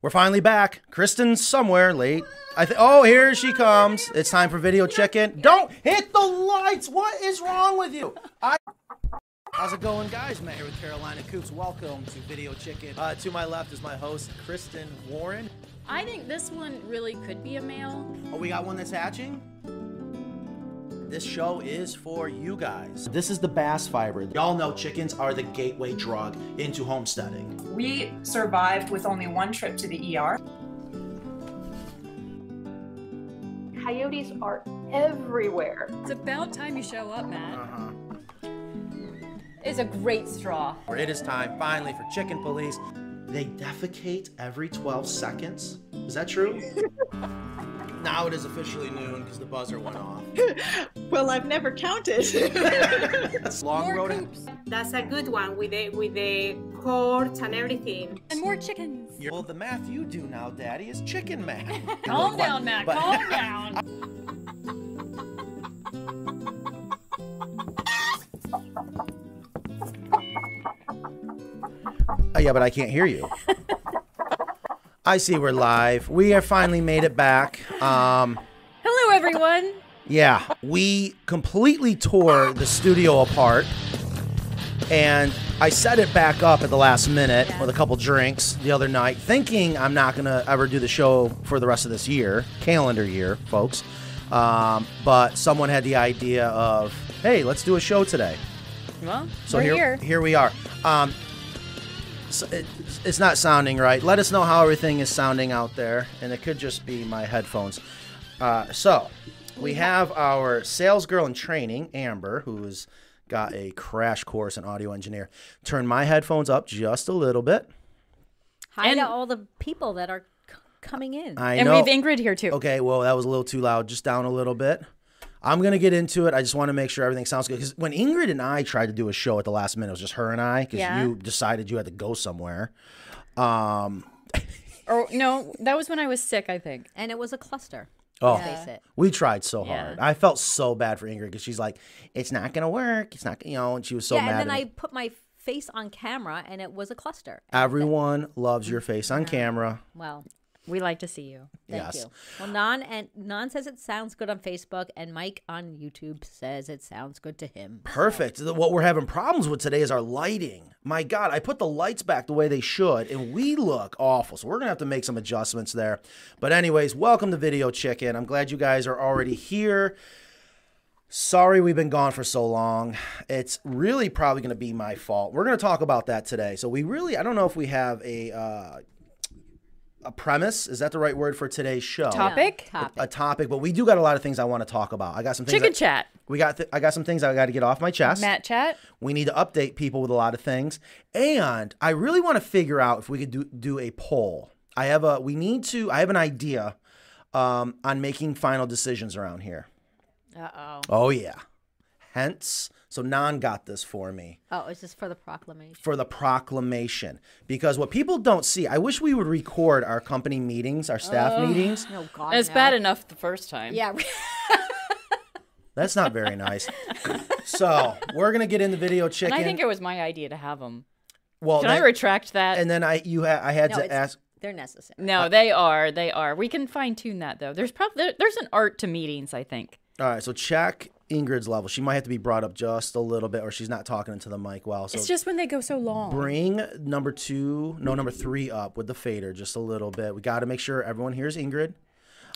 We're finally back. Kristen's somewhere late. I th- oh, here she comes. It's time for video chicken. Don't hit the lights. What is wrong with you? I. How's it going, guys? Matt here with Carolina Coops. Welcome to Video Chicken. Uh, to my left is my host, Kristen Warren. I think this one really could be a male. Oh, we got one that's hatching? This show is for you guys. This is the bass fiber. Y'all know chickens are the gateway drug into homesteading. We survived with only one trip to the ER. Coyotes are everywhere. It's about time you show up, Matt. Uh-huh. It's a great straw. It is time finally for chicken police. They defecate every 12 seconds. Is that true? now it is officially noon because the buzzer went off. Well, I've never counted. That's long More road. coops That's a good one with the with the courts and everything. and more chickens. Well, the math you do now, Daddy, is chicken math. Calm But- down, Matt. but- Calm down. Oh, yeah, but I can't hear you. I see we're live. We have finally made it back. Um, Hello, everyone. yeah, we completely tore the studio apart. And I set it back up at the last minute with a couple drinks the other night, thinking I'm not going to ever do the show for the rest of this year, calendar year, folks. Um, but someone had the idea of, hey, let's do a show today. Well, So we're here, here. here we are. Um, so it, it's not sounding right. Let us know how everything is sounding out there, and it could just be my headphones. Uh, so we have our sales girl in training, Amber, who's got a crash course in audio engineer. Turn my headphones up just a little bit. Hi And- to all the people that are c- coming in. I and know. we have Ingrid here too. Okay, well that was a little too loud. Just down a little bit. I'm gonna get into it. I just want to make sure everything sounds good. Because when Ingrid and I tried to do a show at the last minute, it was just her and I. Because Yeah. you decided you had to go somewhere. Um, Or no, that was when I was sick. I think. and it was a cluster. Oh. Let's face it. we tried so Yeah. hard. I felt so bad for Ingrid because she's like, "It's not gonna work. It's not, you know." And she was so yeah, mad. and then I put my face on camera and it was a cluster. Everyone loves your face on camera. Well, We like to see you. thank Yes. you. Well, Non and Non says it sounds good on Facebook, and Mike on YouTube says it sounds good to him. Perfect. The- What we're having problems with today is our lighting. My God, I put the lights back the way they should, and we look awful. So we're gonna have to make some adjustments there. But anyways, welcome to Video Chicken. I'm glad you guys are already here. Sorry we've been gone for so long. It's really probably going to be my fault. We're going to talk about that today. So we really, I don't know if we have a uh, a premise. Is that the right word for today's show? Topic? Topic. A topic, but we do got a lot of things I want to talk about. I got some things. Chicken I- chat. We got. Th- I got some things I got to get off my chest. Matt chat. We need to update people with a lot of things, and I really want to figure out if we could do do a poll. I have a. We need to. I have an idea um, on making final decisions around here. Uh oh. Oh yeah. Hence, so Nan got this for me Oh, is this for the proclamation? for the proclamation because what people don't see. I wish we would record our company meetings, our staff meetings. No, God. It's no. bad enough the first time. Yeah. That's not very nice. so we're gonna get in the video And chicken. I think it was my idea to have them. well, Can I retract that? and then I you ha- I had no, to ask. they're necessary. no, uh, they are. They are. We can fine tune that though. There's probably there, there's an art to meetings. I think. All right, so check Ingrid's level. She might have to be brought up just a little bit, or she's not talking into the mic well. So it's just when they go so long. bring number two, no, number three up with the fader just a little bit. We got to make sure everyone hears Ingrid.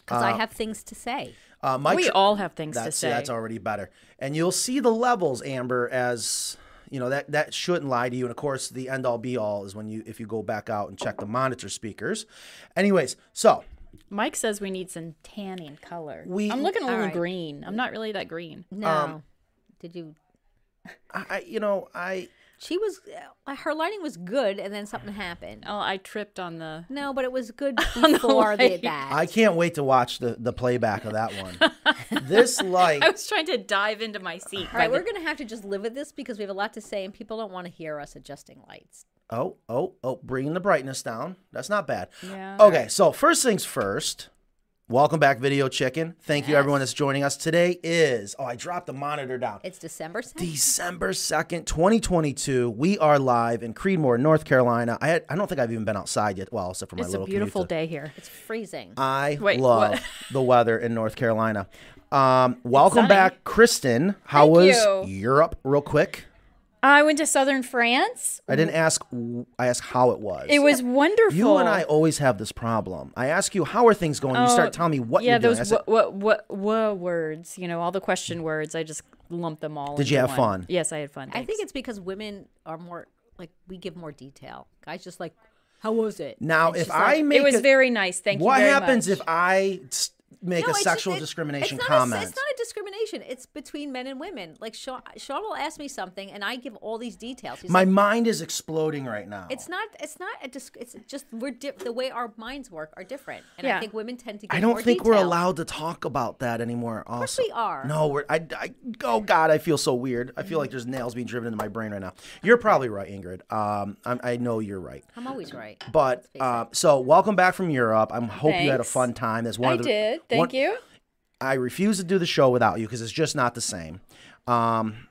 Because I have things to say. Uh, Mike, we all have things to that's say. that's already better, and you'll see the levels, Amber, as you know that that shouldn't lie to you. And of course, the end all be all is when you if you go back out and check the monitor speakers. Anyways, so Mike says we need some tanning color. We- I'm looking a little right. green. I'm not really that green. No. Um, Did you? I, I you know I She was. Uh, her lighting was good, and then something happened. Oh, I tripped on the. No, but it was good the before the, light. that. I can't wait to watch the the playback of that one. this light I was trying to dive into my seat. All by right, the- we're gonna have to just live with this because we have a lot to say, and people don't want to hear us adjusting lights. Oh, oh, oh, bringing the brightness down. That's not bad. Yeah. Okay, so first things first, Welcome back, Video Chicken. Thank you, everyone that's joining us. Today is, oh, I dropped the monitor down. It's December 2nd. December 2nd, 2022. We are live in Creedmoor, North Carolina. I had, I don't think I've even been outside yet. Well, except for my It's a little beautiful commute to- day here. It's freezing. I Wait, love the weather in North Carolina. Um, welcome back, Kristen. How Thank was you. Europe, real quick? I went to southern France. I didn't ask. I asked how it was. It was wonderful. You and I always have this problem. I ask you how are things going. you Oh, start telling me what yeah, you're doing. I those said, what what what what words, you know, all the question words. I just lump them all. Did you have one. fun? Yes, I had fun. I think it's because women are more like we give more detail. Guys just like, how was it? now, And if she's I like, make it was a- very nice. Thank you. what happens much. if I s- make No, a it's just- sexual it- discrimination it's not a- comment? it's not a discrimination. It's between men and women. Like Sean, Sean will ask me something, and I give all these details. He's My like, mind is exploding right now. it's not. It's not a. Dis- it's just we're di- the way our minds work are different, and I think women tend to. Give I don't more think we're allowed to talk about that anymore. Also, course we are. No, we're. I, I. Oh God, I feel so weird. I feel like there's nails being driven into my brain right now. You're probably right, Ingrid. Um, I'm, I know you're right. I'm always right. But uh, so welcome back from Europe. I hope you had a fun time. That's one I of the, did. Thank one- you. I refuse to do the show without you because it's just not the same. Um,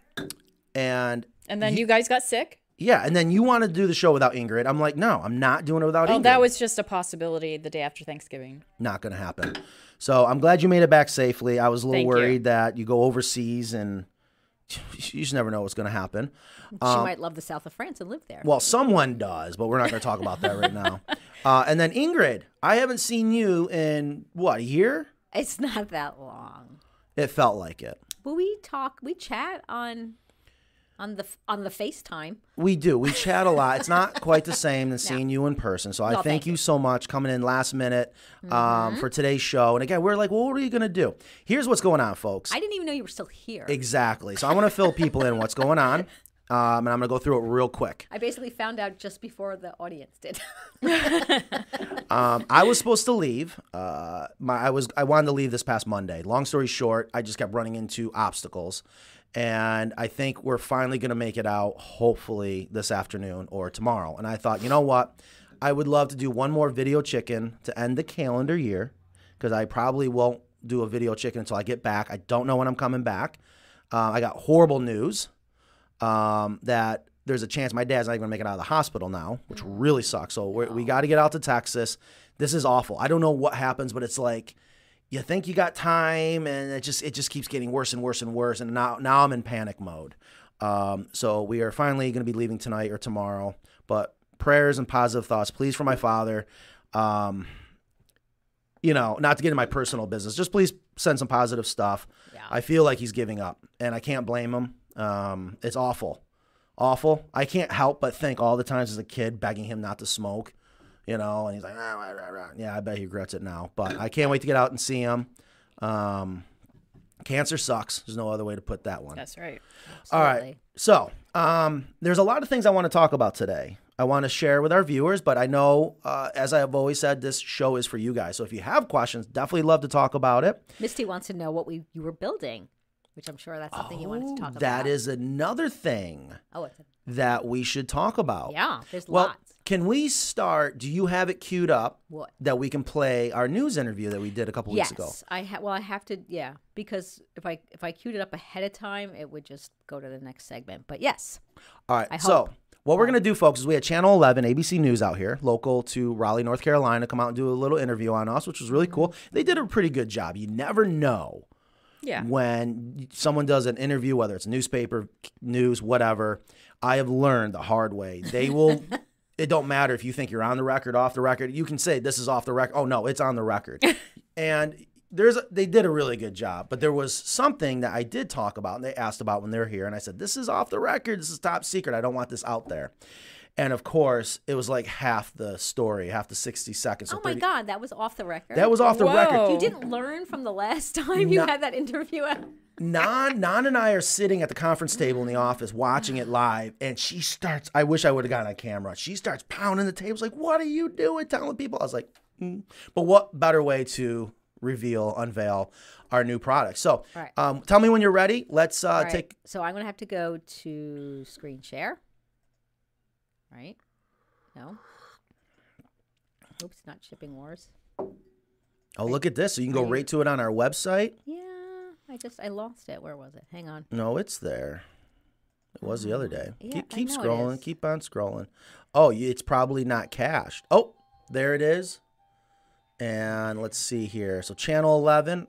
and And then you guys got sick. yeah, and then you want to do the show without Ingrid. I'm like, no, I'm not doing it without Oh, Ingrid. that was just a possibility the day after Thanksgiving. not going to happen. So I'm glad you made it back safely. I was a little Thank you. worried that you go overseas and you just never know what's going to happen. she might love the south of France and live there. Um, Well, someone does, but we're not going to talk about that right now. Uh, and then Ingrid, I haven't seen you in what a year. it's not that long. It felt like it. But we talk, we chat on, on the on the FaceTime. We do. We chat a lot. It's not quite the same than seeing you in person. So I No, thank, thank you you. so much coming in last minute um, for today's show. And again, we're like, well, what are you going to do? Here's what's going on, folks. I didn't even know you were still here. exactly. So I want to fill people in what's going on. Um, and I'm going to go through it real quick. I basically found out just before the audience did. Um, I was supposed to leave. Uh, my I was I wanted to leave this past Monday. Long story short, I just kept running into obstacles, and I think we're finally going to make it out. Hopefully this afternoon or tomorrow. And I thought, you know what? I would love to do one more video chicken to end the calendar year because I probably won't do a video chicken until I get back. I don't know when I'm coming back. Uh, I got horrible news um, that there's a chance my dad's not even gonna make it out of the hospital now, which really sucks. So we're, we got to get out to Texas. This is awful. I don't know what happens, but it's like you think you got time, and it just it just keeps getting worse and worse and worse. And now now I'm in panic mode. Um, so we are finally going to be leaving tonight or tomorrow. But prayers and positive thoughts, please, for my father. Um, you know, not to get in my personal business, just please send some positive stuff. Yeah. I feel like he's giving up, and I can't blame him. Um, it's awful, awful. I can't help but think all the times as a kid begging him not to smoke, you know, and he's like, "Ah, rah, rah, rah." yeah, I bet he regrets it now. But I can't wait to get out and see him. Um, cancer sucks. There's no other way to put that one. That's right. All right. So, um, there's a lot of things I want to talk about today. I want to share with our viewers, but I know, uh, as I have always said, this show is for you guys. So if you have questions, definitely love to talk about it. Misty wants to know what we you were building, which I'm sure that's something you wanted to talk about. That is another thing Oh, that we should talk about. yeah. There's Well, lots. Can we start? Do you have it queued up What? that we can play our news interview that we did a couple Yes, weeks ago? Yes, I ha- well, I have to, yeah, because if I if I queued it up ahead of time, it would just go to the next segment. But yes, All right. I so hope. what we're gonna do, folks, is we had Channel 11, ABC News out here, local to Raleigh, North Carolina, come out and do a little interview on us, which was really cool. They did a pretty good job. You never know Yeah. when someone does an interview, whether it's newspaper, news, whatever. I have learned the hard way. They will. it don't matter if you think you're on the record, off the record. You can say this is off the record. Oh no, it's on the record. and there's a, they did a really good job. But there was something that I did talk about, and they asked about when they were here, and I said this is off the record. This is top secret. I don't want this out there. And of course, it was like half the story, half the 60 seconds. so oh my 30 God, that was off the record. That was off the Whoa. record. You didn't learn from the last time you No. had that interview. Non, Non and I are sitting at the conference table in the office watching it live, and she starts. I wish I would have gotten on camera. She starts pounding the tables, like, "What are you doing, telling people?" I was like, "Hmm." "But what better way to reveal, unveil our new product?" So, Right. um, tell me when you're ready. Let's uh, right, take. So I'm gonna have to go to screen share. Right? No. Oops, not shipping wars. Oh, look at this. So you can go right to it on our website. Yeah, I just I lost it. Where was it? Hang on. No, it's there. It was the other day. Uh, yeah, keep I keep know it scrolling. is. Keep on scrolling. Oh, it's probably not cached. Oh, there it is. And let's see here. So channel 11.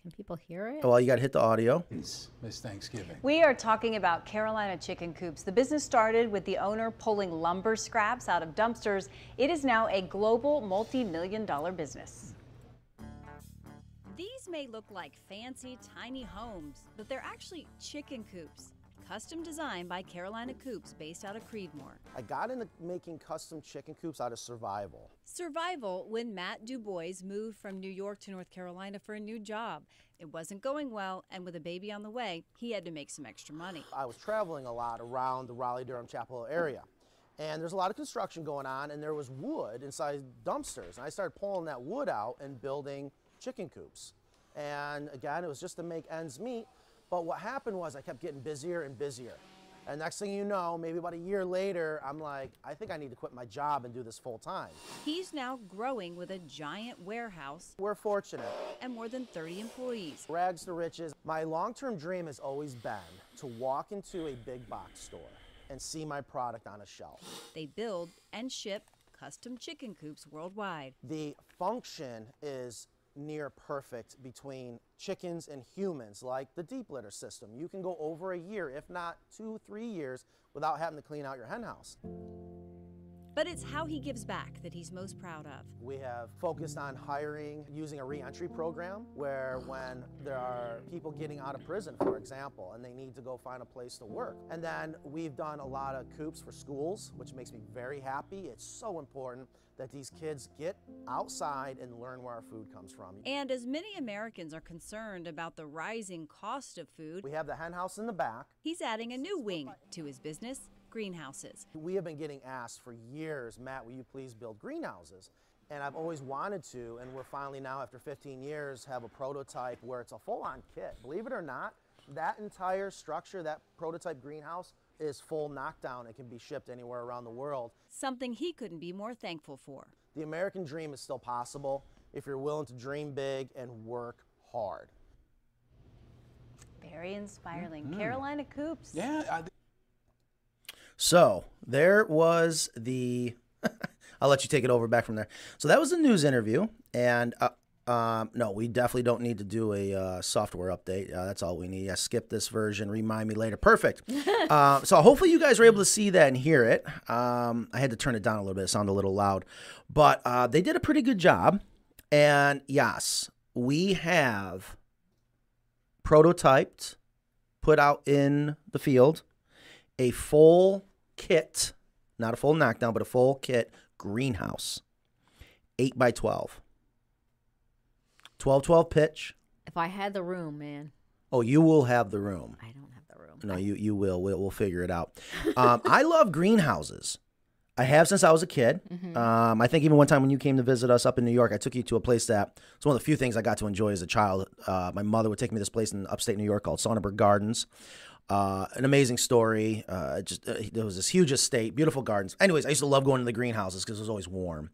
Can people hear it? Oh, well, you got to hit the audio. It's Miss Thanksgiving. We are talking about Carolina chicken coops. The business started with the owner pulling lumber scraps out of dumpsters. It is now a global multi million dollar business. These may look like fancy, tiny homes, but they're actually chicken coops. Custom designed by Carolina Coops based out of Creedmoor. I got into making custom chicken coops out of survival. Survival when Matt DuBois moved from New York to North Carolina for a new job. It wasn't going well, and with a baby on the way, he had to make some extra money. I was traveling a lot around the Raleigh Durham Chapel area. And there's a lot of construction going on, and there was wood inside dumpsters. And I started pulling that wood out and building chicken coops. And again, it was just to make ends meet. But what happened was I kept getting busier and busier. And next thing you know, maybe about a year later, I'm like, I think I need to quit my job and do this full time. He's now growing with a giant warehouse We're fortunate. and more than 30 employees. Rags to riches. My long term dream has always been to walk into a big box store and see my product on a shelf. They build and ship custom chicken coops worldwide. the function is near perfect between chickens and humans, like the deep litter system. You can go over a year, if not two, three years, without having to clean out your hen house. But it's how he gives back that he's most proud of. We have focused on hiring using a reentry program where when there are people getting out of prison, for example, and they need to go find a place to work. And then we've done a lot of coops for schools, which makes me very happy. It's so important that these kids get outside and learn where our food comes from. And as many Americans are concerned about the rising cost of food, We have the hen house in the back. he's adding a new wing to his business greenhouses. We have been getting asked for years, Matt, will you please build greenhouses? And I've always wanted to, and we're finally now, after 15 years, have a prototype where it's a full on kit. Believe it or not, that entire structure, that prototype greenhouse, is full knockdown. It can be shipped anywhere around the world. Something he couldn't be more thankful for. The American dream is still possible if you're willing to dream big and work hard. Very inspiring. Carolina Coops. Yeah, I, So there was the. I'll let you take it over back from there. So that was the news interview, and uh, um, no, we definitely don't need to do a uh, software update. Uh, that's all we need. Yeah, skip this version. Remind me later. Perfect. uh, so hopefully you guys were able to see that and hear it. Um, I had to turn it down a little bit. It sounded a little loud, but uh, they did a pretty good job. And yes, we have prototyped, put out in the field a full kit, not a full knockdown, but a full kit greenhouse. 8 by 12. 12 12 pitch. If I had the room, man, Oh, you will have the room. I don't have the room. No, you you will. We'll, we'll figure it out. Um, I love greenhouses. I have since I was a kid. Um, I think even one time when you came to visit us up in New York, I took you to a place that it's one of the few things I got to enjoy as a child. Uh, my mother would take me to this place in upstate New York called Sonnenberg Gardens. Uh, an amazing story. Uh, just uh, there was this huge estate, beautiful gardens. Anyways, I used to love going to the greenhouses because it was always warm.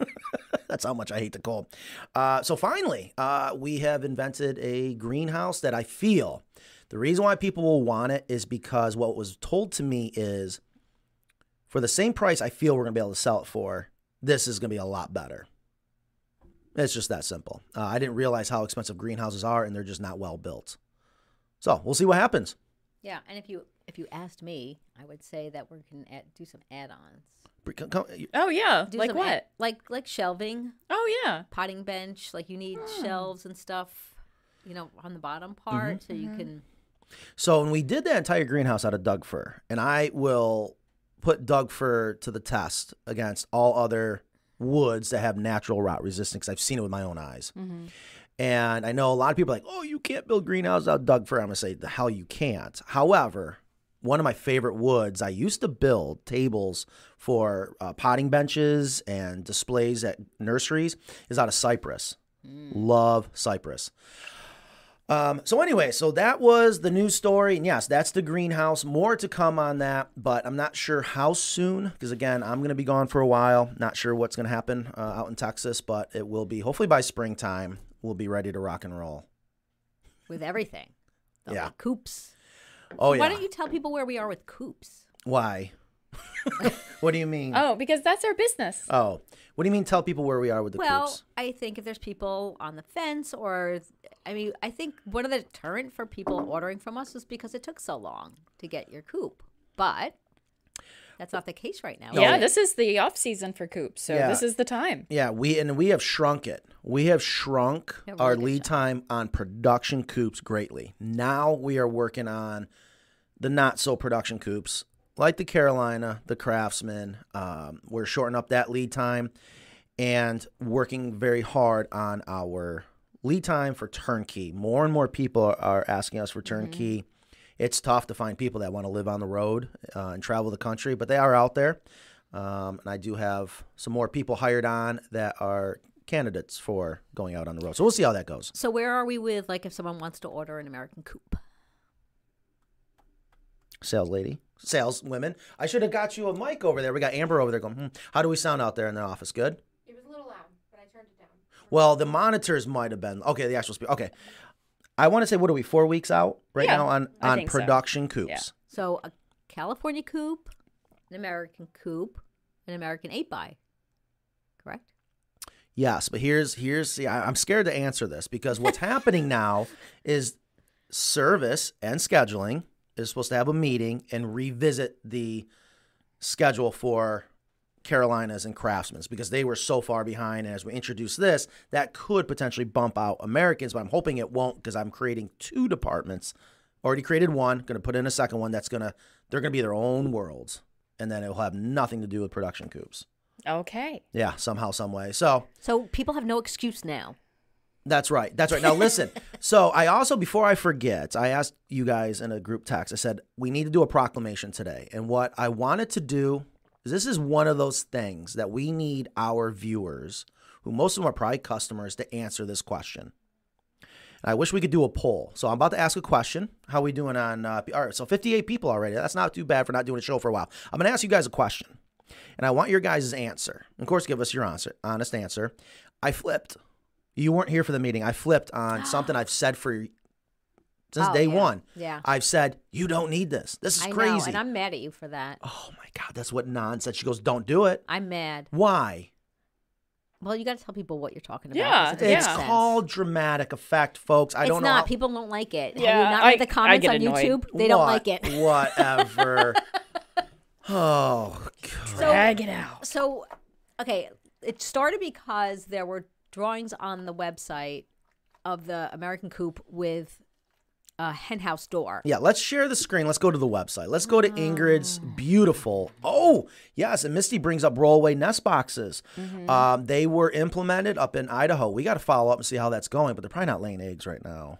That's how much I hate the cold. Uh, so finally, uh, we have invented a greenhouse that I feel the reason why people will want it is because what was told to me is for the same price I feel we're going to be able to sell it for, this is going to be a lot better. It's just that simple. Uh, I didn't realize how expensive greenhouses are, and they're just not well built. So we'll see what happens. Yeah, and if you if you asked me, I would say that we can add, do some add-ons. Br- come- come- Oh yeah, Do like some what? add- like like shelving, oh yeah. potting bench. Like you need Hmm. shelves and stuff, you know, on the bottom mm-hmm. part, so you mm-hmm. can. So when we did that entire greenhouse out of Doug fir, and I will put Doug fir to the test against all other woods that have natural rot resistance. I've seen it with my own eyes. Mm-hmm. And I know a lot of people are like, oh, you can't build greenhouses out of Doug fir. I'm going to say, the hell you can't. However, one of my favorite woods, I used to build tables for uh, potting benches and displays at nurseries, is out of cypress. Love cypress. Um, so anyway, so that was the news story, and yes, that's the greenhouse. More to come on that, but I'm not sure how soon because again, I'm going to be gone for a while. Not sure what's going to happen uh, out in Texas, but it will be hopefully by springtime. We'll be ready to rock and roll. with everything. Yeah. coops. Oh yeah. Why don't you tell people where we are with coops? Why? what do you mean? Oh, because that's our business. Oh, what do you mean? Tell people where we are with the coops? well, coops. I think if there's people on the fence, or I mean, I think one of the deterrent for people ordering from us is because it took so long to get your coop. But that's not the case right now. Yeah, is this is the off season for coops, so Yeah. this is the time. Yeah, we and we have shrunk it. We have shrunk Yeah, really our lead job. time on production coops greatly. Now we are working on the not so production coops, like the Carolina, the Craftsman. Um, we're shortening up that lead time and working very hard on our lead time for turnkey. More and more people are asking us for turnkey. It's tough to find people that want to live on the road uh, and travel the country, but they are out there. Um, and I do have some more people hired on that are candidates for going out on the road. So we'll see how that goes. So where are we with like if someone wants to order an American coop? Sales lady, sales women. I should have got you a mic over there. We got Amber over there going, hmm, how do we sound out there in the office? Good? It was a little loud, but I turned it down. Well, the monitors might have been okay. The actual speaker. Okay, I want to say what are we four weeks out right Yeah, now on I on think so. production coops. Yeah. So a California coop, an American coop, an American eight by. Correct. Yes, but here's here's see, I, I'm scared to answer this because what's happening now is service and scheduling is supposed to have a meeting and revisit the schedule for Carolinas and Craftsman's because they were so far behind. And as we introduce this, that could potentially bump out Americans, but I'm hoping it won't because I'm creating two departments. Already created one, going to put in a second one that's going to, they're going to be their own worlds. And then it will have nothing to do with production coops. Okay. Yeah, somehow, some way. So So people have no excuse now. that's right. That's right. Now listen. so I also, before I forget, I asked you guys in a group text. I said we need to do a proclamation today, and what I wanted to do is this is one of those things that we need our viewers, who most of them are probably customers, to answer this question. And I wish we could do a poll. So I'm about to ask a question. How we doing on? Uh, all right. So 58 people already. That's not too bad for not doing a show for a while. I'm going to ask you guys a question, and I want your guys' answer. Of course, give us your answer, honest answer. I flipped. You weren't here for the meeting. I flipped on something I've said for since Oh, day yeah. one. Yeah. I've said you don't need this. This is I crazy. know, and I'm mad at you for that. oh my god, that's what Nan said. She goes, "Don't do it." I'm mad. Why? Well, you got to tell people what you're talking about. Yeah, it It's sense. called dramatic effect, folks. I it's don't know. not. how- People don't like it. Have Yeah, you not I- read the comments on annoyed. YouTube? They don't like it. Whatever. oh, God. Drag it out. So, okay, it started because there were drawings on the website of the American Coop with a henhouse door. Yeah, let's share the screen. Let's go to the website. Let's go to Ingrid's beautiful. Oh, yes, and Misty brings up rollaway nest boxes. Um, they were implemented up in Idaho. We got to follow up and see how that's going, but they're probably not laying eggs right now.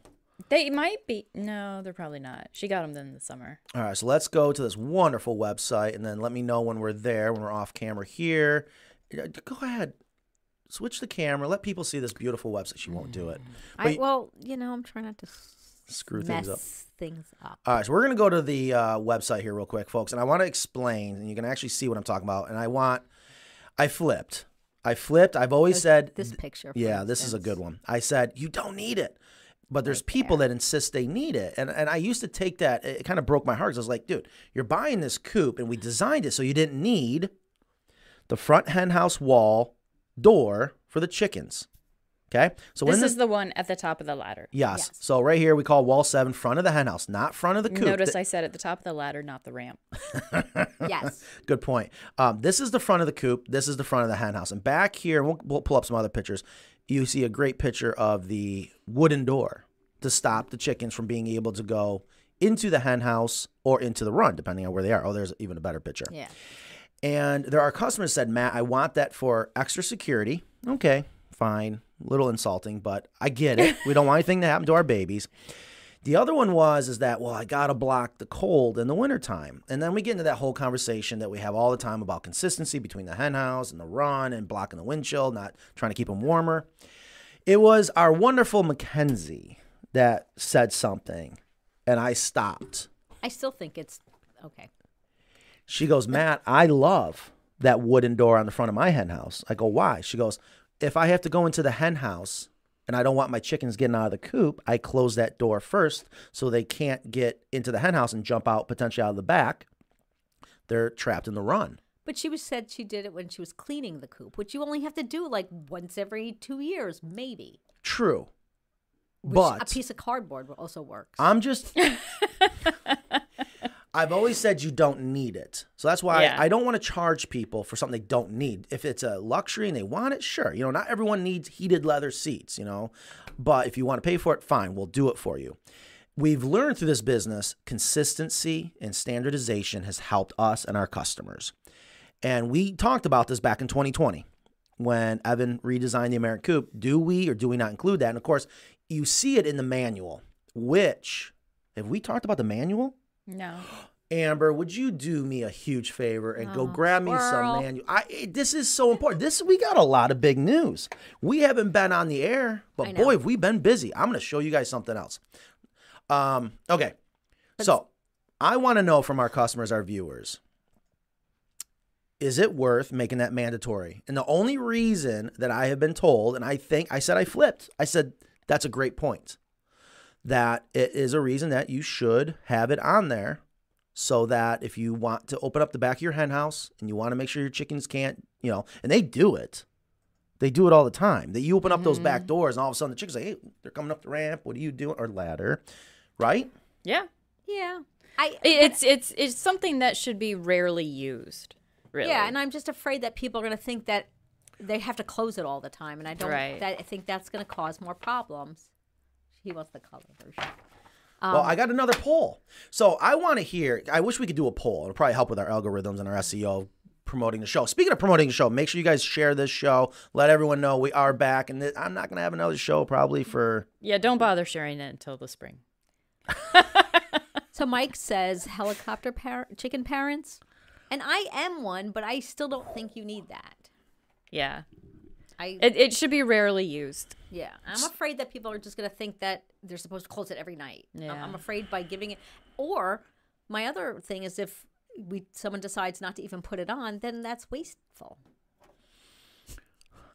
They might be. No, they're probably not. She got them then in the summer. All right, so let's go to this wonderful website and then let me know when we're there, when we're off camera here. Uh, Go ahead. Switch the camera. Let people see this beautiful website. She won't do it. But I, well, you know, I'm trying not to Screw things up. things up. All right, so we're going to go to the uh, website here real quick, folks, and I want to explain, and you can actually see what I'm talking about. And I want, I flipped. I flipped. I've always This- said, this picture, Yeah, this is a good one. I said, you don't need it. But there's people that insist they need it. And, and I used to take that, it kind of broke my heart. I was like, dude, you're buying this coop, and we designed it so you didn't need the front hen house wall door for the chickens. Okay? So when This is the one at the top of the ladder. Yes. So right here we call wall seven front of the hen house, not front of the coop. Notice Th- I said at the top of the ladder, not the ramp. Yes. Good point. Um, this is the front of the coop. This is the front of the hen house. And back here, we'll, we'll pull up some other pictures. You see a great picture of the wooden door to stop the chickens from being able to go into the hen house or into the run, depending on where they are. Oh, there's even a better picture. Yeah. And there are customers said, Matt, I want that for extra security. Okay, fine. A little insulting, but I get it. we don't want anything to happen to our babies. The other one was is that well I got to block the cold in the wintertime. And then we get into that whole conversation that we have all the time about consistency between the hen house and the run and blocking the wind chill, not trying to keep them warmer. It was our wonderful Mackenzie that said something, and I stopped. I still think it's okay. She goes, Matt, I love that wooden door on the front of my hen house. I go, why? She goes, if I have to go into the hen house and I don't want my chickens getting out of the coop, I close that door first so they can't get into the hen house and jump out potentially out of the back. They're trapped in the run. But she was said she did it when she was cleaning the coop, which you only have to do like once every two years, maybe. True. Which But a piece of cardboard also works. I'm just. I've always said you don't need it. So that's why Yeah. I, I don't want to charge people for something they don't need. If it's a luxury and they want it, sure. You know, not everyone needs heated leather seats, you know. But if you want to pay for it, fine, we'll do it for you. We've learned through this business consistency and standardization has helped us and our customers. And we talked about this back in 2020 when Evan redesigned the American Coop. Do we or do we not include that? And of course, you see it in the manual, which, have we talked about the manual? No. Amber, would you do me a huge favor and go Oh, grab me some manual? I, it- this is so important. This we got a lot of big news. We haven't been on the air, but boy, have we been busy. I'm going to show you guys something else. Um, okay, so I want to know from our customers, our viewers, is it worth making that mandatory? And the only reason that I have been told, and I think I said I flipped, I said that's a great point that it is a reason that you should have it on there so that if you want to open up the back of your hen house and you want to make sure your chickens can't, you know, and they do it. They do it all the time. That you open up those back mm-hmm. doors and all of a sudden the chickens say, "Hey, they're coming up the ramp. What are you doing?" Or ladder, right? Yeah. yeah. I It- It's it's it's something that should be rarely used. Really. Yeah, and I'm just afraid that people are going to think that they have to close it all the time, and I don't. Right. That I think that's going to cause more problems. He wants the color version. well, I um, got another poll. So I want to hear. I wish we could do a poll. It'll probably help with our algorithms and our SEO promoting the show. Speaking of promoting the show, make sure you guys share this show. Let everyone know we are back, and that I'm not going to have another show probably for. yeah. Don't bother sharing it until the spring. So Mike says helicopter par- chicken parents, and I am one, but I still don't think you need that. Yeah. I It it should be rarely used. yeah, I'm afraid that people are just going to think that they're supposed to close it every night. I'm- Yeah. I'm afraid by giving it, or my other thing is if we someone decides not to even put it on, then that's wasteful.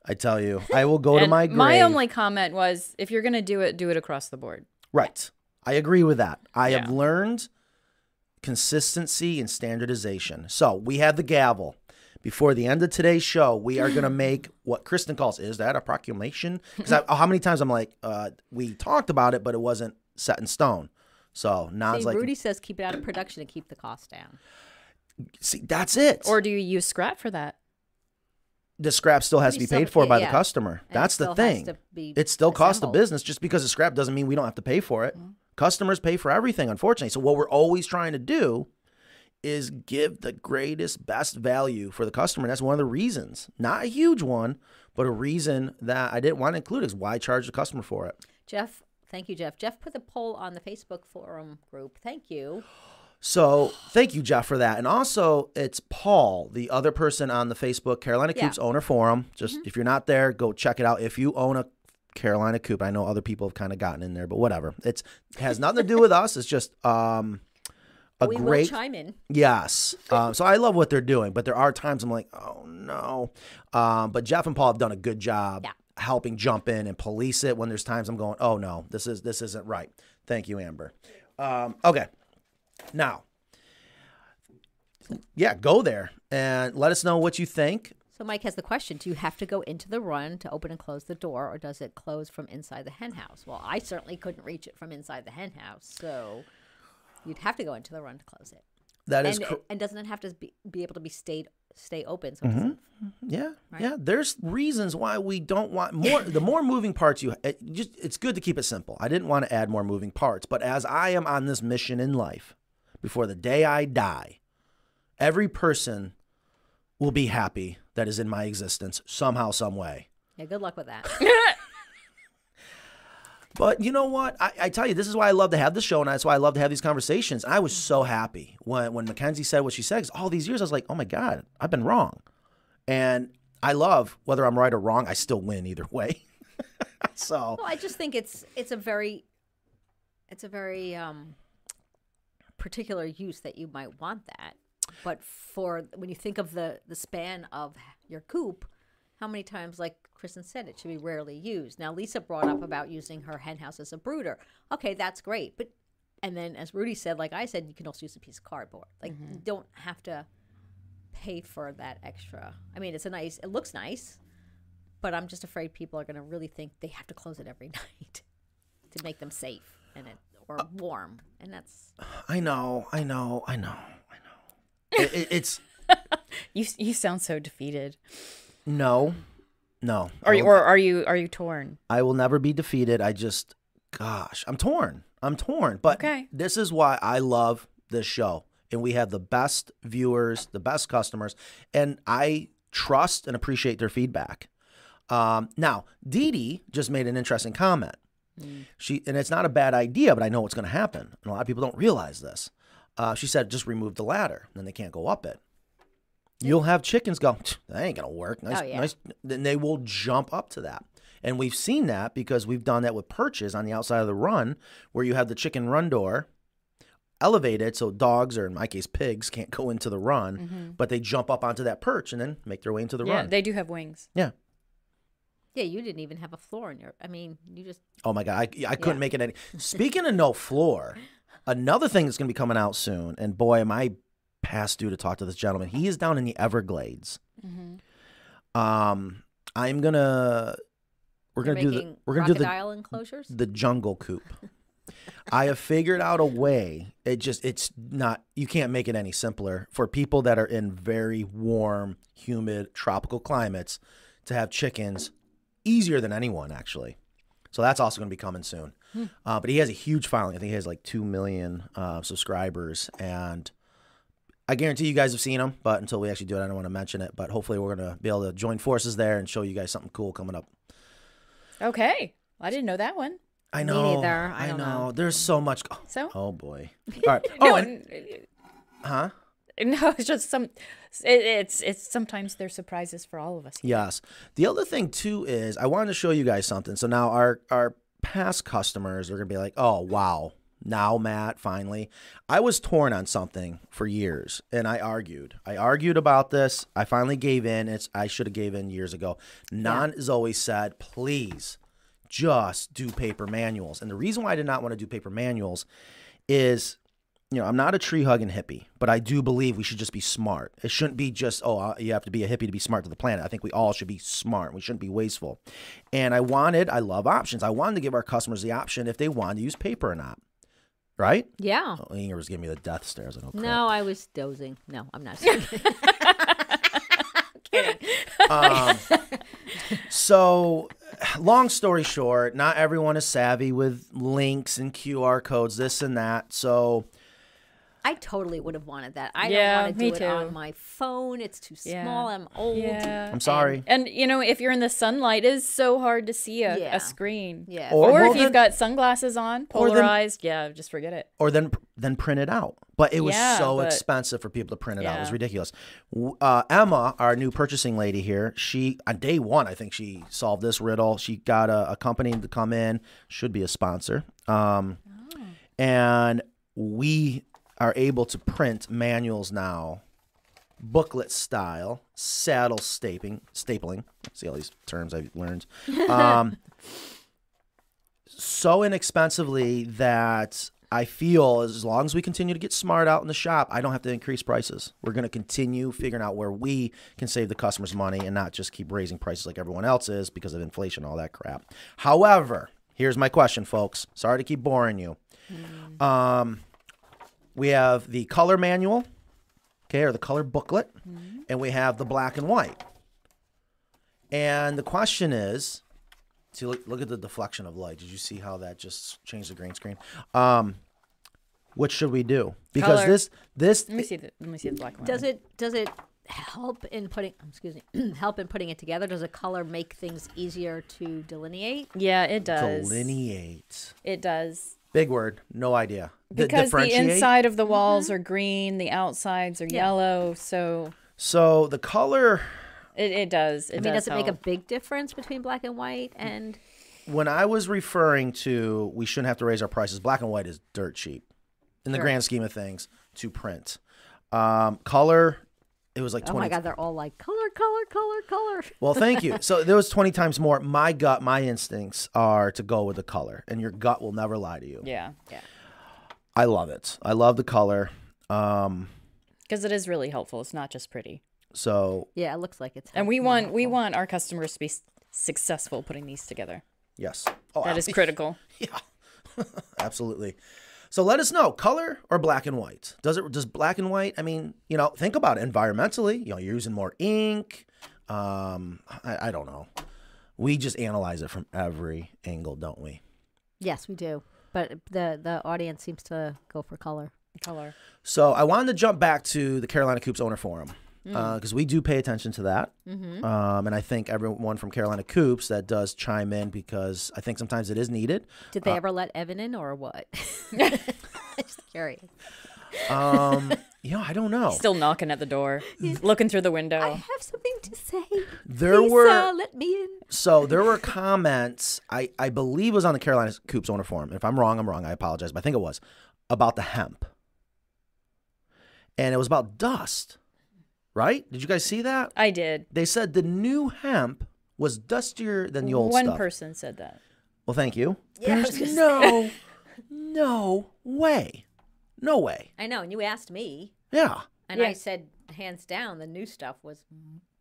I tell you, I will go to my grave. my only comment was, if you're gonna do it, do it across the board. Right. I agree with that. I have learned consistency and standardization. So we have the gavel. Before the end of today's show, we are going to make what Kristen calls is that a proclamation? Because how many times I'm like, uh, we talked about it, but it wasn't set in stone. So now See, like, Rudy says keep it out of production and keep the cost down. see, that's it. Or do you use scrap for that? the scrap still has to be paid for by yeah. the customer. And That's the thing. It still costs the business. Just because it's scrap doesn't mean we don't have to pay for it. Customers pay for everything, unfortunately. So what we're always trying to do is give the greatest, best value for the customer. That's one of the reasons, not a huge one, but a reason that I didn't want to include is why charge the customer for it. Jeff, thank you, Jeff. Jeff put the poll on the Facebook forum group. Thank you. So thank you, Jeff, for that. And also, it's Paul, the other person on the Facebook Carolina Yeah. Mm-hmm. Coops owner forum. Just if you're not there, go check it out. If you own a Carolina Coop, I know other people have kind of gotten in there, but whatever. It's it has nothing to do with us. It's just um, a we great will chime in. Yes. Um, so I love what they're doing, but there are times I'm like, oh no. Um, but Jeff and Paul have done a good job Yeah. helping jump in and police it when there's times I'm going, oh no, this is this isn't right. Thank you, Amber. Um, okay. Now, yeah, go there and let us know what you think. So Mike has the question: Do you have to go into the run to open and close the door, or does it close from inside the hen house? Well, I certainly couldn't reach it from inside the hen house, so you'd have to go into the run to close it. That is and, cor- and doesn't it have to be, be able to be stayed stay open? So mm-hmm. doesn't- Yeah, yeah. There's reasons why we don't want more. the more moving parts you, it just it's good to keep it simple. I didn't want to add more moving parts, but as I am on this mission in life, before the day I die, every person will be happy that is in my existence somehow, some way. yeah. Good luck with that. But you know what? I, I tell you, this is why I love to have this show, and that's why I love to have these conversations. I was so happy when when Mackenzie said what she said. all these years, I was like, oh my god, I've been wrong. And I love whether I'm right or wrong. I still win either way. so well, I just think it's it's a very it's a very um, particular use that you might want that. But for when you think of the the span of your coop, how many times, like Kristen said, it should be rarely used. Now, Lisa brought up about using her hen house as a brooder. Okay, that's great, but and then as Rudy said, like I said, you can also use a piece of cardboard. Like you mm-hmm. don't have to pay for that extra. I mean, it's a nice. It looks nice, but I'm just afraid people are going to really think they have to close it every night to make them safe and it or uh, warm, and that's I know, I know, I know, I know. It, it- it's You you sound so defeated. no, no. Are you or are you are you torn? I will never be defeated. I just, gosh, I'm torn. I'm torn. But Okay. this is why I love this show. And we have the best viewers, the best customers, and I trust and appreciate their feedback. Um, now, Dee Dee just made an interesting comment. She and it's not a bad idea, but I know what's going to happen. And a lot of people don't realize this. Uh, she said, just remove the ladder, then they can't go up it. You'll have chickens go, "Tch, that ain't gonna work. Nice, Oh, yeah. nice. Then they will jump up to that. And we've seen that because we've done that with perches on the outside of the run, where you have the chicken run door elevated so dogs or in my case pigs can't go into the run, mm-hmm. but they jump up onto that perch and then make their way into the run. yeah, run. they do have wings. yeah. yeah. You didn't even have a floor in your. I mean, you just Oh my god, I, I couldn't Yeah. make it any. Speaking of no floor, another thing that's going to be coming out soon, and boy, am I past due to talk to this gentleman. He is down in the Everglades. Um, I'm gonna we're you're gonna do the we're gonna do the enclosures. the jungle coop. I have figured out a way. It just it's not you can't make it any simpler for people that are in very warm, humid, tropical climates to have chickens easier than anyone actually. So that's also going to be coming soon. Uh, but he has a huge following. I think he has like two million uh, subscribers, and I guarantee you guys have seen them, But until we actually do it, I don't want to mention it. But hopefully, we're going to be able to join forces there and show you guys something cool coming up. Okay, I didn't know that one. I know. Me neither. I I know. know. There's so much. So? Oh boy. All right. No, Oh, and, huh? no, it's just some. It, it's it's sometimes they're surprises for all of us. Yes. The other thing too is I wanted to show you guys something. So now our our past customers are gonna be like, oh wow, now Matt finally. I was torn on something for years, and I argued. I argued about this. I finally gave in. It's I should have gave in years ago. Non has always said, please, just do paper manuals. And the reason why I did not want to do paper manuals is you know, I'm not a tree hugging hippie, but I do believe we should just be smart. It shouldn't be just, oh, uh, you have to be a hippie to be smart to the planet. I think we all should be smart. We shouldn't be wasteful. And I wanted, I love options. I wanted to give our customers the option if they wanted to use paper or not. Right? yeah. Oh, Inger was giving me the death stares. I don't No, I was dozing. No, I'm not. Um, so, long story short, not everyone is savvy with links and QR codes, this and that. So, I totally would have wanted that. I Yeah, don't want to do it too. on my phone. It's too Yeah. small. I'm old. Yeah. I'm sorry. And you know, if you're in the sunlight, it's so hard to see a, Yeah. a screen. Yeah. Or- Or, well, if you've then- got sunglasses on, Or then- polarized, yeah, just forget it. or then then print it out. But it was Yeah, so but- expensive for people to print it out. It was ridiculous. Uh, Emma, our new purchasing lady here, she on day one, I think she solved this riddle. She got a, a company to come in, should be a sponsor, um, and we are able to print manuals now, booklet style, saddle stapling, stapling. See all these terms I've learned. Um, so inexpensively that I feel as long as we continue to get smart out in the shop, I don't have to increase prices. We're going to continue figuring out where we can save the customers money and not just keep raising prices like everyone else is because of inflation, all that crap. However, here's my question, folks. Sorry to keep boring you. Um, we have the color manual, okay, or the color booklet, and we have the black and white. And the question is, See, look, look at the deflection of light. Did you see how that just changed the green screen? Um, what should we do? Because Color. this, this, Let me see the let me see the black one. Does it does it help in putting excuse me help in putting it together? Does a color make things easier to delineate? Yeah, it does. delineate. It does. Big word. No idea. D- Because the differentiate? inside of the walls are green, the outsides are Yeah. yellow, so So the color. it, it does. It I mean, does, does it make a big difference between black and white and when I was referring to we shouldn't have to raise our prices, black and white is dirt cheap in the Sure. grand scheme of things to print. Um, color, it was like Oh 20. my God, they're all like color, color, color, color. Well, thank you. So there was 20 times more. My gut, my instincts are to go with the color, and your gut will never lie to you. Yeah. Yeah. I love it. I love the color. Um, Because it is really helpful. It's not just pretty. so Yeah, it looks like it's. And we more want we want our customers to be successful putting these together. yes, oh, That is critical. Yeah, absolutely. So let us know color or black and white. Does it does black and white? I mean, you know, think about it environmentally. You know, you're using more ink. Um, I, I don't know. We just analyze it from every angle, don't we? Yes, we do. But the the audience seems to go for color. Color. So I wanted to jump back to the Carolina Coops owner forum Mm. because we do pay attention to that, Mm-hmm. um, and I think everyone from Carolina Coops that does chime in because I think sometimes it is needed. Did they Uh, ever let Evan in or what? Just curious. Um, you know, I don't know. Still knocking at the door, looking through the window. I have something to say. There Please, were uh, let me in. So there were comments, I, I believe it was on the Carolina Coops owner forum. If I'm wrong, I'm wrong. I apologize, but I think it was about the hemp. And it was about dust, right? Did you guys see that? I did. They said the new hemp was dustier than the old One stuff. person said that. Well, thank you. Yeah, There's no, no way. No way. I know, and you asked me, Yeah. and Yeah. I said, hands down, the new stuff was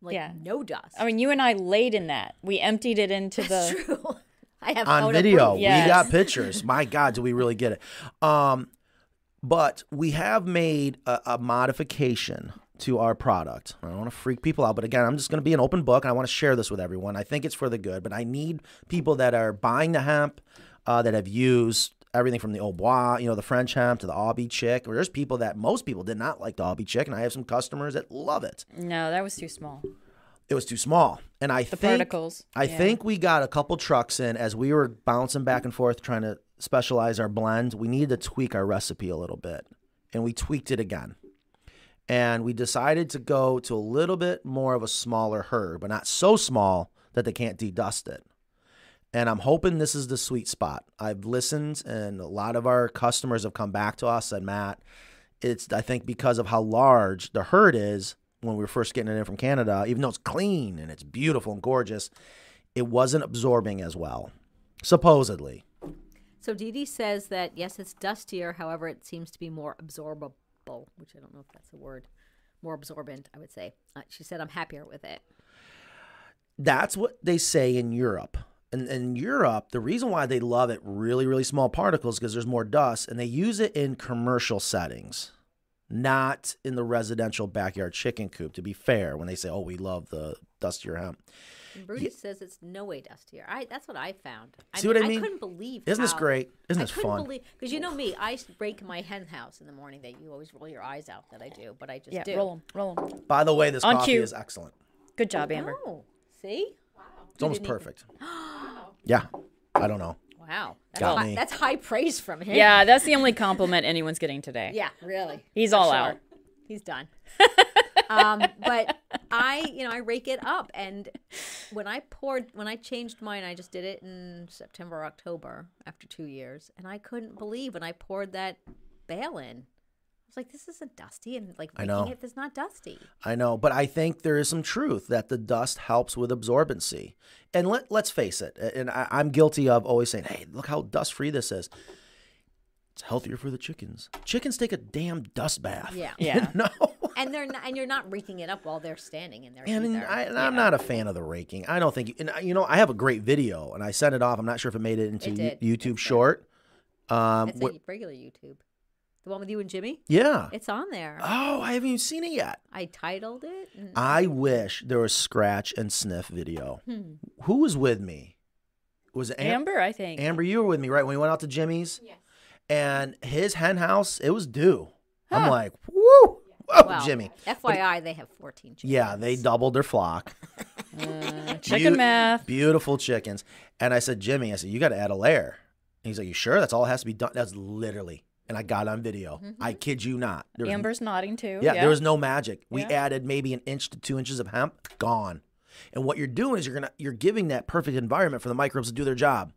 like Yeah. no dust. I mean, you and I laid in that. We emptied it into That's the. true. I have on video. Yes. We got pictures. My God, do we really get it? Um, but we have made a, a modification to our product. I don't want to freak people out, but again, I'm just going to be an open book and I want to share this with everyone. I think it's for the good, but I need people that are buying the hemp, uh, that have used everything from the Au Bois, you know, the French hemp to the Aubie chick. There's people that most people did not like the Aubie chick, and I have some customers that love it. No, that was too small. It was too small, and I The think particles. I yeah. think we got a couple trucks in as we were bouncing back and forth trying to specialize our blend. We needed to tweak our recipe a little bit, and we tweaked it again. And we decided to go to a little bit more of a smaller hurd, but not so small that they can't dedust it. And I'm hoping this is the sweet spot. I've listened, and a lot of our customers have come back to us and Matt, it's I think because of how large the hurd is when we were first getting it in from Canada, even though it's clean and it's beautiful and gorgeous, it wasn't absorbing as well, supposedly. So Dee says that yes, it's dustier. However, it seems to be more absorbable, which I don't know if that's a word. More absorbent, I would say. Uh, she said, "I'm happier with it." That's what they say in Europe. And in Europe, the reason why they love it really, really small particles because there's more dust, and they use it in commercial settings, not in the residential backyard chicken coop. To be fair, when they say, "Oh, we love the dustier hemp," And Bruni says it's no way dustier. I that's what I found. See what I mean? I couldn't believe. Isn't this great? Isn't I this couldn't fun? because you know me, I break my hen house in the morning. That you always roll your eyes out. That I do, but I just Yeah, do. Roll them. By the way, this On coffee cue. is excellent. Good job, Amber. Oh, see? It's almost didn't even- perfect. yeah, I don't know. Wow, that's, Got high, me. that's high praise from him. Yeah, that's the only compliment anyone's getting today. Yeah, really. He's all sure. out. He's done. um, but I, you know, I rake it up, and when I poured, when I changed mine, I just did it in September, or October, after two years, and I couldn't believe when I poured that bale in. I was like, "This isn't dusty," and like I know. it, it's not dusty. I know, but I think there is some truth that the dust helps with absorbency. And let let's face it, and I, I'm guilty of always saying, "Hey, look how dust free this is." It's healthier for the chickens. Chickens take a damn dust bath. Yeah. Yeah. no. And they're not, and you're not raking it up while they're standing in there And either. I, and I'm not a fan of the raking. I don't think, you, and I- you know, I have a great video, and I sent it off. I'm not sure if it made it into It did. YouTube It's Short. Um, It's wh- a regular YouTube, the one with you and Jimmy. yeah. It's on there. Oh, I haven't even seen it yet. I titled it. And I wish there was scratch and sniff video. Hmm. Who was with me? Was it Am- Amber, I think. Amber, you were with me, right? When we went out to Jimmy's? Yes. And his hen house, it was due. I'm like, woo! Oh, Well, Jimmy. FYI, they have 14 chickens. Yeah, they doubled their flock. Uh, chicken Beau- math. Beautiful chickens. And I said, Jimmy, I said, you got to add a layer. And he's like, you sure? That's all it has to be done? That's literally. And I got on video. I kid you not. There was- Amber's nodding too. yeah, there was no magic. We Yeah. added maybe an inch to two inches of hemp. Gone. And what you're doing is you're gonna you're giving that perfect environment for the microbes to do their job.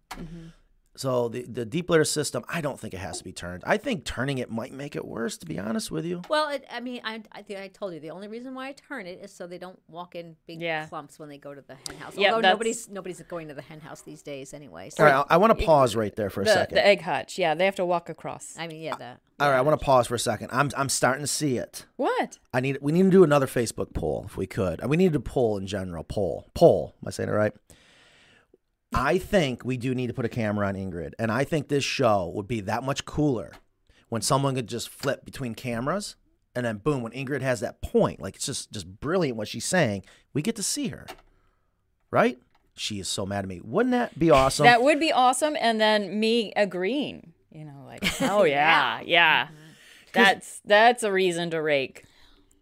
So the the deep litter system, I don't think it has to be turned. I think turning it might make it worse. To be honest with you, Well, it, I mean, I, I I told you the only reason why I turn it is so they don't walk in big Yeah. clumps when they go to the hen house. Yeah, Although nobody's nobody's going to the hen house these days anyway. So all right, I, I want to pause right there for a The, second. the egg hutch. Yeah, they have to walk across. I mean, yeah, the all right, I want to pause for a second. I'm I'm starting to see it. What? I need we need to do another Facebook poll if we could. We need to poll in general. Poll. Poll. Am I saying it right? I think we do need to put a camera on Ingrid. And I think this show would be that much cooler when someone could just flip between cameras and then boom, when Ingrid has that point, like it's just just brilliant what she's saying, we get to see her. Right? She is so mad at me. Wouldn't that be awesome? That would be awesome. And then me agreeing. You know, like, oh yeah, yeah. Mm-hmm. That's that's a reason to rake.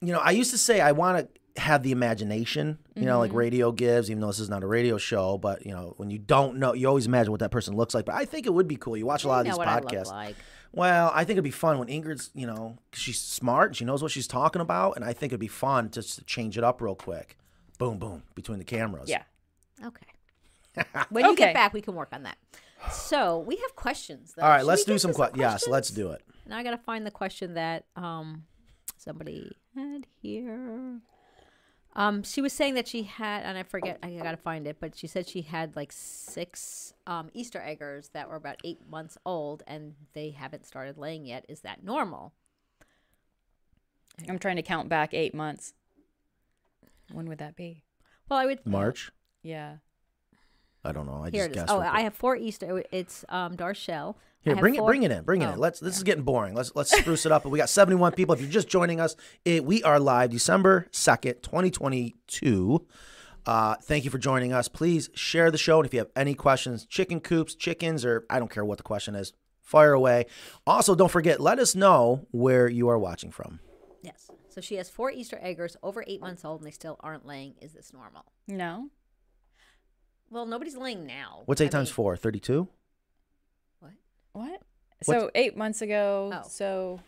you know, I used to say I want to have the imagination, you know, like radio gives, even though this is not a radio show, but you know, when you don't know, you always imagine what that person looks like. But I think it would be cool. You watch a lot of know these what I look podcasts. like. Well, I think it'd be fun when Ingrid's, you know, she's smart, and she knows what she's talking about, and I think it'd be fun just to change it up real quick. Boom, boom, between the cameras. Yeah. Okay. When you Okay. get back, we can work on that. So we have questions. Though. All right, Should let's we do get some to questions. Yes, let's do it. Now I gotta find the question that um somebody had here. Um, she was saying that she had, and I forget, I gotta find it, but she said she had like six um, Easter eggers that were about eight months old, and they haven't started laying yet. Is that normal? I'm trying to count back eight months. When would that be? Well, I would March. Yeah. I don't know. I Here just it is. guessed. Oh, I have four Easter. It's um, Darshell. I Here, have bring it, bring it in, bring it Oh, in. Let's. This is getting boring. Let's let's spruce it up. But We got 71 people. If you're just joining us, it, we are live December 2nd, 2022. Uh, thank you for joining us. Please share the show, and if you have any questions, chicken coops, chickens, or I don't care what the question is, fire away. Also, don't forget, let us know where you are watching from. Yes. So she has four Easter eggers over eight months old, and they still aren't laying. Is this normal? No. Well, nobody's laying now. What's I eight times mean, four? 32. What? What? So eight months ago. Oh. So,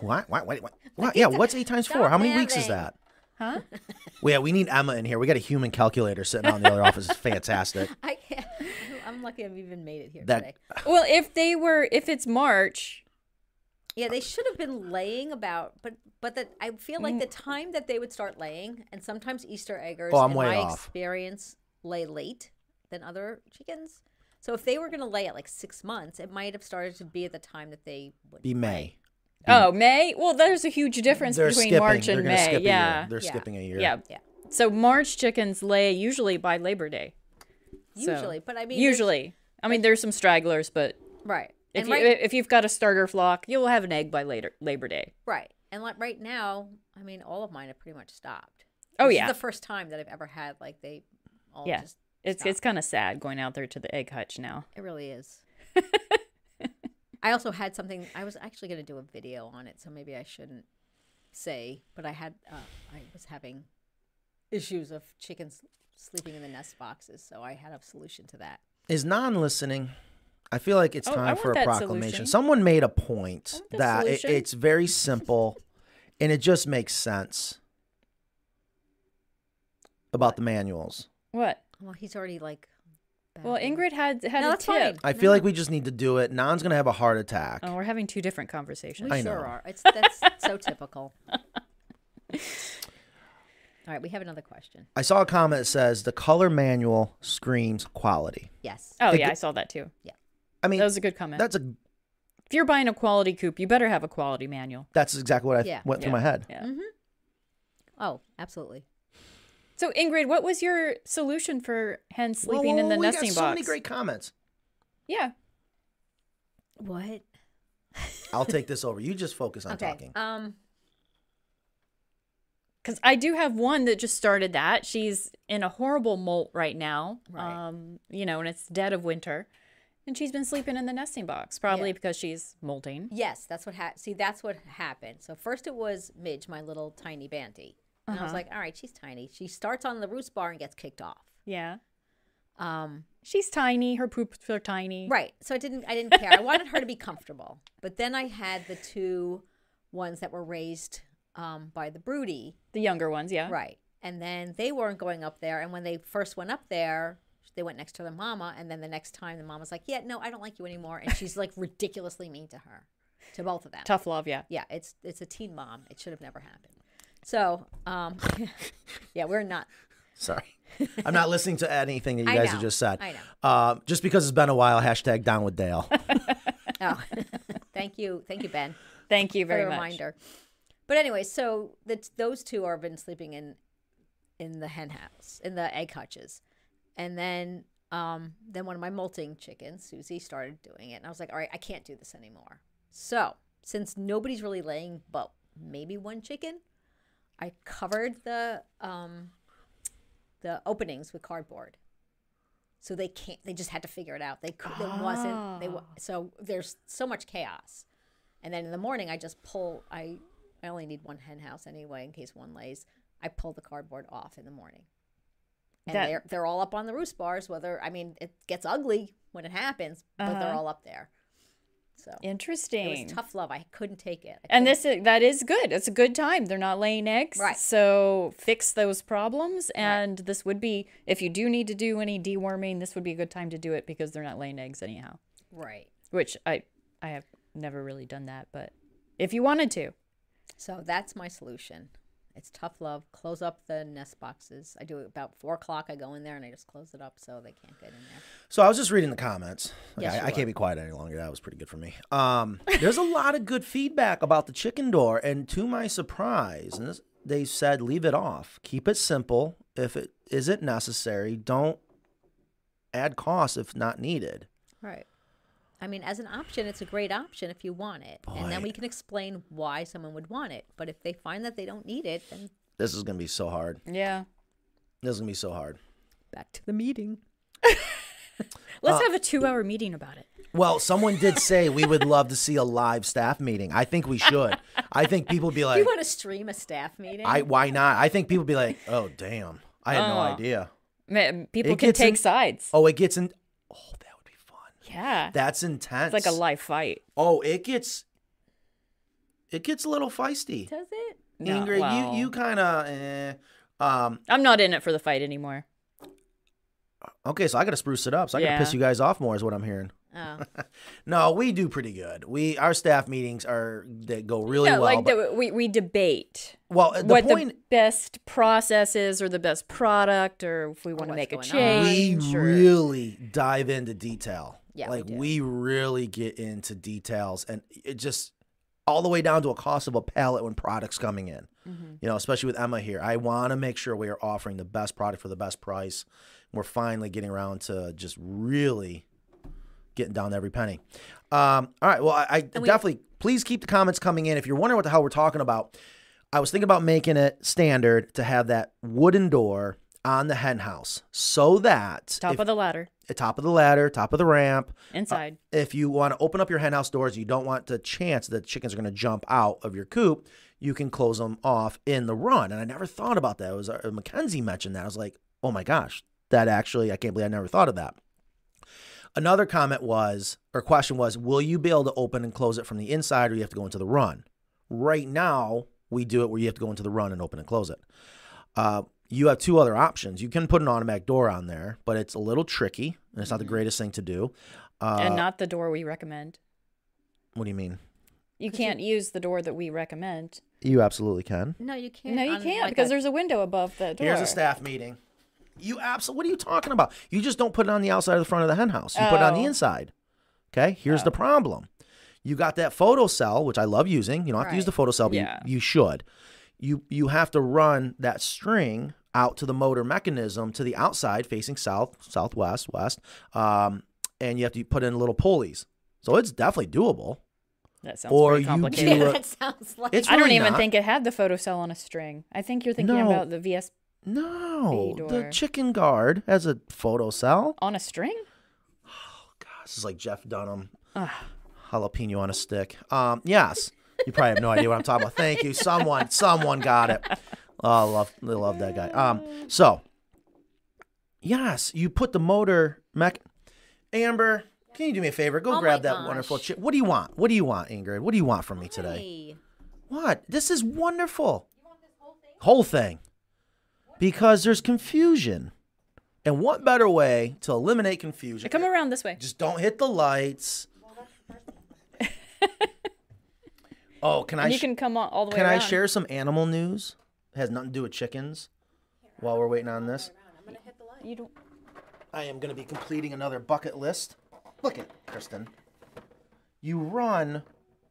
What? What? What? what? what? Yeah. What's eight times four? How many weeks is that? huh? Well, yeah, we need Emma in here. We got a human calculator sitting out in the other office. It's fantastic. I can't. I'm lucky I've even made it here That today. well, if they were, if it's March, Yeah, they should have been laying about, but but that I feel like the mm. time that they would start laying, and sometimes Easter eggers, Oh, I'm in my off. experience, lay late than other chickens. So if they were going to lay at like six months, it might have started to be at the time that they would be lay. May. oh May. Well, there's a huge difference They're between skipping. March They're and May. skip a yeah. year. They're Yeah. skipping a year. Yeah. Yeah. So March chickens lay usually by Labor Day. So- Usually, but I mean, there's- usually. I mean, there's some stragglers, but right? if and you right, if you've got a starter flock, you'll have an egg by later Labor Day. right, and like right now, I mean, all of mine have pretty much stopped. Oh, This yeah. is the first time that I've ever had like they all Yeah. just. It's stopped. it's kind of sad going out there to the egg hutch now. It really is. I also had something. I was actually going to do a video on it, so maybe I shouldn't say. But I had. Uh, I was having issues of chickens sleeping in the nest boxes, so I had a solution to that. Is non-listening? I feel like it's Oh, time want for a proclamation. solution. Someone made a point that it, it's very simple, and it just makes sense about the manuals. What? Well, he's already like. Well. Ingrid had had No, a that's tip. fine. I feel like we just need to do it. Nan's gonna have a heart attack. Oh, we're having two different conversations. We I sure know. are. It's that's so typical. All right, we have another question. I saw a comment that says the color manual screams quality. Yes. Oh Think yeah, I saw that too. Yeah. I mean, That was a good comment. that's a if you're buying a quality coop, you better have a quality manual. that's exactly what I Yeah. went through my head. Yeah. Mm-hmm. Oh, absolutely. So Ingrid, what was your solution for hens sleeping Whoa, in the whoa, we nesting got so box? many great comments. Yeah. What? I'll take this over. You just focus on okay. talking. Um. Because I do have one that just started that. She's in a horrible molt right now. Right. Um, you know, and it's dead of winter. And she's been sleeping in the nesting box, probably Yeah. because she's molting. Yes, that's what happened. See, that's what happened. So first it was Midge, my little tiny banty, and I was Uh-huh. like, "All right, she's tiny." She starts on the roost bar and gets kicked off. Yeah. Um, She's tiny. Her poops are tiny. right. So I didn't. I didn't care. I wanted her to be comfortable. But then I had the two ones that were raised um, by the broody. The younger ones, yeah. Right. and then they weren't going up there. And when they first went up there, they went next to their mama, and then the next time the mama's like, "Yeah, no, I don't like you anymore," and she's like ridiculously mean to her, to both of them. Tough love, yeah. Yeah, it's it's a teen mom. It should have never happened. So, um, yeah, we're not. Sorry. I'm not listening to anything that you I guys know. have just said. I know. Uh, just because it's been a while, hashtag down with Dale. Oh, thank you, thank you, Ben. Thank you for very the much. reminder. But anyway, so the, those two are been sleeping in in the hen house, in the egg hutches, and then um, then one of my molting chickens, Susie, started doing it, and I was like, all right, I can't do this anymore. So since nobody's really laying, but maybe one chicken, I covered the um, the openings with cardboard. So they can't. They just had to figure it out. They could. It wasn't. They. So there's so much chaos. And then in the morning, I just pull. I I only need one hen house anyway, in case one lays. I pull the cardboard off in the morning, and That- they're they're all up on the roost bars. Whether I mean, it gets ugly when it happens, but they're Uh-huh. all up there. So Interesting. it was tough love. I couldn't take it. And couldn't- this is, that is good. It's a good time. They're not laying eggs. Right. So fix those problems. And this would be, if you do need to do any deworming, this would be a good time to do it because they're not laying eggs anyhow. right. Which I I have never really done that, but if you wanted to. So that's my solution. It's tough love. Close up the nest boxes. I do it about four o'clock. I go in there and I just close it up so they can't get in there. So I was just reading the comments. Like, Yes, I, I can't be quiet any longer. That was pretty good for me. Um, there's a lot of good feedback about the chicken door, and to my surprise, this, they said leave it off. Keep it simple. If it isn't necessary, don't add costs if not needed. Right. I mean, as an option, it's a great option if you want it. And then we can explain why someone would want it. But if they find that they don't need it, then This is gonna be so hard. Yeah. This is gonna be so hard. back to the meeting. Let's uh, have a two hour meeting about it. Well, someone did say we would love to see a live staff meeting. I think we should. I think people would be like, you want to stream a staff meeting? I why not? I think people would be like, oh damn, I had no Oh. idea. Ma- People It can take in- sides. Oh, it gets in. Oh, that would be fun. Yeah. That's intense. it's like a live fight. Oh, it gets. It gets a little feisty. Does it? No, Ingrid, well, you you kind of. Eh. Um. I'm not in it for the fight anymore. Okay, so I got to spruce it up. So I got to Yeah. piss you guys off more, is what I'm hearing. Oh. No, we do pretty good. We our staff meetings are they go really no, well. like but- the, we we debate well, the what point the best process is, or the best product, or if we want to make a change. on. we or- really dive into detail. Yeah, we like do. we really get into details, and it just all the way down to a cost of a pallet when products coming in. Mm-hmm. You know, especially with Emma here, I want to make sure we are offering the best product for the best price. We're finally getting around to just really getting down to every penny. Um, all right, well, I, I we- definitely please keep the comments coming in. If you're wondering what the hell we're talking about, I was thinking about making it standard to have that wooden door on the hen house so that top if- of the ladder, top of the ladder, top of the ramp. inside. If you want to open up your henhouse doors, you don't want the chance that chickens are going to jump out of your coop. You can close them off in the run. And I never thought about that. It was uh, Mackenzie mentioned that. I was like, oh my gosh, that actually, I can't believe I never thought of that. Another comment was, or question was, will you be able to open and close it from the inside or you have to go into the run? Right now, we do it where you have to go into the run and open and close it. Uh, you have two other options. You can put an automatic door on there, but it's a little tricky and it's not the greatest thing to do. Uh, and not the door we recommend. what do you mean? You can't use the door that we recommend. You absolutely can. No, you can't. No, you on, can't like, because a- there's a window above the door. Here's a staff meeting. You absolutely. What are you talking about? You just don't put it on the outside of the front of the hen house. You put it on the Oh. inside. Okay. Here's the problem. You got that photo cell, which I love using. You don't have to use the photo cell, but Yeah. you, you should. You you have to run that string out to the motor mechanism to the outside, facing south, southwest, west, um, and you have to put in little pulleys. So it's definitely doable. That sounds Or pretty you complicated. do Yeah, a- that sounds like. It's I don't even not. think it had the photo cell on a string. I think you're thinking No. about the VS No, Feed the chicken guard has a photo cell. on a string. Oh god, this is like Jeff Dunham. Jalapeno on a stick. Um, yes. You probably have no idea what I'm talking about. Thank you. Someone, someone got it. Oh, I love, I love that guy. Um, so yes, you put the motor mech. Amber, can you do me a favor? Go Oh my grab that gosh. wonderful chip. What do you want? What do you want, Ingrid? What do you want from me today? Hey. What? This is wonderful. Whole thing. because there's confusion. And what better way to eliminate confusion? Come around this way. Just don't hit the lights. oh, can I? You sh- can come all, all the way can I share some animal news? It has nothing to do with chickens. While we're waiting on this, You don't. I am going to be completing another bucket list. Look at Kristen. You run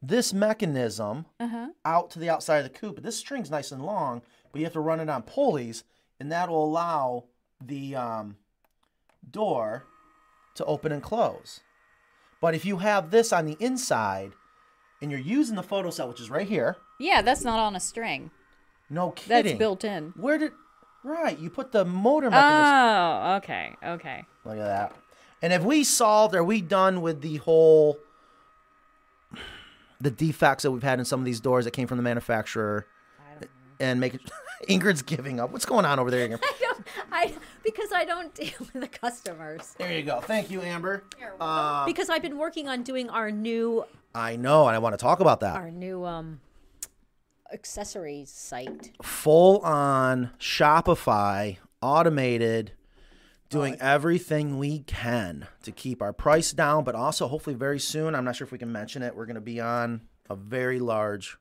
this mechanism Uh-huh. out to the outside of the coop. This string's nice and long, but you have to run it on pulleys, and that will allow the um, door to open and close. But if you have this on the inside, and you're using the photo cell, which is right here, Yeah, that's not on a string. no kidding. That's built in. Where did? Right, you put the motor mechanism. Oh, okay, okay. Look at that. And have we solved? Are we done with the whole the defects that we've had in some of these doors that came from the manufacturer? And make it. Ingrid's giving up. What's going on over there, Ingrid? I don't, I because I don't deal with the customers. there you go. Thank you, Amber. Uh, Because I've been working on doing our new I know, and I want to talk about that. our new um accessories site. Full on Shopify, automated, doing everything we can to keep our price down, but also hopefully very soon. I'm not sure if we can mention it. We're going to be on a very large,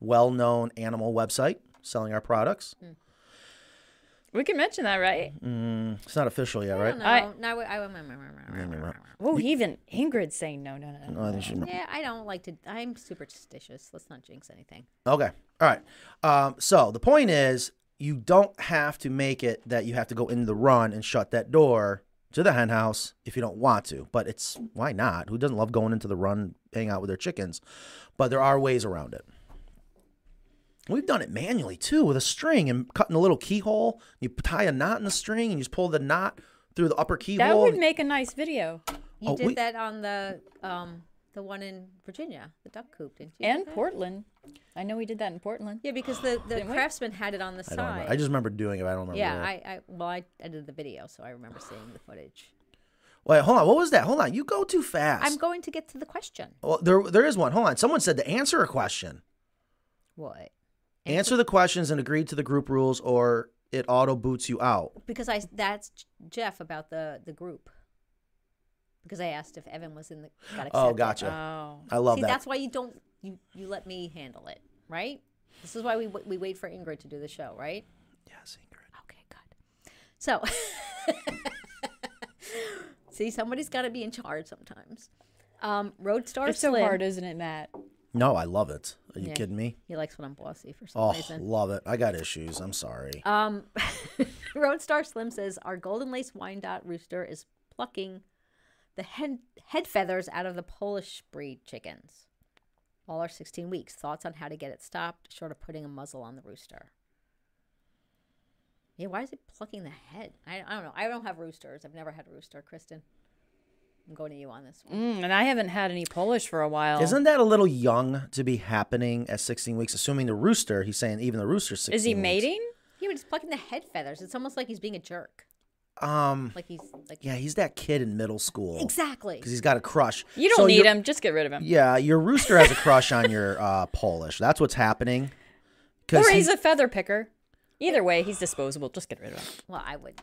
well known animal website selling our products. We can mention that, right? Mm, it's not official yet, I right? don't know. I- no, I, I, Oh, even Ingrid's saying no, no, no. Oh, I think she- yeah, I don't like to. I'm superstitious. Let's not jinx anything. Okay. All right. Um, so the point is, you don't have to make it that you have to go in the run and shut that door to the hen house if you don't want to. But it's why not? Who doesn't love going into the run, hang out with their chickens? But there are ways around it. We've done it manually too with a string and cutting a little keyhole. You tie a knot in the string and you just pull the knot through the upper keyhole. That keyhole. would make a nice video. You Oh, did we- that on the um the one in Virginia, the duck coop, didn't you? And? Portland. I know we did that in Portland. Yeah, because the the Didn't we? craftsman had it on the I don't side. I just remember doing it. I don't remember. yeah. I, I well I edited the video, so I remember seeing the footage. Wait, hold on. What was that? Hold on. You go too fast. I'm going to get to the question. well, there, there is one. Hold on. Someone said to answer a question. What? Answer the questions and agree to the group rules, or it auto boots you out. Because I that's Jeff about the the group. Because I asked if Evan was in the got. Oh, gotcha. Oh. I love See, that. that's why you don't you you let me handle it, right? This is why we we wait for Ingrid to do the show, right? yes, Ingrid. Okay, good. So, see, somebody's got to be in charge sometimes. Um, Roadstar It's so Slim. hard, isn't it, Matt? No, I love it. Are you Yeah. kidding me? He likes when I'm bossy for some Oh, reason. love it. I got issues. I'm sorry. Um, Roadstar Slim says our golden lace Wyandotte rooster is plucking the head head feathers out of the Polish breed chickens. All are 16 weeks. Thoughts on how to get it stopped, short of putting a muzzle on the rooster. Yeah, why is it plucking the head? I, I don't know. I don't have roosters. I've never had a rooster, Kristen. I'm going to you on this one. Mm, and I haven't had any Polish for a while. Isn't that a little young to be happening at 16 weeks? Assuming the rooster, he's saying even the rooster's 16 Is he weeks. mating? Yeah, but he's plucking the head feathers. It's almost like he's being a jerk. Um, Like he's like yeah, he's that kid in middle school. exactly. Because he's got a crush. You don't So need him. Just get rid of him. Yeah, your rooster has a crush on your uh, Polish. That's what's happening. Or he- he's a feather picker. Either way, he's disposable. Just get rid of him. Well, I would.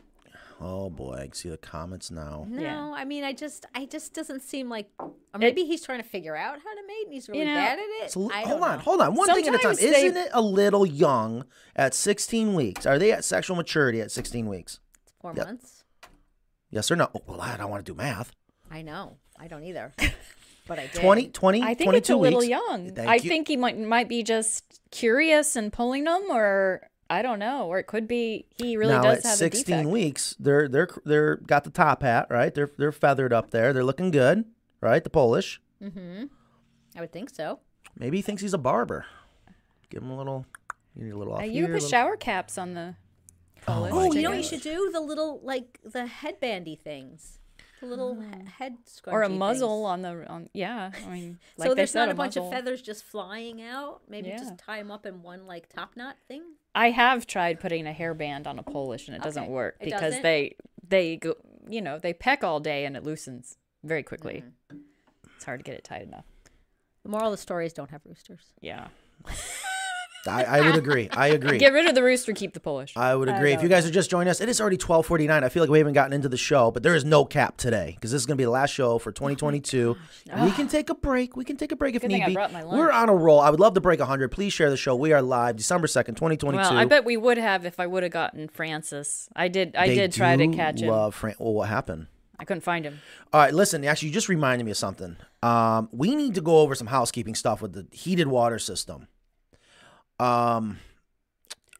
Oh boy, I can see the comments now. No, Yeah. I mean, I just, I just doesn't seem like, or maybe he's trying to figure out how to mate, and he's really know, bad at it. It's I hold don't on, know. hold on. One thing at a time. They- Isn't it a little young at 16 weeks? Are they at sexual maturity at 16 weeks? It's four Yep. months. Yes or no? Oh, well, I don't want to do math. I know. I don't either. but I did. 20, 20, I think 22 it's a little weeks. young. Thank I you. think he might might be just curious and pulling them, or I don't know, or it could be he really now does at have 16 a defect. weeks, they're they're they're got the top hat, right? They're they're feathered up there. They're looking good, right? The Polish. Mm-hmm. I would think so. Maybe he thinks he's a barber. Give him a little. You need a little off Uh, you here, put little- shower caps on the. Polish Oh, you know what you should do? The little, like, the headbandy things. The little he- head scrunchie or a muzzle things. on the on yeah i mean like so there's said, not a, bunch muzzle. of feathers just flying out. Maybe Yeah. just tie them up in one like top knot thing. I have tried putting a hairband on a polish and it doesn't Okay. work because doesn't? they they go you know they peck all day and it loosens very quickly Mm-hmm. it's hard to get it tight enough The moral of the story is don't have roosters. yeah I, I would agree. I agree. Get rid of the rooster, keep the Polish. I would agree. If you guys are just joining us, it is already 1249. I feel like we haven't gotten into the show, but there is no cap today because this is going to be the last show for 2022. we can take a break. We can take a break if Good need thing I be. brought my lunch. We're on a roll. I would love to break 100. Please share the show. We are live December 2nd, 2022. well, I bet we would have if I would have gotten Francis. I did. I They did try to catch him. Love Fran- well, what happened? I couldn't find him. All right, listen. Actually, you just reminded me of something. Um, we need to go over some housekeeping stuff with the heated water system. Um,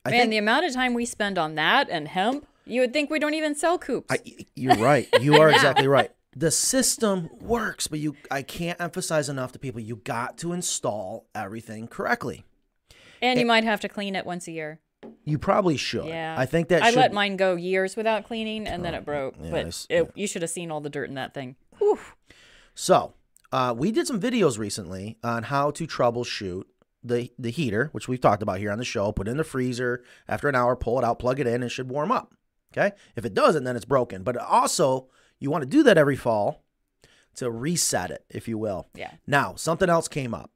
I Man, think the amount of time we spend on that and hemp, you would think we don't even sell coops. I, you're right. You are exactly right. The system works, but you I can't emphasize enough to people you got to install everything correctly. and you might have to clean it once a year. You probably should. Yeah. I think that I should let mine go years without cleaning, and then it broke. yeah, but it, you should have seen all the dirt in that thing. So, uh, we did some videos recently on how to troubleshoot the the heater, which we've talked about here on the show. Put it in the freezer after an hour, pull it out, plug it in, and it should warm up. Okay. If it doesn't, then it's broken. But also, you want to do that every fall to reset it, if you will. Yeah. Now, something else came up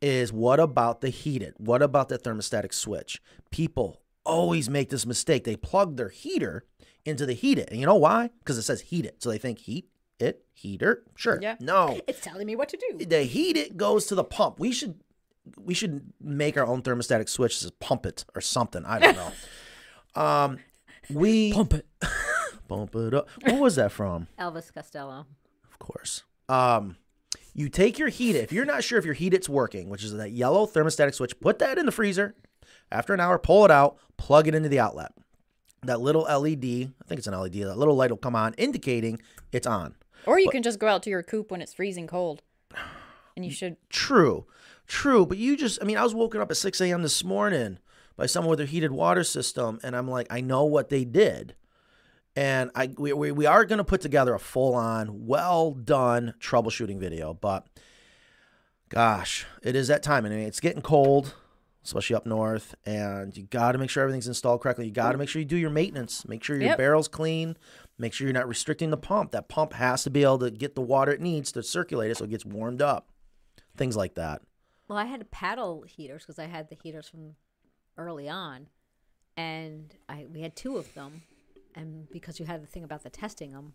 is what about the heated? What about the thermostatic switch? People always make this mistake. They plug their heater into the heat it. And you know why? Because it says heat it. So they think heat it, heater. Sure. Yeah. No. It's telling me what to do. The heat it goes to the pump. We should we should make our own thermostatic switch to pump it or something. I don't know. um we pump it. pump it up. What was that from? Elvis Costello. Of course. Um, you take your heat. If you're not sure if your heat it's working, which is that yellow thermostatic switch, put that in the freezer. After an hour, pull it out, plug it into the outlet. That little LED, I think it's an LED. That little light will come on, indicating it's on. Or you can just go out to your coop when it's freezing cold, and you should. True, true. But you just, I mean, I was woken up at 6 a.m. this morning by someone with their heated water system, and I'm like, I know what they did. And I we, we, we are going to put together a full on, well done troubleshooting video. But gosh, it is that time. I mean, it's getting cold, especially up north, and you got to make sure everything's installed correctly. You got to make sure you do your maintenance, make sure your Yep. barrel's clean, make sure you're not restricting the pump. That pump has to be able to get the water it needs to circulate it so it gets warmed up. Things like that. Well, I had paddle heaters because I had the heaters from early on, and I we had two of them, and because you had the thing about the testing them,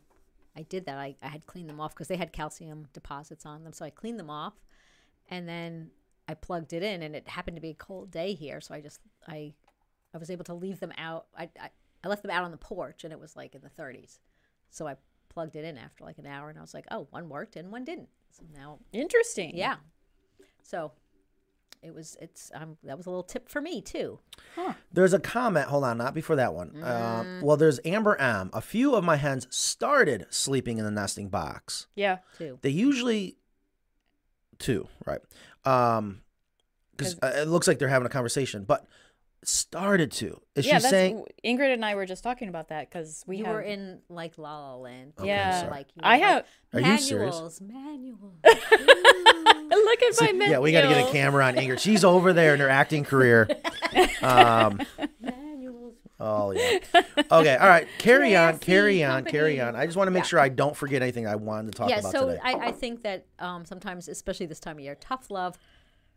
I did that. I, I had cleaned them off because they had calcium deposits on them, so I cleaned them off, and then I plugged it in, and it happened to be a cold day here, so I just I I was able to leave them out. I I, I left them out on the porch, and it was like in the 30s, so I plugged it in after like an hour, and I was like, oh, one worked and one didn't. So now Interesting. yeah. So it was it's um that was a little tip for me too. There's a comment. Hold on, not before that one. Mm. Um, well, there's Amber M. A few of my hens started sleeping in the nesting box. Yeah. Too. They usually two, right? Um, because it looks like they're having a conversation, but started to. Is yeah. she That's, saying? Ingrid and I were just talking about that because we you have. were in like La La Land. Okay, yeah. sorry. Like you I were like, have. Are you serious? manuals, manuals. Look at my menu. Yeah, we got to get a camera on Ingrid. She's over there in her acting career. Um, manuals. oh yeah. Okay. All right. Carry on. Carry on. Carry on. I just want to make sure I don't forget anything I wanted to talk yeah, about so today. I, I think that um, sometimes, especially this time of year, tough love.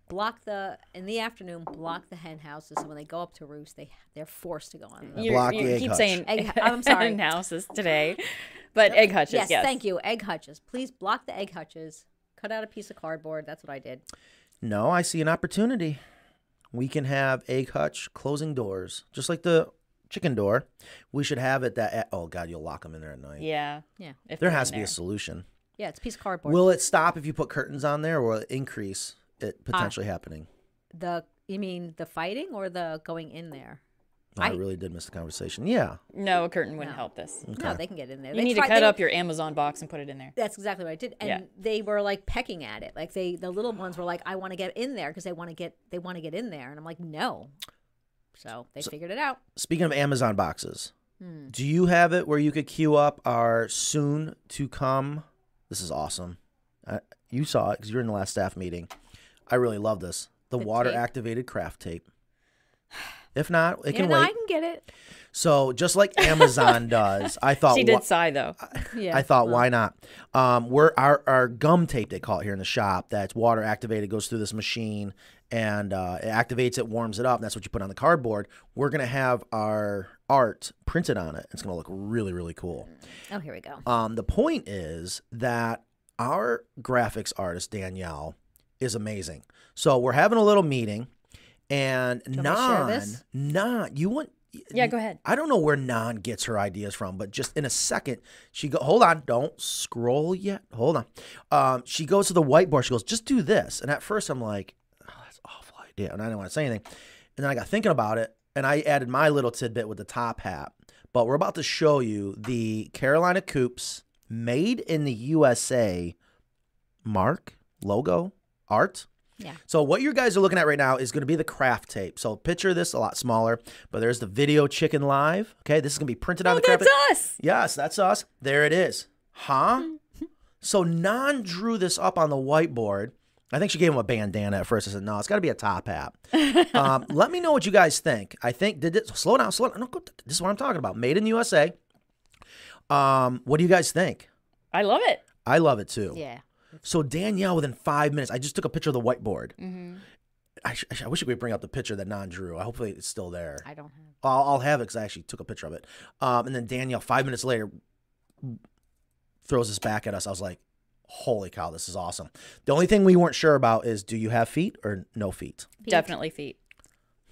Block the in the afternoon. Block the hen houses. So when they go up to roost, they they're forced to go on. them. You, Block you the egg keep hutch. saying Egg I'm sorry. hen houses today, but egg hutches. Yes, Yes, thank you. Egg hutches. Please block the egg hutches. Cut out a piece of cardboard. That's what I did. No, I see an opportunity. We can have egg hutch closing doors, just like the chicken door. We should have it that. oh God, you'll lock them in there at night. Yeah. Yeah. if There has in to be a solution. Yeah, it's a piece of cardboard. Will it stop if you put curtains on there, or will it increase it potentially happening? the you mean the fighting or the going in there? Oh, I, I- really did miss the conversation. Yeah. No, a curtain wouldn't No. help this. No, they can get in there. You They need tried- to cut they- up your Amazon box and put it in there. That's exactly what I did, and Yeah. they were like pecking at it. Like they, the little ones were like, "I want to get in there because they want to get, they want to get in there," and I'm like, "No." So they figured it out. Speaking of Amazon boxes, Hmm. do you have it where you could queue up our soon to come? This is awesome. I, you saw it because you were in the last staff meeting. I really love this. The, The water tape? activated kraft tape. If not, it Yeah, can no, wait. I can get it. So just like Amazon does, I thought She wha- did sigh though. Yeah, I thought, why not? Um, we're our, our gum tape they call it here in the shop. That's water activated, goes through this machine, and uh, it activates it, warms it up. And that's what you put on the cardboard. We're gonna have our art printed on it. It's gonna look really, really cool. Oh, here we go. Um, the point is that our graphics artist Danielle is amazing. So we're having a little meeting, and you want me to share non, non, you want. Yeah, go ahead. I don't know where Non gets her ideas from, but just in a second, she go. Hold on, don't scroll yet. Hold on. Um, she goes to the whiteboard. She goes, "Just do this." And at first, I'm like, "Oh, that's an awful idea," and I didn't want to say anything. And then I got thinking about it, and I added my little tidbit with the top hat. But we're about to show you the Carolina Coops made in the USA mark, logo, art. Yeah. So what you guys are looking at right now is going to be the kraft tape. So picture this a lot smaller, but there's the video chicken live. Okay, this is going to be printed on Oh, the craft. that's us. Yes, that's us. There it is. Huh? so Non drew this up on the whiteboard. I think she gave him a bandana at first. I said, no, it's got to be a top hat. um, let me know what you guys think. I think, did it, slow down, slow down. No, this is what I'm talking about. Made in USA. Um, what do you guys think? I love it. I love it too. Yeah. So Danielle, within five minutes, I just took a picture of the whiteboard. Mm-hmm. I, sh- I wish we could bring up the picture that Non drew. I hopefully it's still there. I don't have. I'll, I'll have it because I actually took a picture of it. Um, and then Danielle, five minutes later, throws this back at us. I was like, holy cow, this is awesome. The only thing we weren't sure about is do you have feet or no feet? Definitely feet.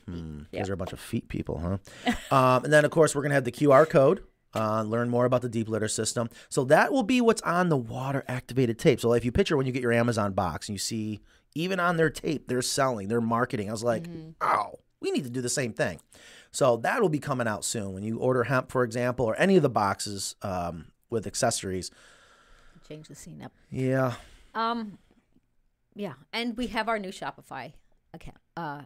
Hmm. Yeah. These are a bunch of feet people, huh? um, and then, of course, we're going to have the QR code. Uh, learn more about the deep litter system. So that will be what's on the water activated tape. So if you picture when you get your Amazon box and you see even on their tape, they're selling, they're marketing. I was like, oh, we need to do the same thing. So that will be coming out soon. When you order hemp, for example, or any of the boxes um, with accessories. Change the scene up. Yeah. Um, yeah, and we have our new Shopify account uh,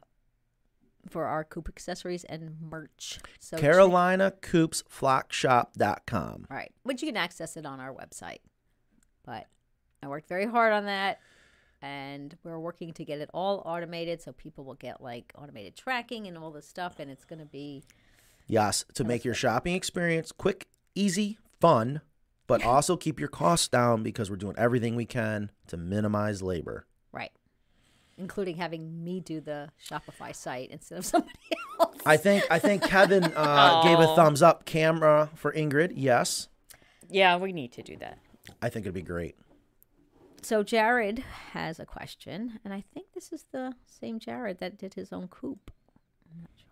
for our coop accessories and merch. So check- Carolina right, which you can access it on our website. But I worked very hard on that, and we're working to get it all automated so people will get like automated tracking and all this stuff, and it's going to be Yes, to make your shopping experience quick, easy, fun, but also keep your costs down because we're doing everything we can to minimize labor. Right, including having me do the Shopify site instead of somebody else. I think I think Kevin uh, gave a thumbs up camera for Ingrid. Yes, Yeah, we need to do that. I think it'd be great. So Jared has a question, and I think this is the same Jared that did his own coop. I'm not sure.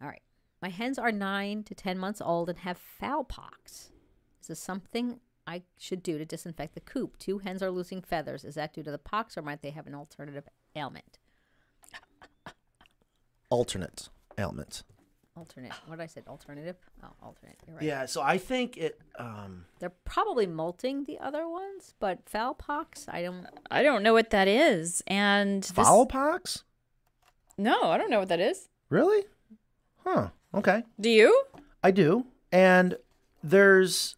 All right. My hens are nine to ten months old and have fowl pox. Is this something I should do to disinfect the coop? Two hens are losing feathers. Is that due to the pox, or might they have an alternative ailment? Alternate ailment. Alternate. What did I say? Alternative? Oh, alternate. You're right. Yeah, so I think it. Um, They're probably molting the other ones, but fowl pox, I don't. I don't know what that is. And this- fowl pox? No, I don't know what that is. Really? Huh. Okay. Do you? I do. And there's,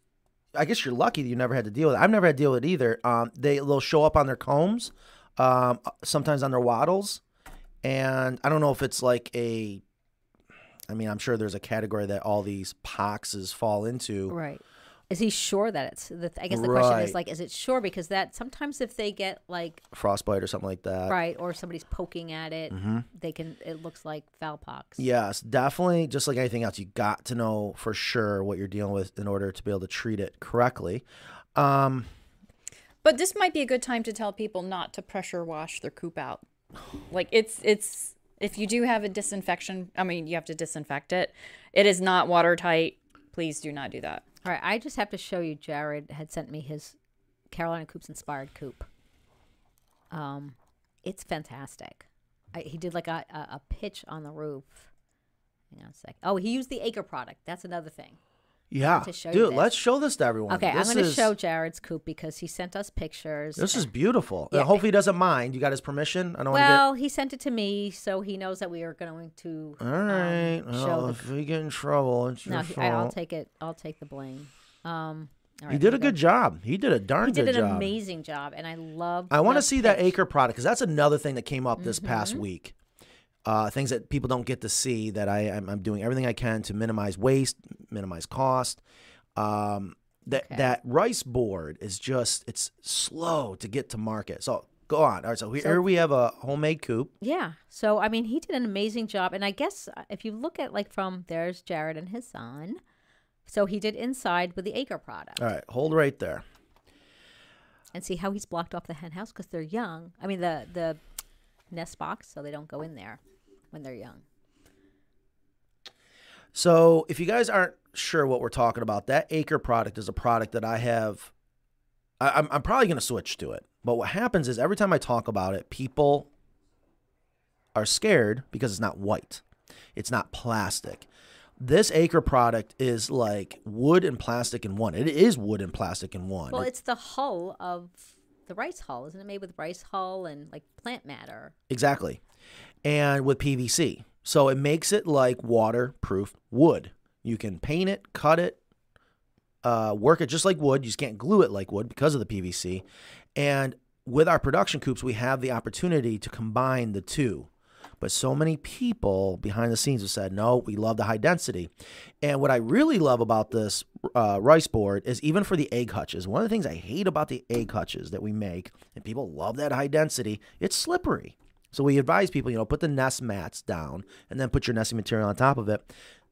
I guess you're lucky that you never had to deal with it. I've never had to deal with it either. Um, they, they'll show up on their combs, um, sometimes on their wattles. And I don't know if it's like a, I mean, I'm sure there's a category that all these poxes fall into. Right. Is he sure that it's the I guess the question is like is it sure because that sometimes if they get like Frostbite or something like that. right or somebody's poking at it Mhm. they can it looks like fowl pox. Yes, definitely. Just like anything else, you got to know for sure what you're dealing with in order to be able to treat it correctly. Um, But this might be a good time to tell people not to pressure wash their coop out. Like it's it's if you do have a disinfection, I mean you have to disinfect it. It is not watertight. Please do not do that. All right, I just have to show you Jared had sent me his Carolina Coops inspired coop. Um it's fantastic. I, he did like a, a, a pitch on the roof. Hang on a sec. Oh, he used the acre product. That's another thing. Yeah, to show you dude, let's show this to everyone. Okay, This I'm going to is- show Jared's coop because he sent us pictures. This is beautiful. Yeah. Hopefully he doesn't mind. You got his permission. I don't Well, he sent it to me, so he knows that we are going to. All right. um, show well, the- if we get in trouble, it's your No, he- I, I'll take it. I'll take the blame. Um, all he did a we good job. He did a darn did good job. He did an amazing job, and I love. I want to see that acre product because that's another thing that came up this past Mm-hmm. week. Uh, things that people don't get to see that I I'm, I'm doing everything I can to minimize waste, minimize cost. Um, that Okay. that rice board is just it's slow to get to market. So Go on. All right. So, here, here we have a homemade coop. Yeah. So I mean, he did an amazing job, and I guess uh, if you look at like from there's Jared and his son. So he did inside with the acre product, All right. Hold right there. and see how he's blocked off the hen house because they're young. I mean the the nest box, so they don't go in there when they're young. So, if you guys aren't sure what we're talking about, that Acre product is a product that I have. I, I'm, I'm probably going to switch to it. But what happens is every time I talk about it, people are scared because it's not white, it's not plastic. This Acre product is like wood and plastic in one. It is wood and plastic in one. Well, it's the hull of the rice hull, isn't it? Made with rice hull and like plant matter. Exactly. And with PVC. So it makes it like waterproof wood. You can paint it, cut it, uh, work it just like wood. You just can't glue it like wood because of the PVC. And with our production coops, we have the opportunity to combine the two. But so many people behind the scenes have said, no, we love the high density. And what I really love about this uh, rice board is even for the egg hutches, one of the things I hate about the egg hutches that we make, and people love that high density, it's slippery. So we advise people, you know, put the nest mats down and then put your nesting material on top of it.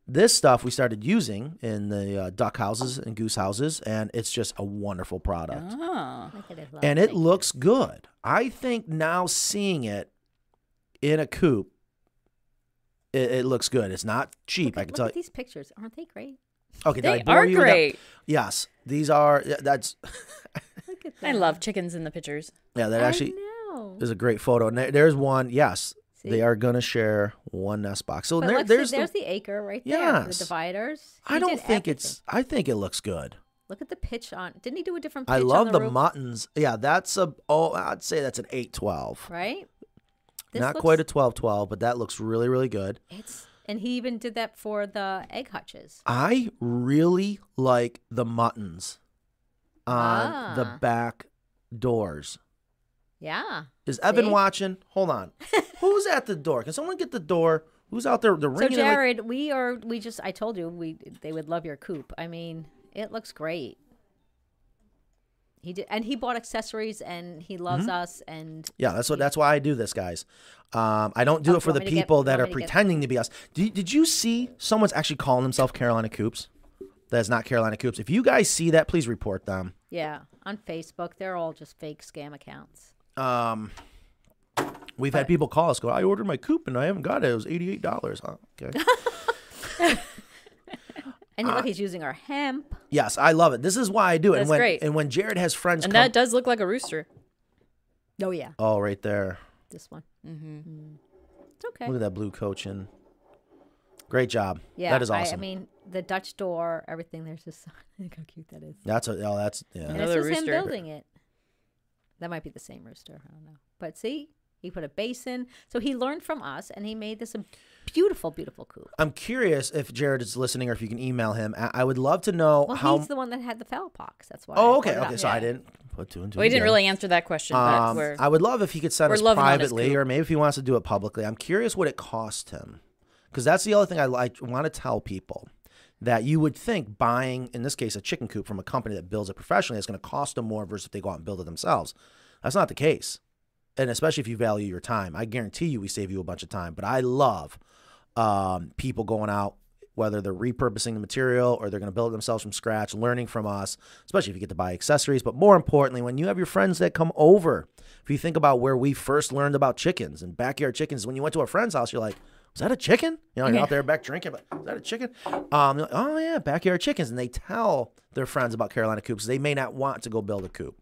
This stuff we started using in the uh, duck houses and goose houses, and it's just a wonderful product. Oh. Look at it. And it looks good. I think now seeing it in a coop, it, it looks good. It's not cheap. Look I can look tell at these pictures. Aren't they great? Okay, they are you with that? great. Yes, these are. That's Look at I love chickens in the pictures. yeah. That I actually know. is a great photo. And there- there's one. Yes, See? they are gonna share one nest box. So there, look, see, there's there's, the, the, acre right there. Yes. The dividers. I don't did think it's. I think it looks good. Look at the pitch on. Didn't he do a different pitch I on love the, roof? muntins. Yeah, that's a. Oh, I'd say that's an eight twelve. Right? This Not looks- quite a 12-12, but that looks really really good. It's and he even did that for the egg hutches. I really like the muntins on the Ah. back doors. Yeah. Is Evan See? watching? Hold on. Who's at the door? Can someone get the door? Who's out there? The So ringing. like- Jared, we are we just I told you we they would love your coop. I mean, it looks great. He did and he bought accessories and he loves Mm-hmm. us and yeah, that's what. That's why I do this, guys. Um, I don't do Oh, it for the to get- people that are to get- pretending to be us. Did, did you see someone's actually calling themselves Carolina Coops? That's not Carolina Coops. If you guys see that, please report them. yeah, on Facebook, they're all just fake scam accounts. Um, we've had people call us, go, I ordered my coop and I haven't got it. It was eighty eight dollars. Huh? Okay. And Uh, look, he's using our hemp. yes, I love it. This is why I do it. and That's when great. and when Jared has friends And come, that does look like a rooster. Oh yeah, oh, right there. this one. Mm-hmm. It's okay. Look at that blue coaching. Great job. Yeah, that is awesome. I, mean, the Dutch door, everything. There's just look how cute that is. that's a oh, that's yeah. And Another it's just him building it. That might be the same rooster. I don't know. But see, he put a basin. So he learned from us, and he made this a beautiful, beautiful coop. I'm curious if Jared is listening or if you can email him. I, I would love to know Well, how. he's the one that had the fowl pox. That's why. Oh, brought okay, up. okay. So I didn't put two and two. Well, he didn't really answer that question, but Um, we're, I would love if he could send we're us loving on his privately, or maybe if he wants to do it publicly. I'm curious what it cost him, because that's the other thing I like. Want to tell people that you would think buying, in this case, a chicken coop from a company that builds it professionally is going to cost them more versus if they go out and build it themselves. That's not the case, and especially if you value your time, I guarantee you we save you a bunch of time. But I love um, people going out. Whether they're repurposing the material or they're going to build themselves from scratch, learning from us, especially if you get to buy accessories. But more importantly, when you have your friends that come over, if you think about where we first learned about chickens and backyard chickens, when you went to a friend's house, you're like, "Was that a chicken?" You know, you're out there back drinking, but is that a chicken? Um, like, oh yeah, backyard chickens, and they tell their friends about Carolina coops. They may not want to go build a coop.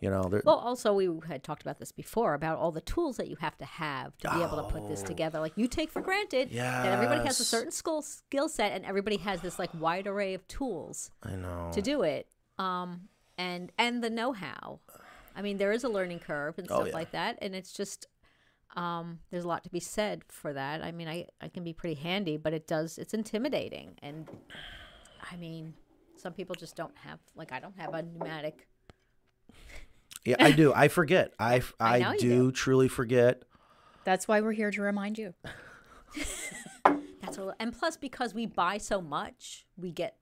You know, Well, also we had talked about this before about all the tools that you have to have to be able to put this together. Like you take for granted that everybody has a Oh. Certain skill skill set, and everybody has this like wide array of tools I know. to do it. Um, and and the know how. I mean, there is a learning curve and Oh, stuff yeah. like that, and it's just um, there's a lot to be said for that. I mean, I I can be pretty handy, but it does it's intimidating, and I mean, some people just don't have like I don't have a pneumatic. Yeah, I do. I forget. I I I, do, do. truly forget. that's why we're here to remind you. That's a, and plus because we buy so much, we get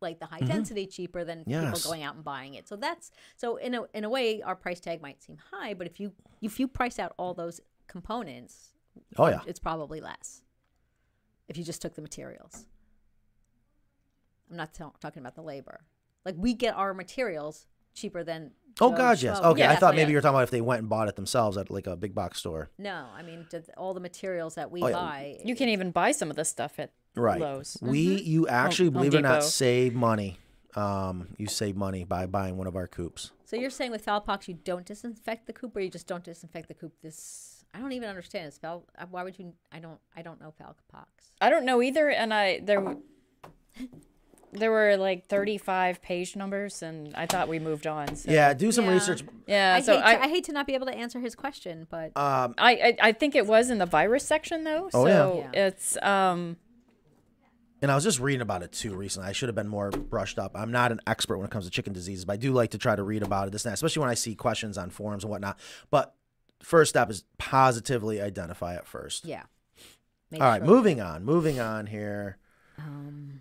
like the high mm-hmm. density cheaper than. Yes. people going out and buying it. So that's so in a in a way our price tag might seem high, but if you if you price out all those components, Oh yeah. it's probably less. If you just took the materials. I'm not ta- talking about the labor. Like we get our materials cheaper than Oh God, yes. Schmo. Okay, Yeah, I thought maybe you were talking about if they went and bought it themselves at like a big box store. No, I mean all the materials that we Oh, yeah. buy. You can even buy some of this stuff at Right. Lowe's. We you actually Home believe it or not save money. Um, you save money by buying one of our coops. So you're saying with fowl pox you don't disinfect the coop, or you just don't disinfect the coop? This I don't even understand. Is fowl? uh, Why would you? I don't. I don't know fowl pox. I don't know either, and I there w- there were like 35 page numbers, and I thought we moved on. So. Yeah, do some Yeah. research. yeah. I so hate. I, to, I hate to not be able to answer his question, but Um, I, I I think it was in the virus section though. Oh, yeah. so Yeah. it's um and I was just reading about it too recently. I should have been more brushed up. I'm not an expert when it comes to chicken diseases, but I do like to try to read about it, this and that, especially when I see questions on forums and whatnot. But first step is positively identify it first. yeah. Make All right, sure- moving on. Moving on here. Um,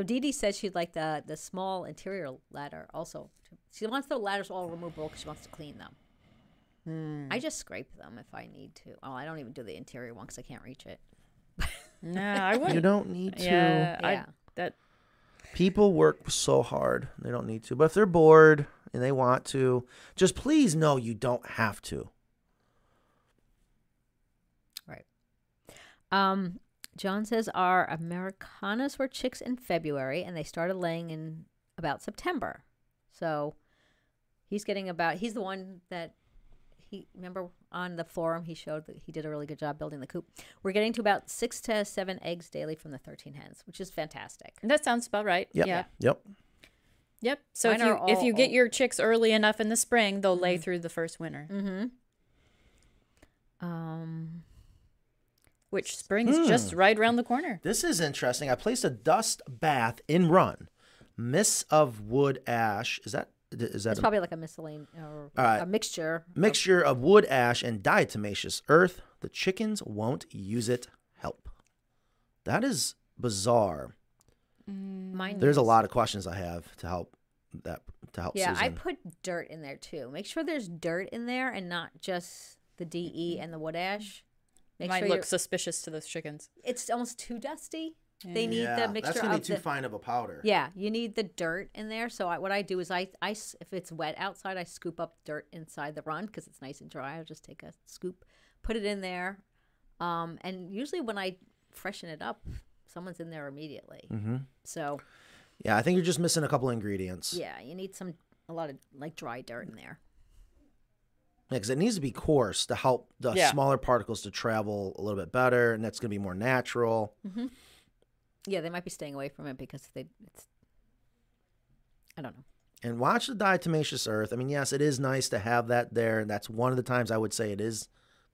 so Dee Dee says she'd like the the small interior ladder also. She wants the ladders all removable because she wants to clean them. Hmm. I just scrape them if I need to. Oh, I don't even do the interior one because I can't reach it. nah, I wouldn't. You don't need to. Yeah, I Yeah. that People work so hard. They don't need to. But if they're bored and they want to, just please know you don't have to. Right. Um, John says our Americanas were chicks in February and they started laying in about September. So he's getting about, he's the one that he, remember on the forum, he showed that he did a really good job building the coop. We're getting to about six to seven eggs daily from the 13 hens, which is fantastic. that sounds about right. Yep. Yeah. Yep. Yep. So if you are if you all- get your chicks early enough in the spring, they'll lay through the first winter. Mm-hmm. Um, Which spring's just hmm. right around the corner. This is interesting. I placed a dust bath in run. Miss of wood ash. Is that is that it's a probably like a miscellaneous or All right. a mixture. mixture of wood ash and diatomaceous earth? The chickens won't use it. Help. That is bizarre. Mm. Mine There's a lot of questions I have to help that to help Yeah, I put dirt in there too. Make sure there's dirt in there and not just the DE mm-hmm. and the wood ash. It Make might sure look suspicious to those chickens. it's almost too dusty. They need yeah, the mixture that's gonna of be too the, fine of a powder. Yeah, you need the dirt in there. So I, what I do is I, I s- if it's wet outside, I scoop up dirt inside the run because it's nice and dry. I'll just take a scoop, put it in there, um, and usually when I freshen it up, someone's in there immediately. Mm-hmm. So Yeah, I think you're just missing a couple ingredients. yeah, you need some a lot of like dry dirt in there. Because it needs to be coarse to help the Yeah. smaller particles to travel a little bit better, and that's going to be more natural. Yeah, they might be staying away from it because they. It's, I don't know. And watch the diatomaceous earth. I mean, yes, it is nice to have that there. and That's one of the times I would say it is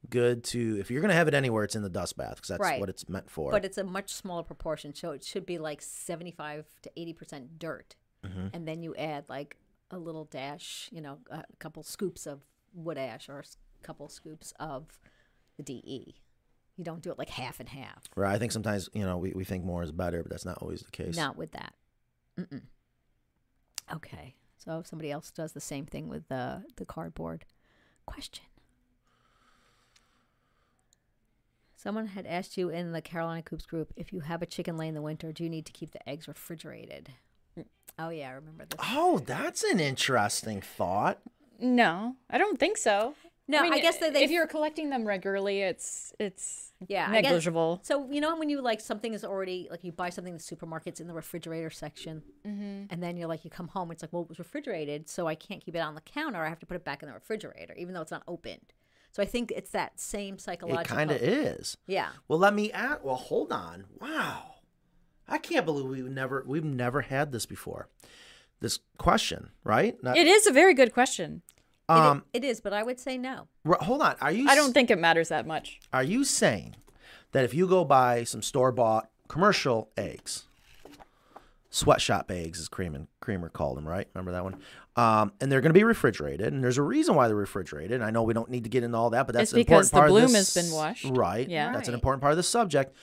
good to if you're going to have it anywhere, it's in the dust bath because that's Right. what it's meant for. But it's a much smaller proportion, so it should be like seventy-five to eighty percent dirt, Mhm. and then you add like a little dash, you know, a couple scoops of wood ash or a couple scoops of the DE. You don't do it like half and half. Right. I think sometimes you know we, we think more is better, but that's not always the case. Not with that. Mm-mm. Okay, so if somebody else does the same thing with the the cardboard. Question. Someone had asked you in the Carolina Coops group if you have a chicken lay in the winter, do you need to keep the eggs refrigerated? Mm. Oh yeah, I remember this. Oh, that's an interesting thought. No, I don't think so. No, I mean, I guess that they- if you're collecting them regularly, it's it's Yeah, I guess- negligible. So you know when you like something is already like you buy something in the supermarkets in the refrigerator section, Mhm. and then you're like you come home, it's like well it was refrigerated, so I can't keep it on the counter. I have to put it back in the refrigerator, even though it's not opened. So I think it's that same psychological. It kind of is. Yeah. Well, let me add. Well, hold on. Wow, I can't believe we've never we've never had this before. This question, right? Not- It is a very good question. It Um, it is, but I would say no. r- hold on. Are you? I don't think it matters that much. Are you saying that if you go buy some store bought commercial eggs, sweatshop eggs, as Creamer, Creamer called them, right? Remember that one? Um, and they're going to be refrigerated, and there's a reason why they're refrigerated. And I know we don't need to get into all that, but that's It's an because important part the of bloom has been washed. Right. Yeah. That's an important part of the subject.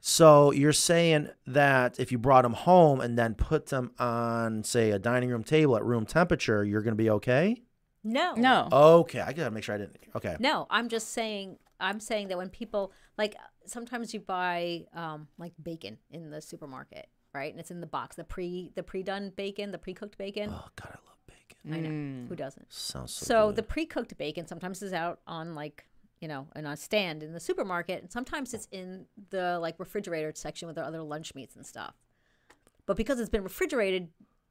So you're saying that if you brought them home and then put them on, say, a dining room table at room temperature, you're going to be okay? No. No. Okay, I gotta make sure I didn't. Okay. No, I'm just saying. I'm saying that when people like sometimes you buy um, like bacon in the supermarket, right? And it's in the box, the pre the pre done bacon, the pre cooked bacon. Oh God, I love bacon. I know who doesn't. Sounds so. So good. the pre cooked bacon sometimes is out on like you know in a stand in the supermarket, and sometimes it's in the like refrigerator section with their other lunch meats and stuff. But because it's been refrigerated,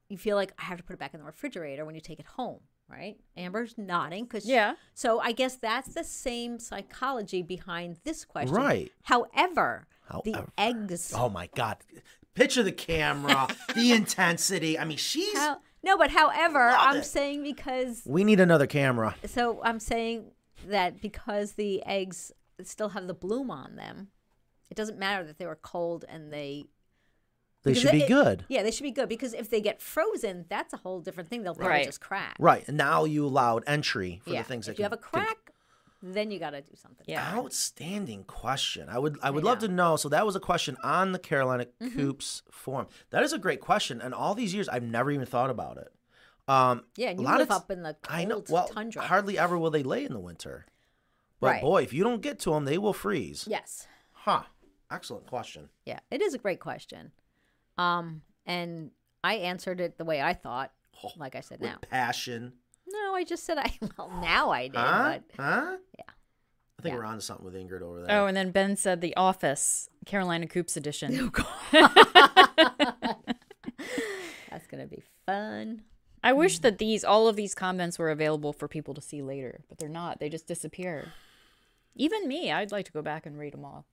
you feel like I have to put it back in the refrigerator when you take it home, right? Amber's nodding because Yeah. So I guess that's the same psychology behind this question, Right. However, the eggs. Oh my God! Picture the camera, the intensity. I mean, she's. How, no, but however, Love I'm it. saying because We need another camera. so I'm saying that because the eggs still have the bloom on them, it doesn't matter that they were cold and they. They because should be it- good. Yeah, they should be good because if they get frozen, that's a whole different thing. They'll probably Right. just crack. Right. And now you allowed entry for yeah. the things if that you have a can- can- crack, then you got to do something. Yeah. Outstanding question. I would I would I love know. to know. So that was a question on the Carolina Mm-hmm. Coops forum. That is a great question. And all these years I've never even thought about it. Um Yeah, and a you lot live of up in the cold I know. Well, tundra. hardly ever will they lay in the winter. But Right. boy, if you don't get to them, they will freeze. Yes. Huh. Excellent question. Yeah, it is a great question. Um, and I answered it the way I thought. Oh, Like I said With now. passion. No, I just said I. Well, now I did. Huh? But Huh? Yeah. I think Yeah. we're on to something with Ingrid over there. Oh, and then Ben said The Office, Carolina Coops edition. Oh, God. that's gonna be fun. I wish hmm. that these all of these comments were available for people to see later, but they're not. They just disappear. Even me, I'd like to go back and read them all.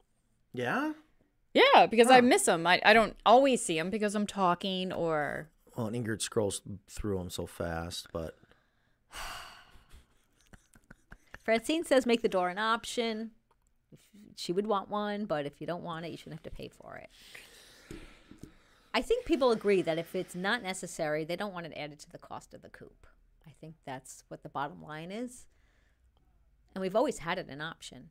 yeah? Yeah, because I miss them. I, I don't always see them because I'm talking or Well, and Ingrid scrolls through them so fast, but Francine says make the door an option. She would want one, but if you don't want it, you shouldn't have to pay for it. I think people agree that if it's not necessary, they don't want it added to the cost of the coop. I think that's what the bottom line is. And we've always had it an option.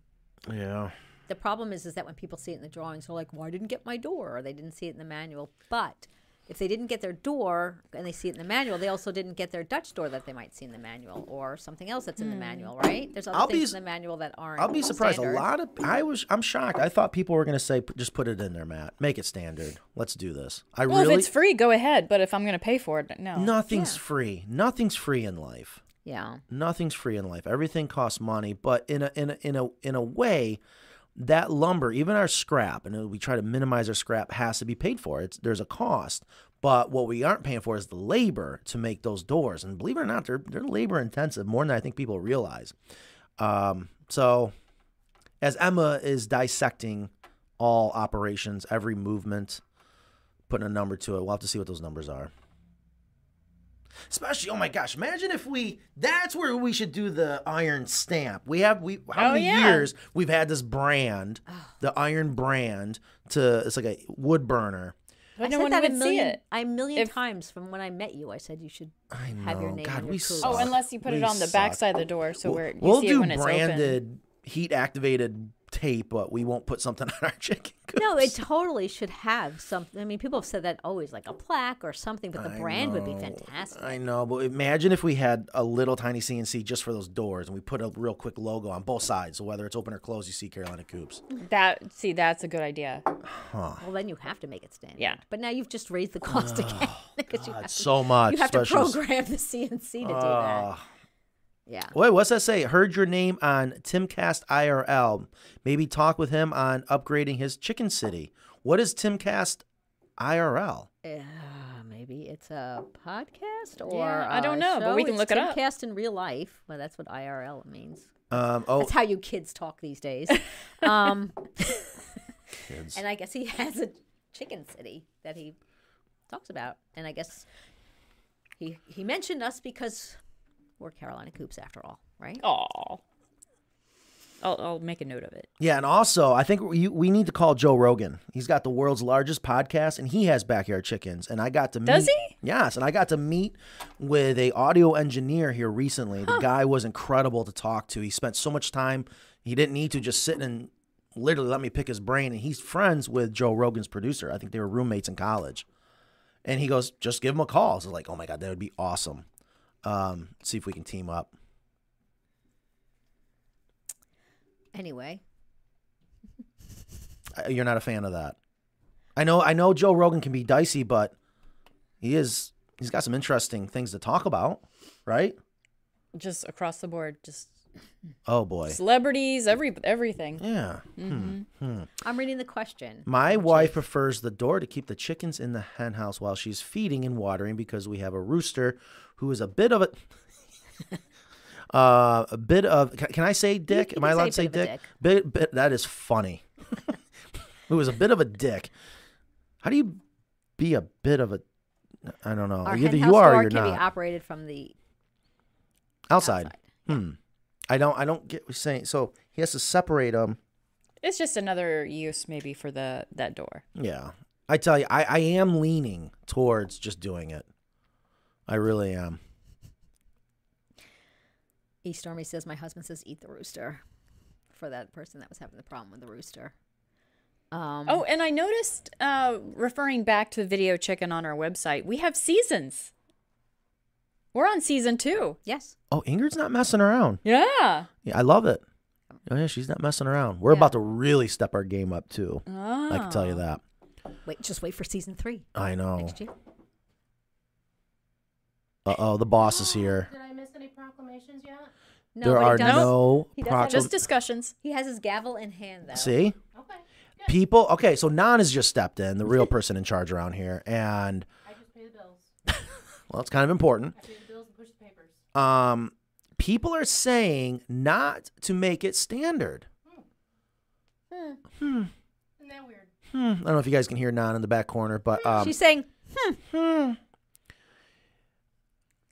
yeah. The problem is, is that when people see it in the drawings, they're like, "Well, didn't get my door," or they didn't see it in the manual. But if they didn't get their door and they see it in the manual, they also didn't get their Dutch door that they might see in the manual, or something else that's in the hmm. manual, right? There's other I'll things s- in the manual that aren't. I'll be surprised. standard. A lot of I was I'm shocked. I thought people were going to say just put it in there, Matt. Make it standard. Let's do this. I well, really if it's free, go ahead. But if I'm going to pay for it, no. nothing's free. Nothing's free in life. Yeah. Nothing's free in life. Everything costs money, but in a in a in a in a way that lumber, even our scrap, and we try to minimize our scrap has to be paid for. It's there's a cost. But what we aren't paying for is the labor to make those doors. And believe it or not, they're they're labor intensive more than I think people realize. Um, so as Emma is dissecting all operations, every movement, putting a number to it, we'll have to see what those numbers are. Especially, oh my gosh! Imagine if we—that's where we should do the iron stamp. We have we how Oh, many yeah. years we've had this brand, the iron brand. To it's like a wood burner. But I no said that would a see million, it. a million If- times from when I met you. I said you should I have your name God, your we coop. suck. Oh, unless you put it on the suck. back side of the door, so We'll- where you we'll see do it when it's open. branded heat activated tape, but we won't put something on our chicken. No, it totally should have something. I mean, people have said that oh, always, like a plaque or something, but the I brand would be fantastic. I know, but imagine if we had a little tiny CNC just for those doors, and we put a real quick logo on both sides, so whether it's open or closed, you see Carolina Coops. That see, that's a good idea. Well, then you have to make it stand. Yeah. But now you've just raised the cost again because you God, have to, so much, You have to program the CNC to do that. Ah. Ah. Yeah. Wait, what's that say? Heard your name on Timcast IRL. Maybe talk with him on upgrading his chicken city. What is Timcast IRL? Uh, maybe it's a podcast or Yeah, I don't a know, but we can It's look it up. Timcast in real life. Well, that's what IRL means. Um, oh, That's how you kids talk these days. Um, kids. and I guess he has a chicken city that he talks about. And I guess he he mentioned us because we're Carolina Coops after all, right? Aw. I'll, I'll make a note of it. Yeah, and also I think we, we need to call Joe Rogan. He's got the world's largest podcast, and he has backyard chickens. And I got to meet, Does meet, he? Yes, and I got to meet with a audio engineer here recently. The guy was incredible to talk to. He spent so much time. He didn't need to just sit and literally let me pick his brain, and he's friends with Joe Rogan's producer. I think they were roommates in college. And he goes, just give him a call. So I was like, oh my god, that would be awesome. Um, see if we can team up. Anyway, You're not a fan of that. I know. I know Joe Rogan can be dicey, but he is. He's got some interesting things to talk about, right? Just across the board, just Oh boy. celebrities, every everything. Yeah. Mhm. I'm reading the question. My wife prefers the door to keep the chickens in the hen house while she's feeding and watering because we have a rooster who is a bit of a uh, a bit of can, can I say dick? you Am I allowed to say say a bit of a dick? dick. Bit, bit that is funny. who is a bit of a dick. How do you be a bit of a I don't know. Our Either you are or door you're can be operated from the outside. Hmm. I don't I don't get what you're saying. So he has to separate them. It's just another use maybe for the that door. Yeah. I tell you, I, I am leaning towards just doing it. I really am. E Stormy says my husband says eat the rooster for that person that was having the problem with the rooster. Um, Oh, and I noticed, uh, referring back to the video chicken on our website, we have seasons. We're on season two. yes. Oh, Ingrid's not messing around. Yeah. Yeah, I love it. Oh yeah, she's not messing around. We're about to really step our game up too. I can tell you Oh. that. Wait, just wait for season three I know. next year. Uh oh, the boss is here. Did I miss any proclamations yet? No, there but he are no he does proclam- have- Just discussions. He has his gavel in hand though. See? Okay. People okay, so Nan has just stepped in, the real person in charge around here, and I just pay the bills. well, it's kind of important. I pay the bills and push the papers. Um people are saying not to make it standard. Hmm. Hmm. Isn't that weird? Hmm. I don't know if you guys can hear Nan in the back corner, but um She's saying, hmm. Hmm.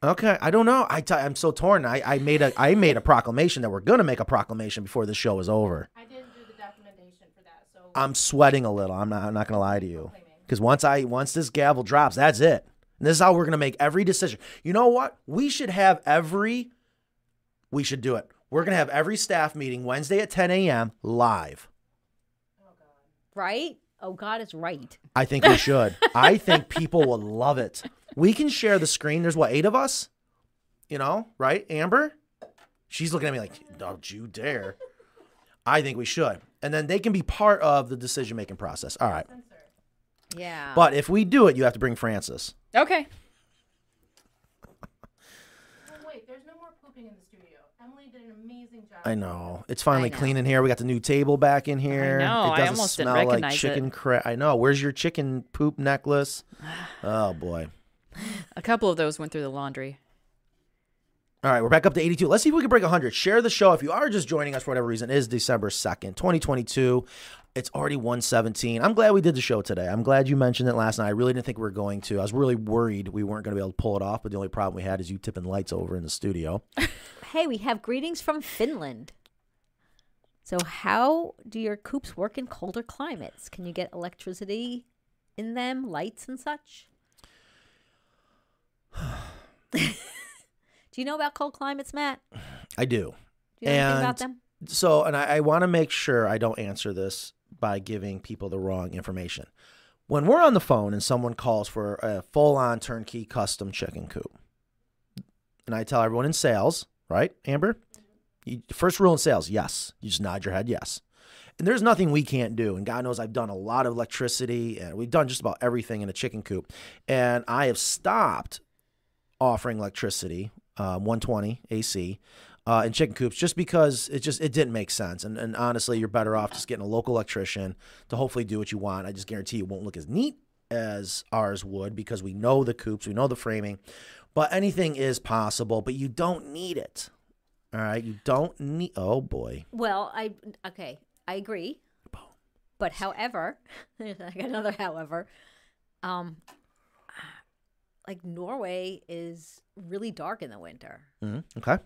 Okay, I don't know. I t- I'm so torn. I, I made a I made a proclamation that we're gonna make a proclamation before the show is over. I didn't do the documentation for that, so I'm sweating a little. I'm not. I'm not gonna lie to you. Because once I once this gavel drops, that's it. And this is how we're gonna make every decision. You know what? We should have every. We should do it. We're gonna have every staff meeting Wednesday at 10 a.m. live. Oh god. Right? Oh, God is right. I think we should. I think people will love it. We can share the screen. There's what eight of us. You know, right? Amber. She's looking at me like, "Don't you dare." I think we should, and then they can be part of the decision making process. All right. Yeah. But if we do it, you have to bring Francis. Okay. Oh wait, there's no more pooping in the studio. Emily did an amazing job. I know. It's finally know. clean in here. We got the new table back in here. know. It I doesn't almost didn't smell like recognize it. chicken cra- I know. Where's your chicken poop necklace? Oh boy. A couple of those went through the laundry. All right, we're back up to 82. Let's see if we can break 100. Share the show. If you are just joining us for whatever reason, it is December 2nd, 2022. It's already 117. I'm glad we did the show today. I'm glad you mentioned it last night. I really didn't think we were going to. I was really worried we weren't going to be able to pull it off, but the only problem we had is you tipping lights over in the studio. hey, we have greetings from Finland. So, how do your coops work in colder climates? Can you get electricity in them, lights and such? do you know about cold climates, Matt? I do. Do you know anything about And them? So, and I, I want to make sure I don't answer this by giving people the wrong information. When we're on the phone and someone calls for a full on turnkey custom chicken coop, and I tell everyone in sales, right, Amber? You, first rule in sales, yes. You just nod your head, yes. And there's nothing we can't do. And God knows I've done a lot of electricity and we've done just about everything in a chicken coop. And I have stopped offering electricity, uh, 120 AC, uh, in chicken coops just because it just it didn't make sense. And, and honestly, you're better off just getting a local electrician to hopefully do what you want. I just guarantee it won't look as neat as ours would because we know the coops, we know the framing, but anything is possible. But you don't need it. All right, you don't need. Oh boy, Well, I okay, I agree. But however, I got another however. Um, like Norway is really dark in the winter. Mhm, okay.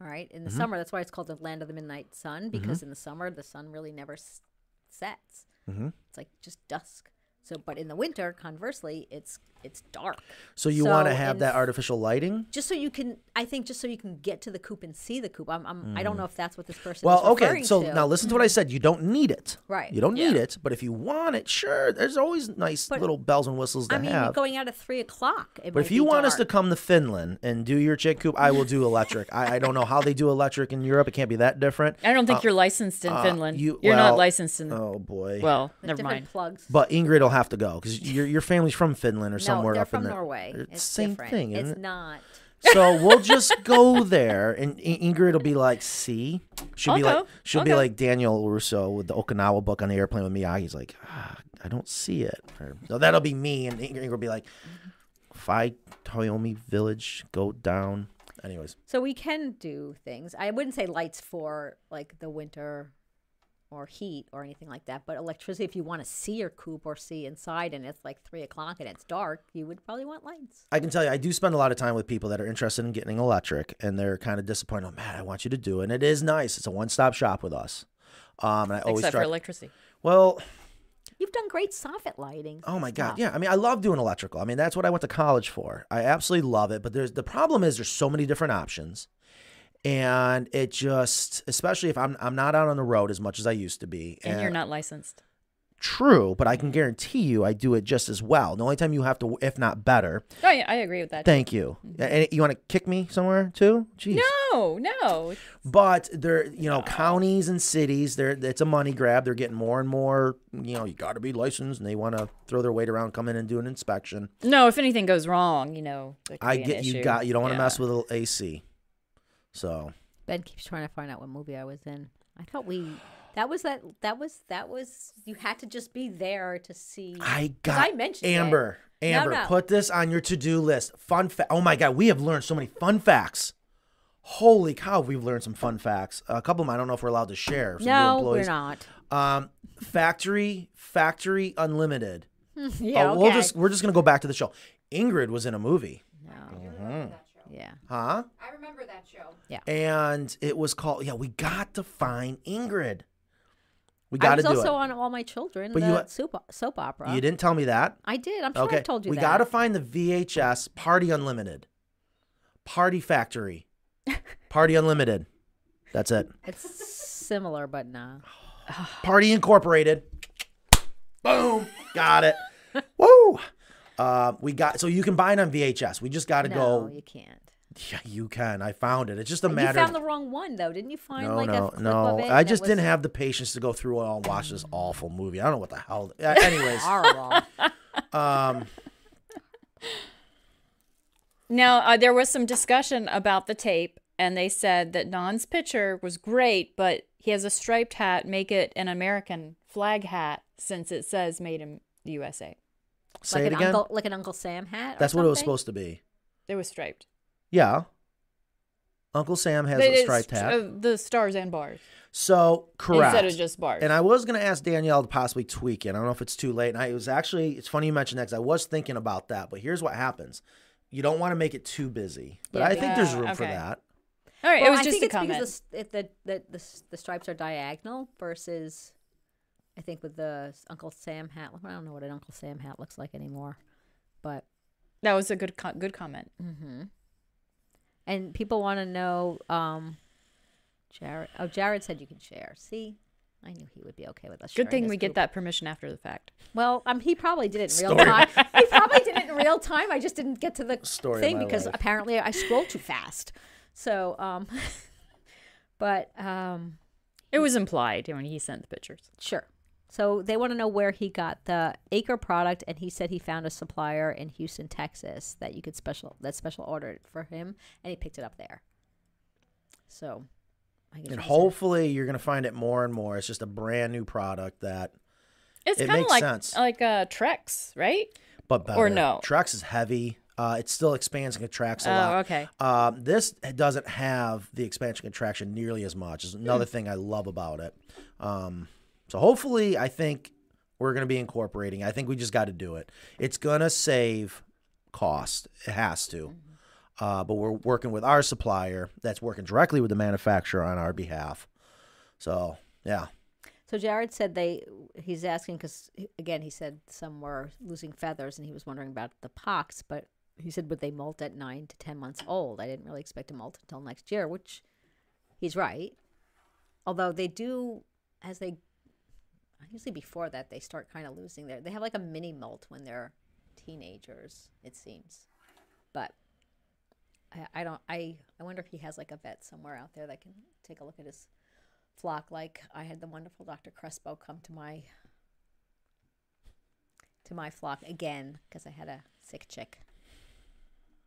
All right, in the Mhm. summer, that's why it's called the land of the midnight sun because in the summer the sun really never s- sets. Mhm. It's like just dusk. So, but in the winter, conversely, it's it's dark. So you want to have that artificial lighting? Just so you can, I think, just so you can get to the coop and see the coop. I'm, I'm I don't know if that's what this person. Mm. Well, is okay. So to. now listen to what I said. You don't need it. Right. You don't need it, but if you want it, sure. There's always nice But- little bells and whistles to I mean, have. going out at three o'clock. It But might if you be want us to come to Finland and do your chick coop, I will do electric. I, I don't know how they do electric in Europe. It can't be that different. I don't think you're licensed in uh, Finland. you- You, are well, not licensed in. Oh boy. well, With never mind. plugs. but Ingrid will have to go because your your family's from Finland or somewhere no, they're up from in there. Norway. It's It's same different. thing, isn't It's it? not. So we'll just go there, and Ingrid will be like, "See," she'll I'll be like, she'll I'll be go. like Daniel Russo with the Okinawa book on the airplane with Miyagi's like, ah, "I don't see it." Or, so that'll be me, and Ingrid will be like, "Fi Toyomi Village, go down." Anyways, So we can do things. I wouldn't say lights for like the winter or heat or anything like that, but electricity. If you want to see your coop or see inside, and it's like three o'clock and it's dark, you would probably want lights. I can tell you, I do spend a lot of time with people that are interested in getting electric, and they're kind of disappointed. Oh, Matt, I want you to do it, and it is nice. It's a one-stop shop with us. Um, and I always Except try. for electricity. well, You've done great soffit lighting. Oh my god, yeah. I mean, I love doing electrical. I mean, that's what I went to college for. I absolutely love it. But there's the problem is there's so many different options, and it just, especially if I'm I'm not out on the road as much as I used to be. And you're not licensed. true, but I can guarantee you I do it just as well. The only time you have to, if not better. Oh, yeah, I agree with that. Thank you. Mm-hmm. And you want to kick me somewhere too? Jeez. No, no. But they're, you know, counties and cities, they're it's a money grab. They're getting more and more, you know, you got to be licensed and they want to throw their weight around, come in and do an inspection. No, if anything goes wrong, you know. I get you got you don't want to Yeah. mess with a AC. So, Ben keeps trying to find out what movie I was in. I thought we. That was that. That was that was. You had to just be there to see. I got I mentioned it. Amber. No, Amber, no. put this on your to-do list. Fun fact. Oh my god, we have learned so many fun facts. Holy cow, we've learned some fun facts. A couple of them I don't know if we're allowed to share. some No, we're not. Um, factory, factory unlimited. Yeah, Oh, we'll just we're just gonna go back to the show. Ingrid was in a movie, Yeah. huh? I remember that show. Yeah. And it was called. Yeah, we got to find Ingrid. We got to was do also on All My Children, But the you- soap, soap opera. You didn't tell me that. I did. I'm sure okay, I told you we that. got to find the VHS Party Unlimited, Party Factory, Party Unlimited. That's it. It's similar, but no. Party Incorporated. Boom, got it. Woo. Uh, we got so you can buy it on VHS. We just got to go. no, go. you can't. Yeah, you can. I found it. It's just a You matter. You found of, the wrong one though, didn't you? Find no, like no, a clip no. of it. I and it just didn't have the patience to go through it all and watch this awful movie. I don't know what the hell. Uh, anyways, horrible. um, Now, uh, there was some discussion about the tape, and they said that Don's picture was great, but he has a striped hat. Make it an American flag hat since it says made in the USA. say like it an again. Uncle, like an Uncle Sam hat. or That's what it was supposed to be. It was striped. Yeah. Uncle Sam has But a it's, striped hat. uh, the stars and bars. So correct. Instead of just bars. And I was going to ask Danielle to possibly tweak it. I don't know if it's too late. And I it was actually, it's funny you mentioned that 'cause I was thinking about that. But here's what happens you don't want to make it too busy. But Yeah, I think there's yeah, room for that. All right, Well, it was I just think a it's comment. because the, s- it, the, the, the, the stripes are diagonal versus, I think with the Uncle Sam hat. I don't know what an Uncle Sam hat looks like anymore, but That was a good co- good comment. And people want to know. Um, Jared. Oh, Jared said you can share. See, I knew he would be okay with us. Good thing his we get poop. that permission after the fact. Well, um, he probably did it in real Story. time. he probably did it in real time. I just didn't get to the Story thing because life. apparently I scrolled too fast. So, um, but um, It was implied when he sent the pictures. Sure. So they want to know where he got the acre product, and he said he found a supplier in Houston, Texas, that you could special that special ordered for him, and he picked it up there. So, I guess And you say- hopefully you're going to find it more and more. It's just a brand new product that, It's It kind of makes like sense. like uh, Trex, right? but better. Or no. Trex is heavy. Uh, it still expands and contracts a Oh, lot. okay. Um, this doesn't have the expansion contraction nearly as much. Is another thing I love about it. Um, so hopefully, I think we're going to be incorporating. I think we just got to do it. It's going to save cost. It has to. Mm-hmm. Uh, but we're working with our supplier that's working directly with the manufacturer on our behalf. So yeah, So Jared said they. He's asking because again he said some were losing feathers, and he was wondering about the pox. But he said would they molt at nine to ten months old? I didn't really expect to molt until next year, which he's right. Although they do, as they usually before that they start kind of losing their. They have like a mini molt when they're teenagers. It seems, but I, I don't. I I wonder if he has like a vet somewhere out there that can take a look at his flock. Like I had the wonderful Dr. Crespo come to my to my flock again because I had a sick chick.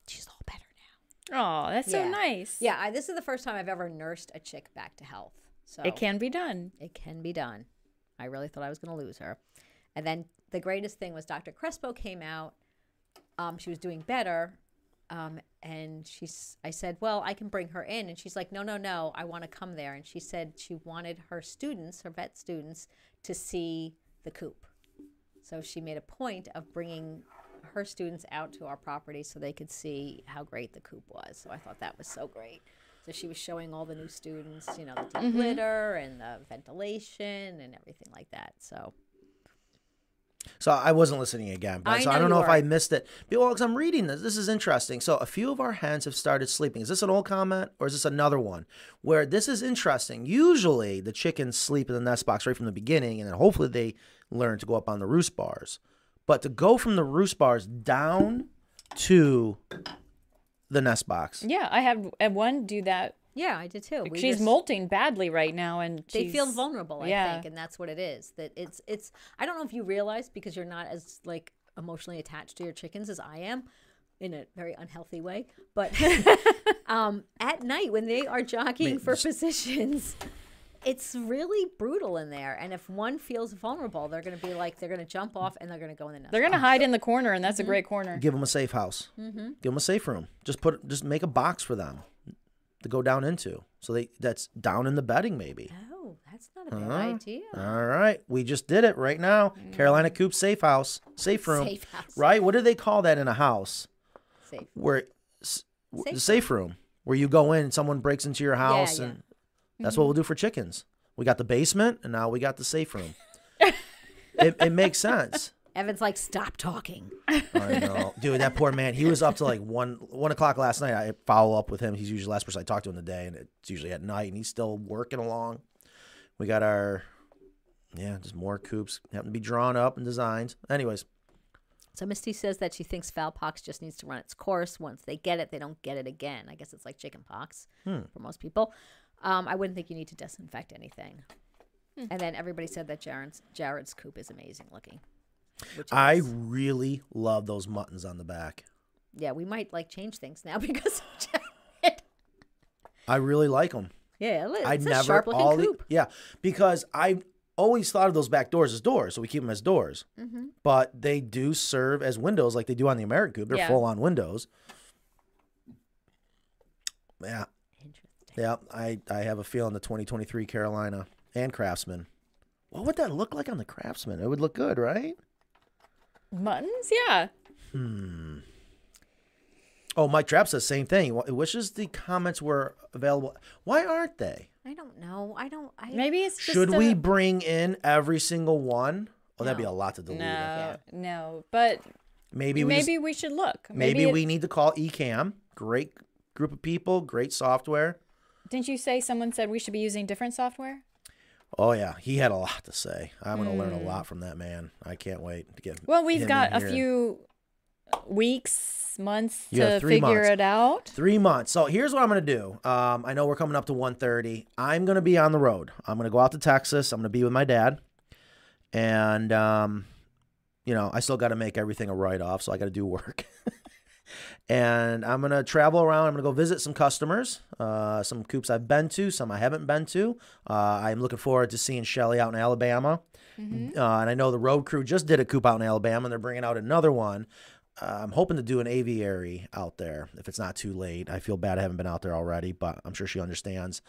She's all better now. Oh, that's so nice. Yeah, I, this is the first time I've ever nursed a chick back to health. So It can be done. it can be done. I really thought I was going to lose her. And then the greatest thing was Dr. Crespo came out. Um, she was doing better. Um, and she's, I said, well, I can bring her in. And she's like, no, no, no, I want to come there. And she said she wanted her students, her vet students, to see the coop. So she made a point of bringing her students out to our property so they could see how great the coop was. So I thought that was so great. So she was showing all the new students, you know, the deep mm-hmm. litter and the ventilation and everything like that. So So I wasn't listening again, but I so I don't you know if I missed it. Well, because I'm reading this, this is interesting. So a few of our hens have started sleeping. Is this an old comment or is this another one? Where this is interesting. Usually the chickens sleep in the nest box right from the beginning, and then hopefully they learn to go up on the roost bars. But to go from the roost bars down to the nest box, Yeah, I have one do that. yeah, I did too. We she's just- molting badly right now, and They feel vulnerable, I yeah. think, and that's what it is. That it's it's. I don't know if you realize because you're not as like emotionally attached to your chickens as I am, in a very unhealthy way. But um, at night when they are jockeying for positions, it's really brutal in there. And if one feels vulnerable, they're going to be like they're going to jump off and they're going to go in the nest. They're gonna hide in the corner, and Mm-hmm. that's a great corner. give them a safe house. Mm-hmm. Give them a safe room. Just put, just make a box for them to go down into. So they that's down in the bedding maybe. Oh, that's not a bad Huh? idea. All right, we just did it right now. Carolina Coop Safe House, safe room, Safe house. right? What do they call that in a house? Safe. Where Safe safe room, where you go in, and someone breaks into your house, yeah. and that's what we'll do for chickens. We got the basement, and now we got the safe room. it, it makes sense. Evan's like, stop talking. I know, dude. That poor man. He was up to like one one o'clock last night. I follow up with him. He's usually the last person I talk to in the day, and it's usually at night, and he's still working along. We got our, yeah, just more coops having to be drawn up and designed. Anyways, So Misty says that she thinks fowl pox just needs to run its course. Once they get it, they don't get it again. I guess it's like chicken pox Hmm. for most people. Um, I wouldn't think you need to disinfect anything. And then everybody said that Jared's Jared's coop is amazing looking. Which I is. really love those muntins on the back. yeah, we might like change things now because of Jared. I really like them. Yeah, it's I a never sharp looking all the- yeah, because I always thought of those back doors as doors, so we keep them as doors. Mm-hmm. But they do serve as windows, like they do on the American Coop. They're Yeah. full on windows. Yeah, Interesting. Yeah. I I have a feeling the 2023 Carolina and Craftsman. What would that look like on the Craftsman? It would look good, right? Muntins, yeah. Hmm. Oh, Mike Trapp says same thing. He wishes the comments were available. Why aren't they? I don't know. I don't. I Maybe it's just Should a- we bring in every single one? Oh, that'd be a lot to delete. No, no. But Maybe we just- maybe we should look. maybe, it- we need to call Ecamm. Great group of people, great software. Didn't you say someone said we should be using different software? Oh yeah, he had a lot to say. I'm going to learn a lot from that man. I can't wait to get. Hmm. Well, we've got a few weeks, months You to figure months. it out. Three months. So here's what I'm going to do. Um, I know we're coming up to 1:30. I'm going to be on the road. I'm going to go out to Texas. I'm going to be with my dad, and um, you know, I still got to make everything a write off, so I got to do work. and I'm going to travel around. I'm going to go visit some customers, uh, some coops I've been to, some I haven't been to. Uh, I'm looking forward to seeing Shelly out in Alabama. Mm-hmm. Uh, and I know the road crew just did a coop out in Alabama, and they're bringing out another one. Uh, I'm hoping to do an aviary out there if it's not too late. I feel bad I haven't been out there already, but I'm sure she understands.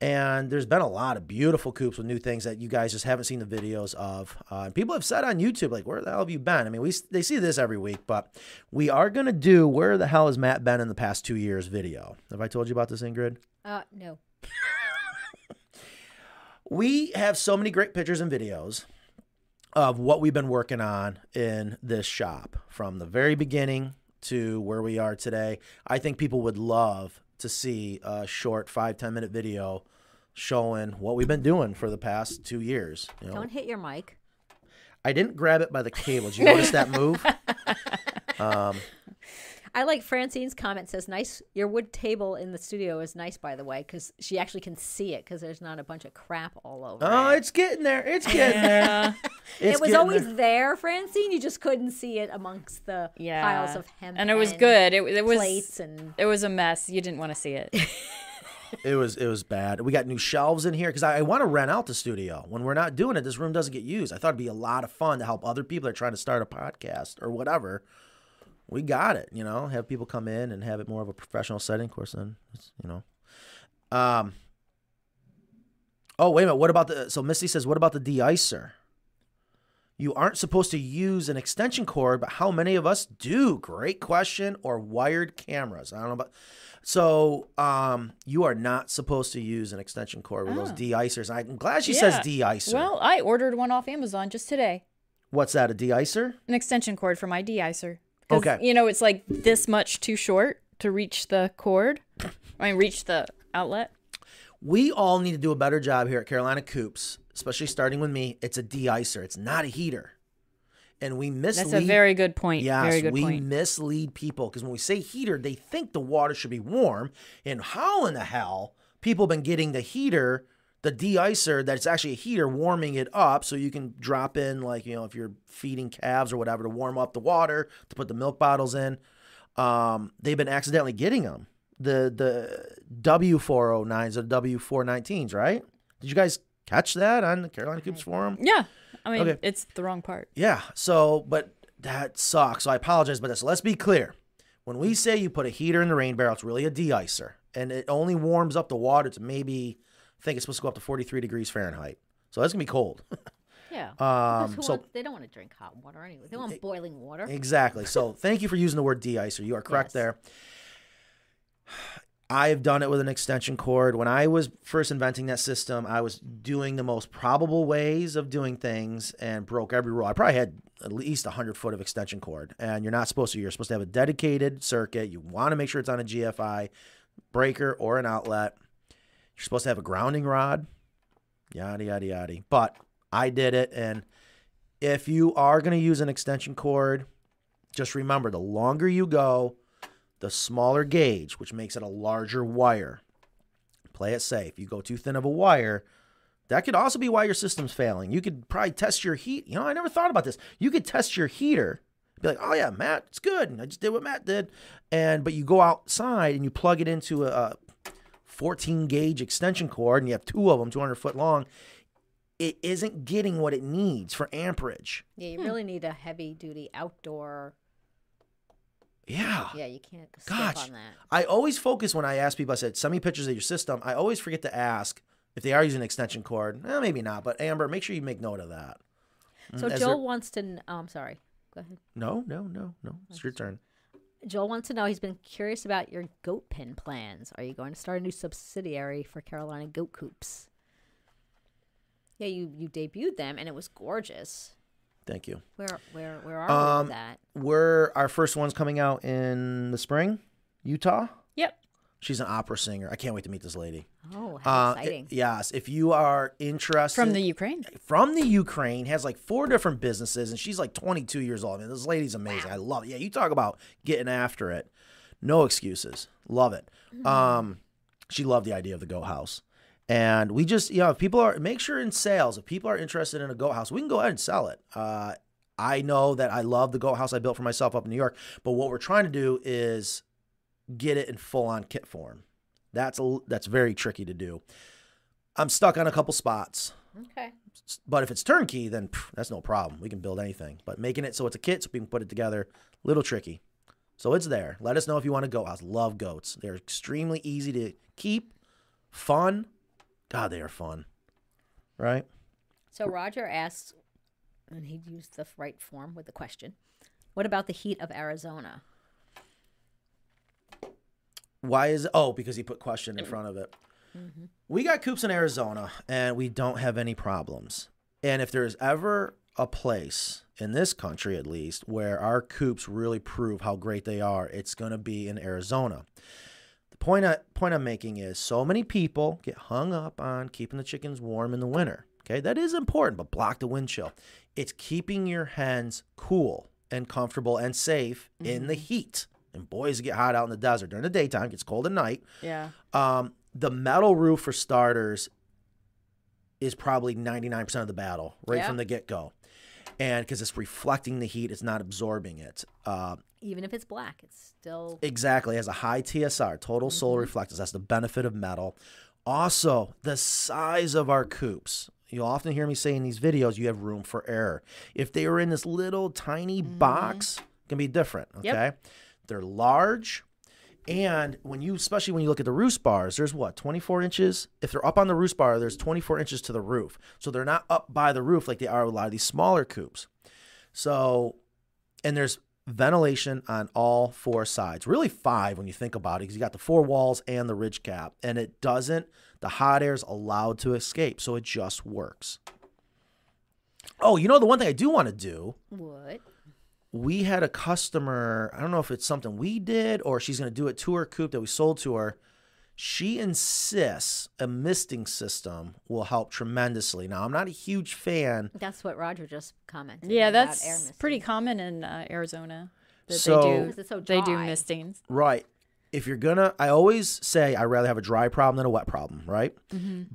And there's been a lot of beautiful coops with new things that you guys just haven't seen the videos of. Uh, people have said on YouTube, like, where the hell have you been? I mean, we they see this every week, but we are going to do where the hell has Matt been in the past two years video. Have I told you about this, Ingrid? Uh, no. We have so many great pictures and videos of what we've been working on in this shop from the very beginning to where we are today. I think people would love to see a short five ten minute video showing what we've been doing for the past two years. You know, Don't hit your mic. I didn't grab it by the cable. Did you notice that move? Um, I like Francine's comment says, "Nice, your wood table in the studio is nice, by the way, because she actually can see it because there's not a bunch of crap all over." oh, it. it's getting there. It's getting there. It's it was always there. there. Francine. You just couldn't see it amongst the Yeah. piles of hemp, and it was good. It, it was plates and it was a mess. You didn't want to see it. It was it was bad. We got new shelves in here because I, I want to rent out the studio. When we're not doing it, this room doesn't get used. I thought it'd be a lot of fun to help other people that are trying to start a podcast or whatever. We got it, you know, have people come in and have it more of a professional setting. Of course, then it's, you know. Um. Oh wait a minute. What about the? So Misty says, what about the de-icer? You aren't supposed to use an extension cord, but how many of us do? Great question. Or wired cameras. I don't know about. So, um, you are not supposed to use an extension cord with those Oh. de-icers. I'm glad she says Yeah. de-icer. Well, I ordered one off Amazon just today. What's that? A de-icer? An extension cord for my de-icer. Okay. You know, it's like this much too short to reach the cord. I mean, reach the outlet. We all need to do a better job here at Carolina Coops, especially starting with me. It's a de-icer. It's not a heater. And we mislead. That's a very good point. Yes, very good we point. mislead people because when we say heater, they think the water should be warm. And how in the hell people have been getting the heater, the de-icer, that's actually a heater, warming it up so you can drop in, like, you know, if you're feeding calves or whatever, to warm up the water, to put the milk bottles in. Um, they've been accidentally getting them. The the W409s or W419s, right? Did you guys catch that on the Carolina Coops forum? Yeah. I mean, Okay. it's the wrong part. Yeah. So, but that sucks. So I apologize about this. let's be clear. When we say you put a heater in the rain barrel, it's really a de-icer, and it only warms up the water to maybe I think it's supposed to go up to 43 degrees Fahrenheit. So that's gonna be cold. yeah. Um, so- want- they don't want to drink hot water anyway. They want boiling water. exactly. So thank you for using the word de-icer. You are correct Yes. there. I've done it with an extension cord. When I was first inventing that system, I was doing the most probable ways of doing things and broke every rule. I probably had at least 100 foot of extension cord, and you're not supposed to. You're supposed to have a dedicated circuit. You want to make sure it's on a GFI breaker or an outlet. You're supposed to have a grounding rod, yada, yada, yada. But I did it, and if you are going to use an extension cord, just remember the longer you go, the smaller gauge, which makes it a larger wire. Play it safe. You go too thin of a wire, that could also be why your system's failing. You could probably test your heat. You know, I never thought about this. You could test your heater. Be like, oh yeah, Matt, it's good. And I just did what Matt did. And but you go outside and you plug it into a, a 14 gauge extension cord, and you have two of them, 200 foot long. It isn't getting what it needs for amperage. Yeah, you really need a heavy duty outdoor. Yeah. Yeah, you can't skip Gosh, on that. I always focus when I ask people. I said, "Send me pictures of your system." I always forget to ask if they are using an extension cord. Eh, maybe not, but Amber, make sure you make note of that. So Mm, as Joel they're- wants to. Oh, I'm sorry. Go ahead. No, no, no, no. It's your turn. Joel wants to know. He's been curious about your goat pen plans. Are you going to start a new subsidiary for Carolina Goat Coops? Yeah, you you debuted them and it was gorgeous. Thank you. Where where where are we Um, with that? we're our first one's coming out in the spring, Utah. Yep. She's an opera singer. I can't wait to meet this lady. Oh, how Uh, exciting! yes, if you are interested From the Ukraine. from the Ukraine, has like four different businesses, and she's like 22 years old. I mean, this lady's amazing. I love it. Yeah, you talk about getting after it. No excuses. Love it. Um, she loved the idea of the goat house. And we just, you know, if people are, make sure in sales, if people are interested in a goat house, we can go ahead and sell it. Uh, I know that I love the goat house I built for myself up in New York, but what we're trying to do is get it in full on kit form. That's a, that's very tricky to do. I'm stuck on a couple spots. Okay. But if it's turnkey, then pff, that's no problem. We can build anything. But making it so it's a kit so we can put it together, little tricky. So it's there. Let us know if you want to go. I love goats. They're extremely easy to keep, fun. God, they are fun. Right? So Roger asks, and he used the right form with the question. What about the heat of Arizona? Why is oh because he put question in front of it. Mm-hmm. We got coops in Arizona and we don't have any problems. And if there's ever a place in this country, at least, where our coops really prove how great they are, it's going to be in Arizona. The point, I, point I'm making is so many people get hung up on keeping the chickens warm in the winter. Okay, that is important, but block the wind chill. It's keeping your hens cool and comfortable and safe in the mm-hmm. heat. And boys, get hot out in the desert during the daytime. It gets cold at night. Yeah. Um, the metal roof for starters is probably 99% of the battle right Yeah. from the get go. And because it's reflecting the heat, it's not absorbing it. Uh, Even if it's black, it's still exactly. It has a high TSR, total solar reflectance. That's the benefit of metal. Also, the size of our coops. You'll often hear me say in these videos, you have room for error. If they were in this little tiny box, it can be different. Okay. Yep. They're large. And when you, especially when you look at the roost bars, there's what, 24 inches? If they're up on the roost bar, there's 24 inches to the roof. So they're not up by the roof like they are with a lot of these smaller coops. So, and there's ventilation on all four sides. Really five when you think about it, because you got the four walls and the ridge cap, and it doesn't. The hot air is allowed to escape, so it just works. Oh, you know the one thing I do want to do. what? We had a customer. I don't know if it's something we did or she's going to do it to her coop that we sold to her. She insists a misting system will help tremendously. Now, I'm not a huge fan. That's what Roger just commented. Yeah, about that's air pretty common in uh, Arizona. That So- they do. So They do mistings. Right. If you're gonna, I always say I rather have a dry problem than a wet problem, right?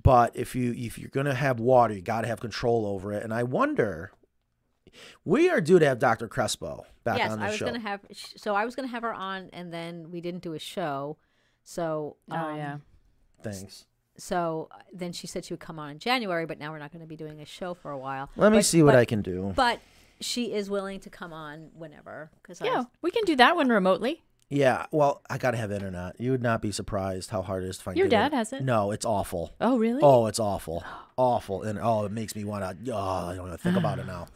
But if you if you're gonna have water, you got to have control over it. And I wonder, we are due to have Dr. Crespo back yes, on the I was show. gonna have. So I was gonna have her on, and then we didn't do a show. So Oh um, yeah. Thanks. So uh, then she said she would come on in January, but now we're not going to be doing a show for a while. Let me But- see what but- I can do. But she is willing to come on whenever. Because Yeah, we can do that one remotely. Yeah, well, I gotta have internet. You would not be surprised how hard it is to find. Your good dad in- has it? No, it's awful. Oh really? Oh, it's awful, awful, and oh, it makes me want to. Oh, I don't even think about it now.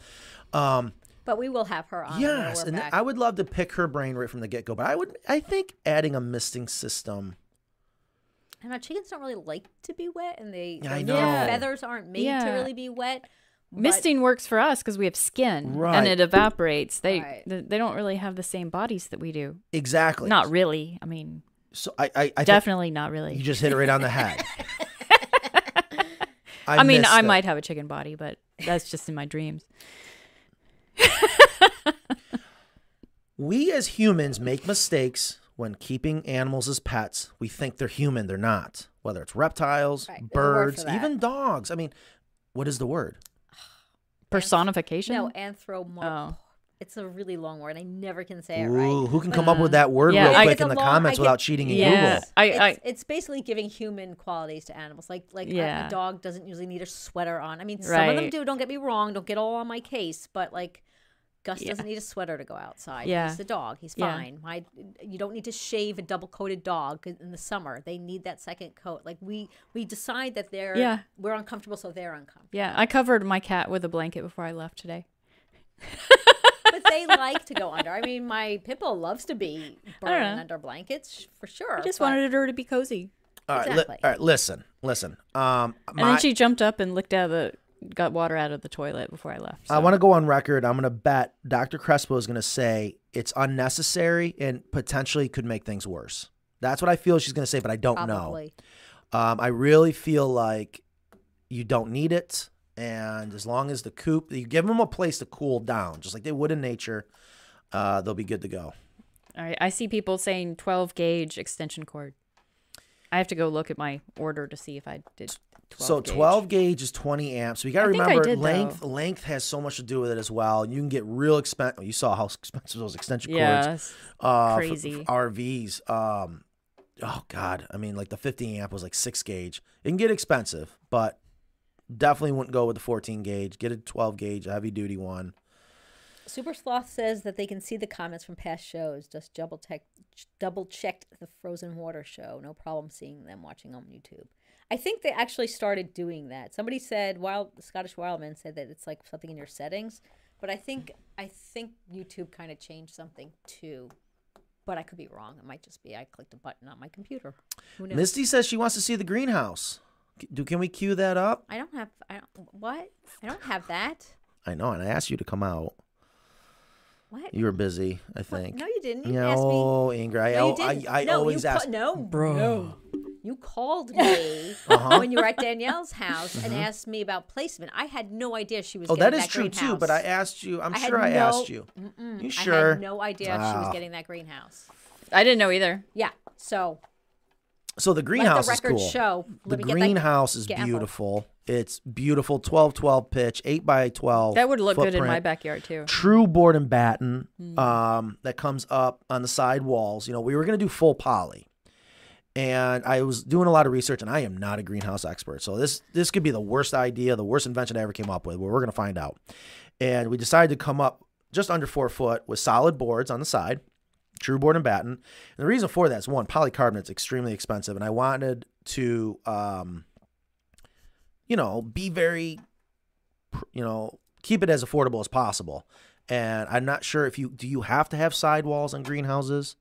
Um, But we will have her on. yes, and back. I would love to pick her brain right from the get go. But I would, I think adding a misting system. And our chickens don't really like to be wet, and they I their know. feathers aren't made to really be wet. Misting works for us because we have skin Right. and it evaporates. They Right. th- they don't really have the same bodies that we do. Exactly. Not really. I mean, So I, I, I definitely not really. You just hit it right on the head. I, mean, I it. might have a chicken body, but that's just in my dreams. We as humans make mistakes when keeping animals as pets. We think they're human, they're not. Whether it's reptiles, Right, there's a word birds, even dogs. I mean, what is the word? Personification. No, anthromorph. Oh. It's a really long word. I never can say it Ooh, right. who can come up with um, that word Yeah, real I- quick It's in a the long- comments I without get- cheating in Yeah. Google? I, it's, I it's basically giving human qualities to animals. Like like a- Yeah. a, dog doesn't usually need a sweater on. I mean, some of them Right. do. Don't get me wrong. Don't get all on my case. But like, Gus Yeah. doesn't need a sweater to go outside. Yeah. He's a dog. He's Yeah. fine. My, you don't need to shave a double coated dog in the summer. They need that second coat. Like we we decide that they're Yeah. we're uncomfortable, so they're uncomfortable. yeah, I covered my cat with a blanket before I left today. but they like to go under. I mean, my pit loves to be burning under blankets for sure. I just but- wanted her to be cozy. All right, li- Exactly. all right, listen, listen. Um, And then she jumped up and licked out of the got water out of the toilet before I left. I want to go on record. I'm going to bet Dr. Crespo is going to say it's unnecessary and potentially could make things worse. That's what I feel she's going to say, but I don't Probably. know. Um, I really feel like you don't need it. And as long as the coop, you give them a place to cool down, just like they would in nature, uh, they'll be good to go. All right, I see people saying 12 gauge extension cord. I have to go look at my order to see if I did 12 so gauge. 12 gauge is 20 amps. So you got to I think I remember did, length. though. Length has so much to do with it as well. You can get real expensive. You saw how expensive those extension cords. Yeah, it's uh, for- crazy. for RVs. Um, oh God, I mean, like the 50 amp was like six gauge. It can get expensive, but definitely wouldn't go with the 14 gauge. Get a 12 gauge, a heavy duty one. Super Sloth says that they can see the comments from past shows. Just double check, double checked the Frozen Water show. No problem seeing them watching on YouTube. I think they actually started doing that. Somebody said, "Wild Scottish Wildman said that it's like something in your settings," but I think I think YouTube kind of changed something too. but I could be wrong. It might just be I clicked a button on my computer. Who knows? Misty says she wants to see the greenhouse. C- Do can we cue that up? I don't have. I don't. What? I don't have that. I know, and I asked you to come out. What? You were busy, I What? think. No, you didn't. You asked me. No, Ingrid. I, No, you I, didn't. I no, always you ca- ask. no, Bro. no. You called me Uh-huh. when you were at Danielle's house and Mhm. asked me about placement. I had no idea she was. Oh, getting that is true too. But I asked you. I'm I sure I no- asked you. Mm-mm. You I sure? had no idea she was getting that greenhouse. I didn't know either. Yeah. So So the greenhouse let is the record cool. show. The Let that greenhouse is gamble. beautiful. It's beautiful. 12 12 pitch, 8 by 12. That would look good in my backyard too. True board and batten Hmm. um, that comes up on the side walls. You know, we were going to do full poly. And I was doing a lot of research, and I am not a greenhouse expert. So this this could be the worst idea, the worst invention I ever came up with. but we're going to find out. And we decided to come up just under four foot with solid boards on the side, true board and batten. And the reason for that is one, polycarbonate's extremely expensive, and I wanted to, um, you know, be very, you know, keep it as affordable as possible. And I'm not sure if you do you have to have sidewalls on greenhouses,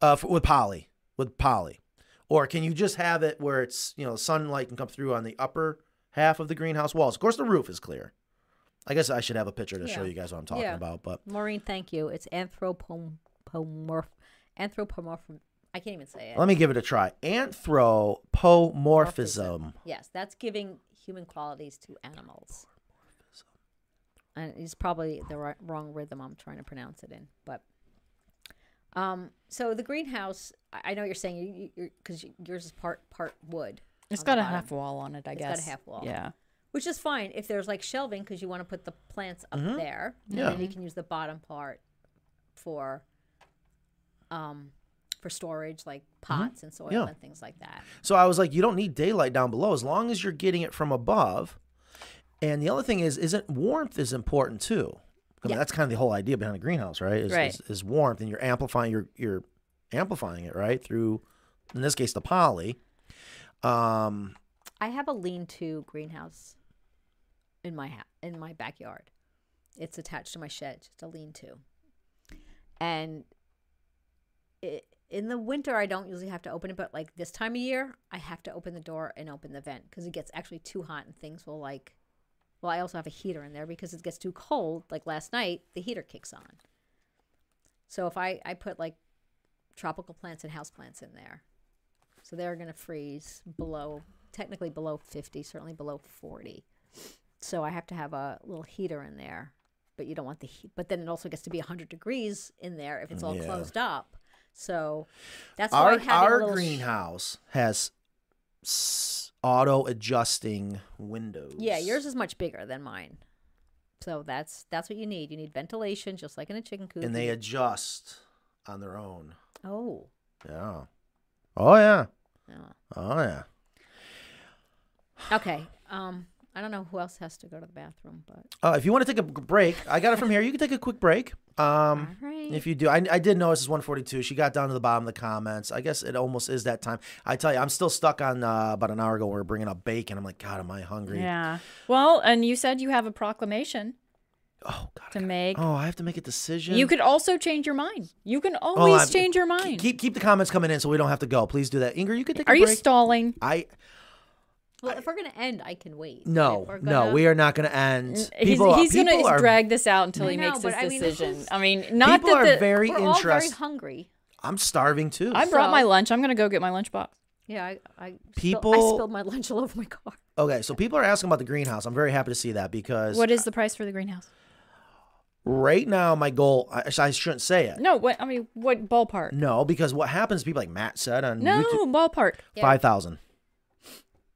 uh, for, with poly, with poly, or can you just have it where it's you know sunlight can come through on the upper half of the greenhouse walls? Of course, the roof is clear. I guess I should have a picture to show you guys what I'm talking Yeah. about, but Maureen, thank you. It's anthropomorph anthropomorph. I can't even say it. let me give it a try. Anthropomorphism. Yes, that's giving human qualities to animals. And it's probably the ri- wrong rhythm I'm trying to pronounce it in, but um, so the greenhouse. I I know you're saying you you because yours is part part wood. It's got a half wall on it, I It's guess. got a half wall. Yeah. which is fine if there's like shelving because you want to put the plants up Mhm. there, and Yeah. then you can use the bottom part for um for storage like pots and soil Mm-hmm. Yeah. and things like that. So I was like, you don't need daylight down below as long as you're getting it from above. And the other thing is, isn't warmth is important too. I mean, Yeah. that's kind of the whole idea behind a greenhouse, right? Is, Right. is, is warmth, and you're amplifying you're you're amplifying it right through, in this case, the poly. Um, I have a lean-to greenhouse in my ha- in my backyard. It's attached to my shed, just a lean-to. And in the winter, I don't usually have to open it, but like this time of year, I have to open the door and open the vent because it gets actually too hot and things will like. Well, I also have a heater in there because it gets too cold. Like last night, the heater kicks on. So if I I put like tropical plants and house plants in there, so they're going to freeze below, technically below 50, certainly below 40. So I have to have a little heater in there, but you don't want the heat. But then it also gets to be 100 degrees in there if it's all Yeah. closed up. So that's our why our greenhouse has auto adjusting windows. yeah, yours is much bigger than mine. So that's that's what you need. You need ventilation, just like in a chicken coop. and they adjust on their own. oh, Yeah. Oh yeah. yeah. Oh yeah. okay. Um, I don't know who else has to go to the bathroom, but Uh, if you want to take a break, I got it from here. You can take a quick break. Um, right. If you do, I, I did notice it's 142. She got down to the bottom of the comments. I guess it almost is that time. I tell you, I'm still stuck on uh, about an hour ago. We are bringing up bacon. I'm like, God, am I hungry? Yeah. Well, and you said you have a proclamation Oh God. to make. Oh, I have to make a decision. You could also change your mind. You can Oh, always I'm- change your mind. Keep keep the comments coming in so we don't have to go. Please do that. Ingrid, you could take Are you break. stalling? I well, if we're gonna end, I can wait. No, gonna... no, we are not gonna end. People, he's, he's people gonna are... drag this out until he know, makes his I mean, decision. I mean, not people that the... are very we're interest... all very hungry. I'm starving too. I brought so... my lunch. I'm gonna go get my lunch box. Yeah, I, I people I spilled my lunch all over my car. Okay, so people are asking about the greenhouse. I'm very happy to see that because what is the price for the greenhouse? Right now, my goal, I, I, shouldn't say it. No, what, I mean, what ballpark? No, because what happens, people like Matt said on No, YouTube, ballpark. 5,000.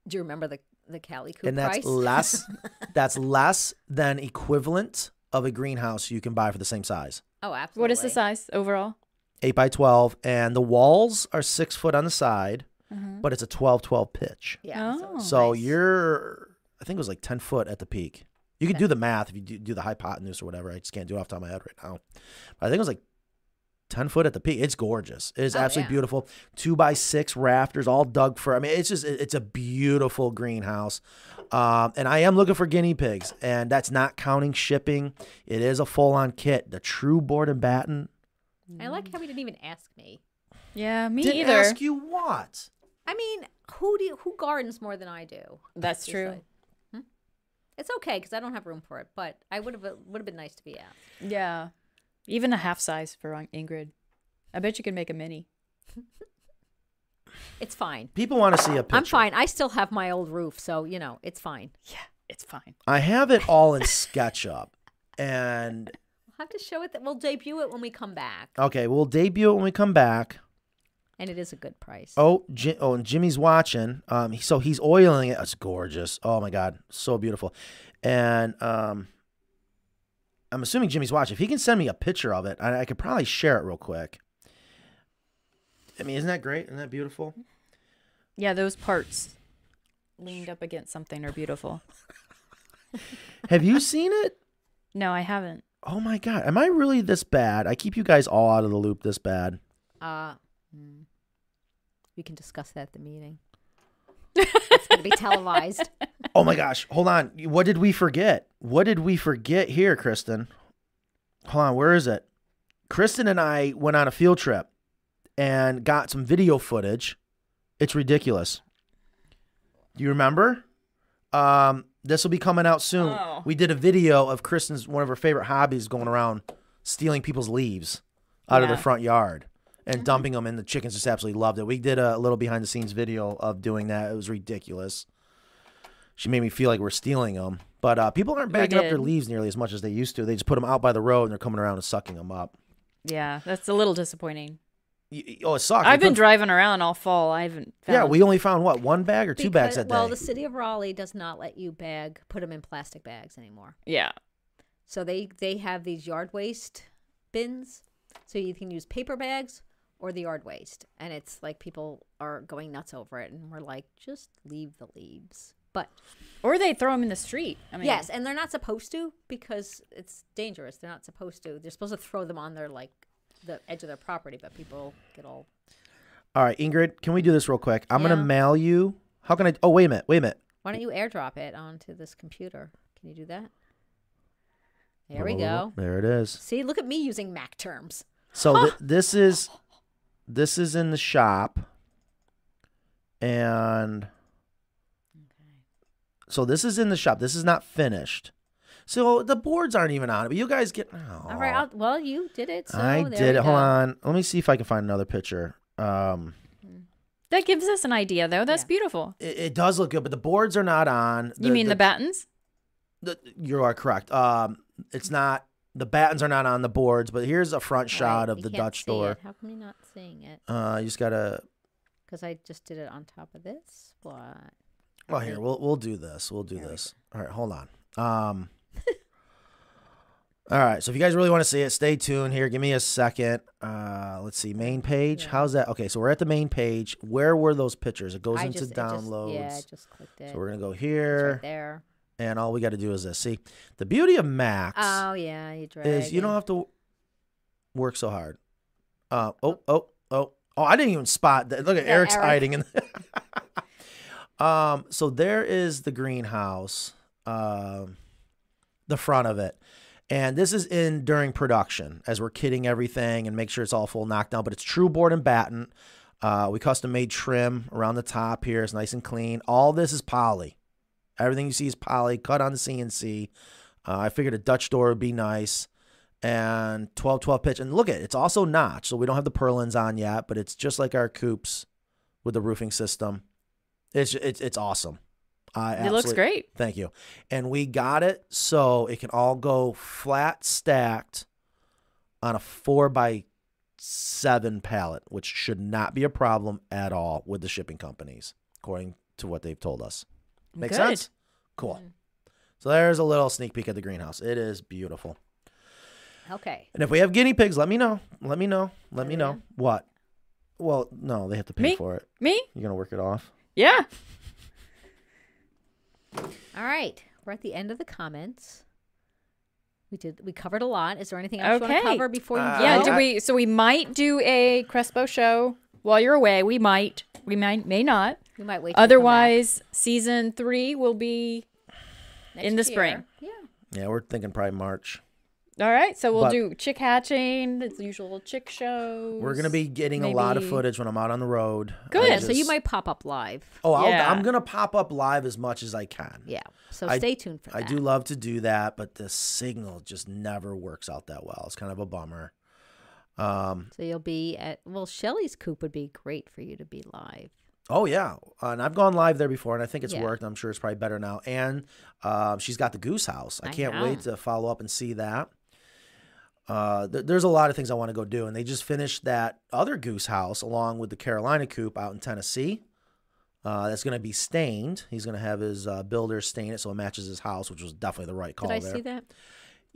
Do you remember the the Cali Coop and that's price? less. that's less than equivalent of a greenhouse you can buy for the same size. oh, absolutely. What is the size overall? Eight by twelve, and the walls are six foot on the side, Mhm. but it's a 12-12 pitch. Yeah. Oh. So nice. you're, I think it was like ten foot at the peak. You could do the math if you do, do the hypotenuse or whatever. I just can't do it off the top of my head right now. But I think it was like ten foot at the peak. It's gorgeous. It is Oh, absolutely yeah. beautiful. Two by six rafters, all Doug fir. I mean, it's just it's a beautiful greenhouse. Um, and I am looking for guinea pigs, and that's not counting shipping. It is a full on kit. The true board and batten I like how he didn't even ask me. Yeah, me Didn't either. ask you what? I mean, who do you, who gardens more than I do? That's true. like- Hmm? It's okay because I don't have room for it, but I would have would have been nice to be asked. Yeah. Even a half size for Ingrid. I bet you could make a mini. It's fine. People want to see a picture. I'm fine. I still have my old roof, so you know it's fine. Yeah, it's fine. I have it all in SketchUp, and We'll have to show it that we'll debut it when we come back, okay, we'll debut it when we come back. and it is a good price. Oh, Ji- oh, and Jimmy's watching. Um, so he's oiling it. It's gorgeous. Oh my god, so beautiful. And um, I'm assuming Jimmy's watching. If he can send me a picture of it, I, I could probably share it real quick. I mean, isn't that great? Isn't that beautiful? Yeah, those parts leaned up against something are beautiful. Have you seen it? No, I haven't. Oh my god, am I really this bad? I keep you guys all out of the loop this bad. Uh, mm. we can discuss that at the meeting. It's going to be televised. Oh my gosh, hold on. What did we forget? What did we forget here, Kristen? Hold on, where is it? Kristen and I went on a field trip and got some video footage. It's ridiculous. Do you remember? Um, this will be coming out soon. Oh. We did a video of Kristen's one of her favorite hobbies going around stealing people's leaves out of their front yard and dumping them and the chickens just absolutely loved it. We did a little behind the scenes video of doing that. It was ridiculous. She made me feel like we're stealing them. But uh, people aren't bagging up their leaves nearly as much as they used to. They just put them out by the road and they're coming around and sucking them up. Yeah, that's a little disappointing. Y- y- Oh, it sucks. I've We been couldn't- driving around all fall. I haven't found Yeah, we only found what one bag or two bags Because- that well, day. the city of Raleigh does not let you bag, put them in plastic bags anymore. Yeah. So they they have these yard waste bins, so you can use paper bags or the yard waste, and it's like people are going nuts over it, and we're like, just leave the leaves. But Or they throw them in the street. I mean, yes, and they're not supposed to because it's dangerous. They're not supposed to. They're supposed to throw them on their like the edge of their property, but people get all. All right, Ingrid, can we do this real quick? I'm Yeah. gonna mail you. How can I? Oh, wait a minute. Wait a minute. Why don't you airdrop it onto this computer? Can you do that? There we go. There it is. See, look at me using Mac terms. So th- this is this is in the shop, and so this is in the shop. This is not finished. So the boards aren't even on it. But you guys get. Oh, All right. I'll, well, you did it. So I there did we it. Hold on. Let me see if I can find another picture. Um, That gives us an idea, though. That's Yeah. beautiful. it, it does look good, but the boards are not on. you mean the, battens? the- you are correct. Um, it's not. The battens are not on the boards, but here's a front shot Right, of the can't Dutch see door. it. How come you're not seeing it? Uh, you just gotta. Because I just did it on top of this. What? Well, here we'll we'll do this. We'll do this. All right, hold on. Um. all right, so if you guys really want to see it, stay tuned here. Give me a second. Uh, let's see, main page. Yeah. How's that? Okay, so we're at the main page. Where were those pictures? It goes I into just, it just- downloads. yeah, I just clicked it. so we're gonna go here, right there. And all we got to do is this. See, the beauty of Macs Oh yeah, you drag. is you don't have to work so hard. Uh, oh, oh, oh, oh! I didn't even spot that. Look at Yeah, Eric's Eric. hiding in. um, so there is the greenhouse, um, the front of it, and this is in during production as we're kitting everything and make sure it's all full knockdown. But it's true board and batten. Uh, we custom made trim around the top here. It's nice and clean. All this is poly. Everything you see is poly, cut on the CNC. Uh, I figured a Dutch door would be nice and 12 12 pitch. And look at it, it's also notch. So we don't have the purlins on yet, but it's just like our coops with the roofing system. It's it's, it's awesome. I It looks great. Thank you. And we got it so it can all go flat stacked on a four by seven pallet, which should not be a problem at all with the shipping companies, according to what they've told us. Make Good. sense? Cool. So there's a little sneak peek at the greenhouse. It is beautiful. Okay. And if we have guinea pigs, let me know. Let me know. Let me know. yeah? What? Well, no, they have to pay Me? for it. Me? You're gonna work it off. Yeah. All right. We're at the end of the comments. We did. We covered a lot. Is there anything else you want Okay. to cover before you Uh, go? Yeah. I- Do we? So we might do a Crespo show while you're away. We might. We might. May not. We might wait. till you come back Otherwise, season three will be next in the year. spring. Yeah. Yeah, we're thinking probably March. All right, so we'll But- do chick hatching, the usual chick shows. We're gonna be getting a lot of footage when I'm out on the road. Good. Yeah, so you might pop up live. Oh, I'll, Yeah. I'm gonna pop up live as much as I can. Yeah. So I- stay tuned for I that. I do love to do that, but the signal just never works out that well. It's kind of a bummer. Um, So you'll be at well, Shelly's coop would be great for you to be live. oh yeah, and I've gone live there before, and I think it's Yeah. worked. I'm sure it's probably better now. And uh, she's got the goose house. I I can't know. wait to follow up and see that. Uh, th- there's a lot of things I want to go do, and they just finished that other goose house along with the Carolina coop out in Tennessee. Uh, that's going to be stained. He's going to have his uh, builder stain it so it matches his house, which was definitely the right call Did I there. see that?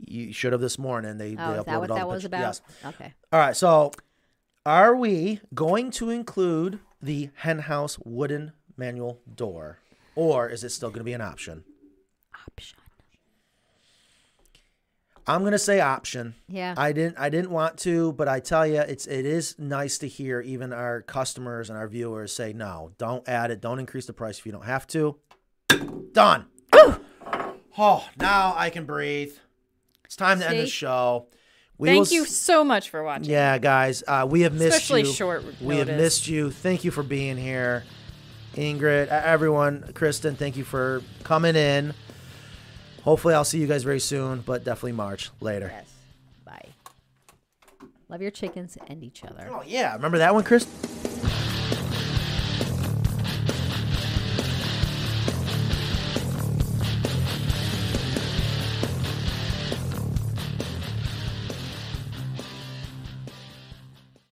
You should have this morning. They, they Oh, is uploaded that what all that the was pictures. about? Yes. Okay. All right. So, are we going to include the henhouse wooden manual door, or is it still going to be an option? Option. I'm going to say option. Yeah. I didn't. I didn't want to, but I tell you, it's it is nice to hear even our customers and our viewers say, "No, don't add it. Don't increase the price if you don't have to." Done. Oh, now I can breathe. It's time to end the show. We Thank will you so much for watching. Yeah, guys, uh, we have missed Especially you. short We have missed you. Thank you for being here, Ingrid, everyone, Kristen. Thank you for coming in. Hopefully, I'll see you guys very soon, but definitely March later. Yes. Bye. Love your chickens and each other. Oh yeah, remember that one, Chris?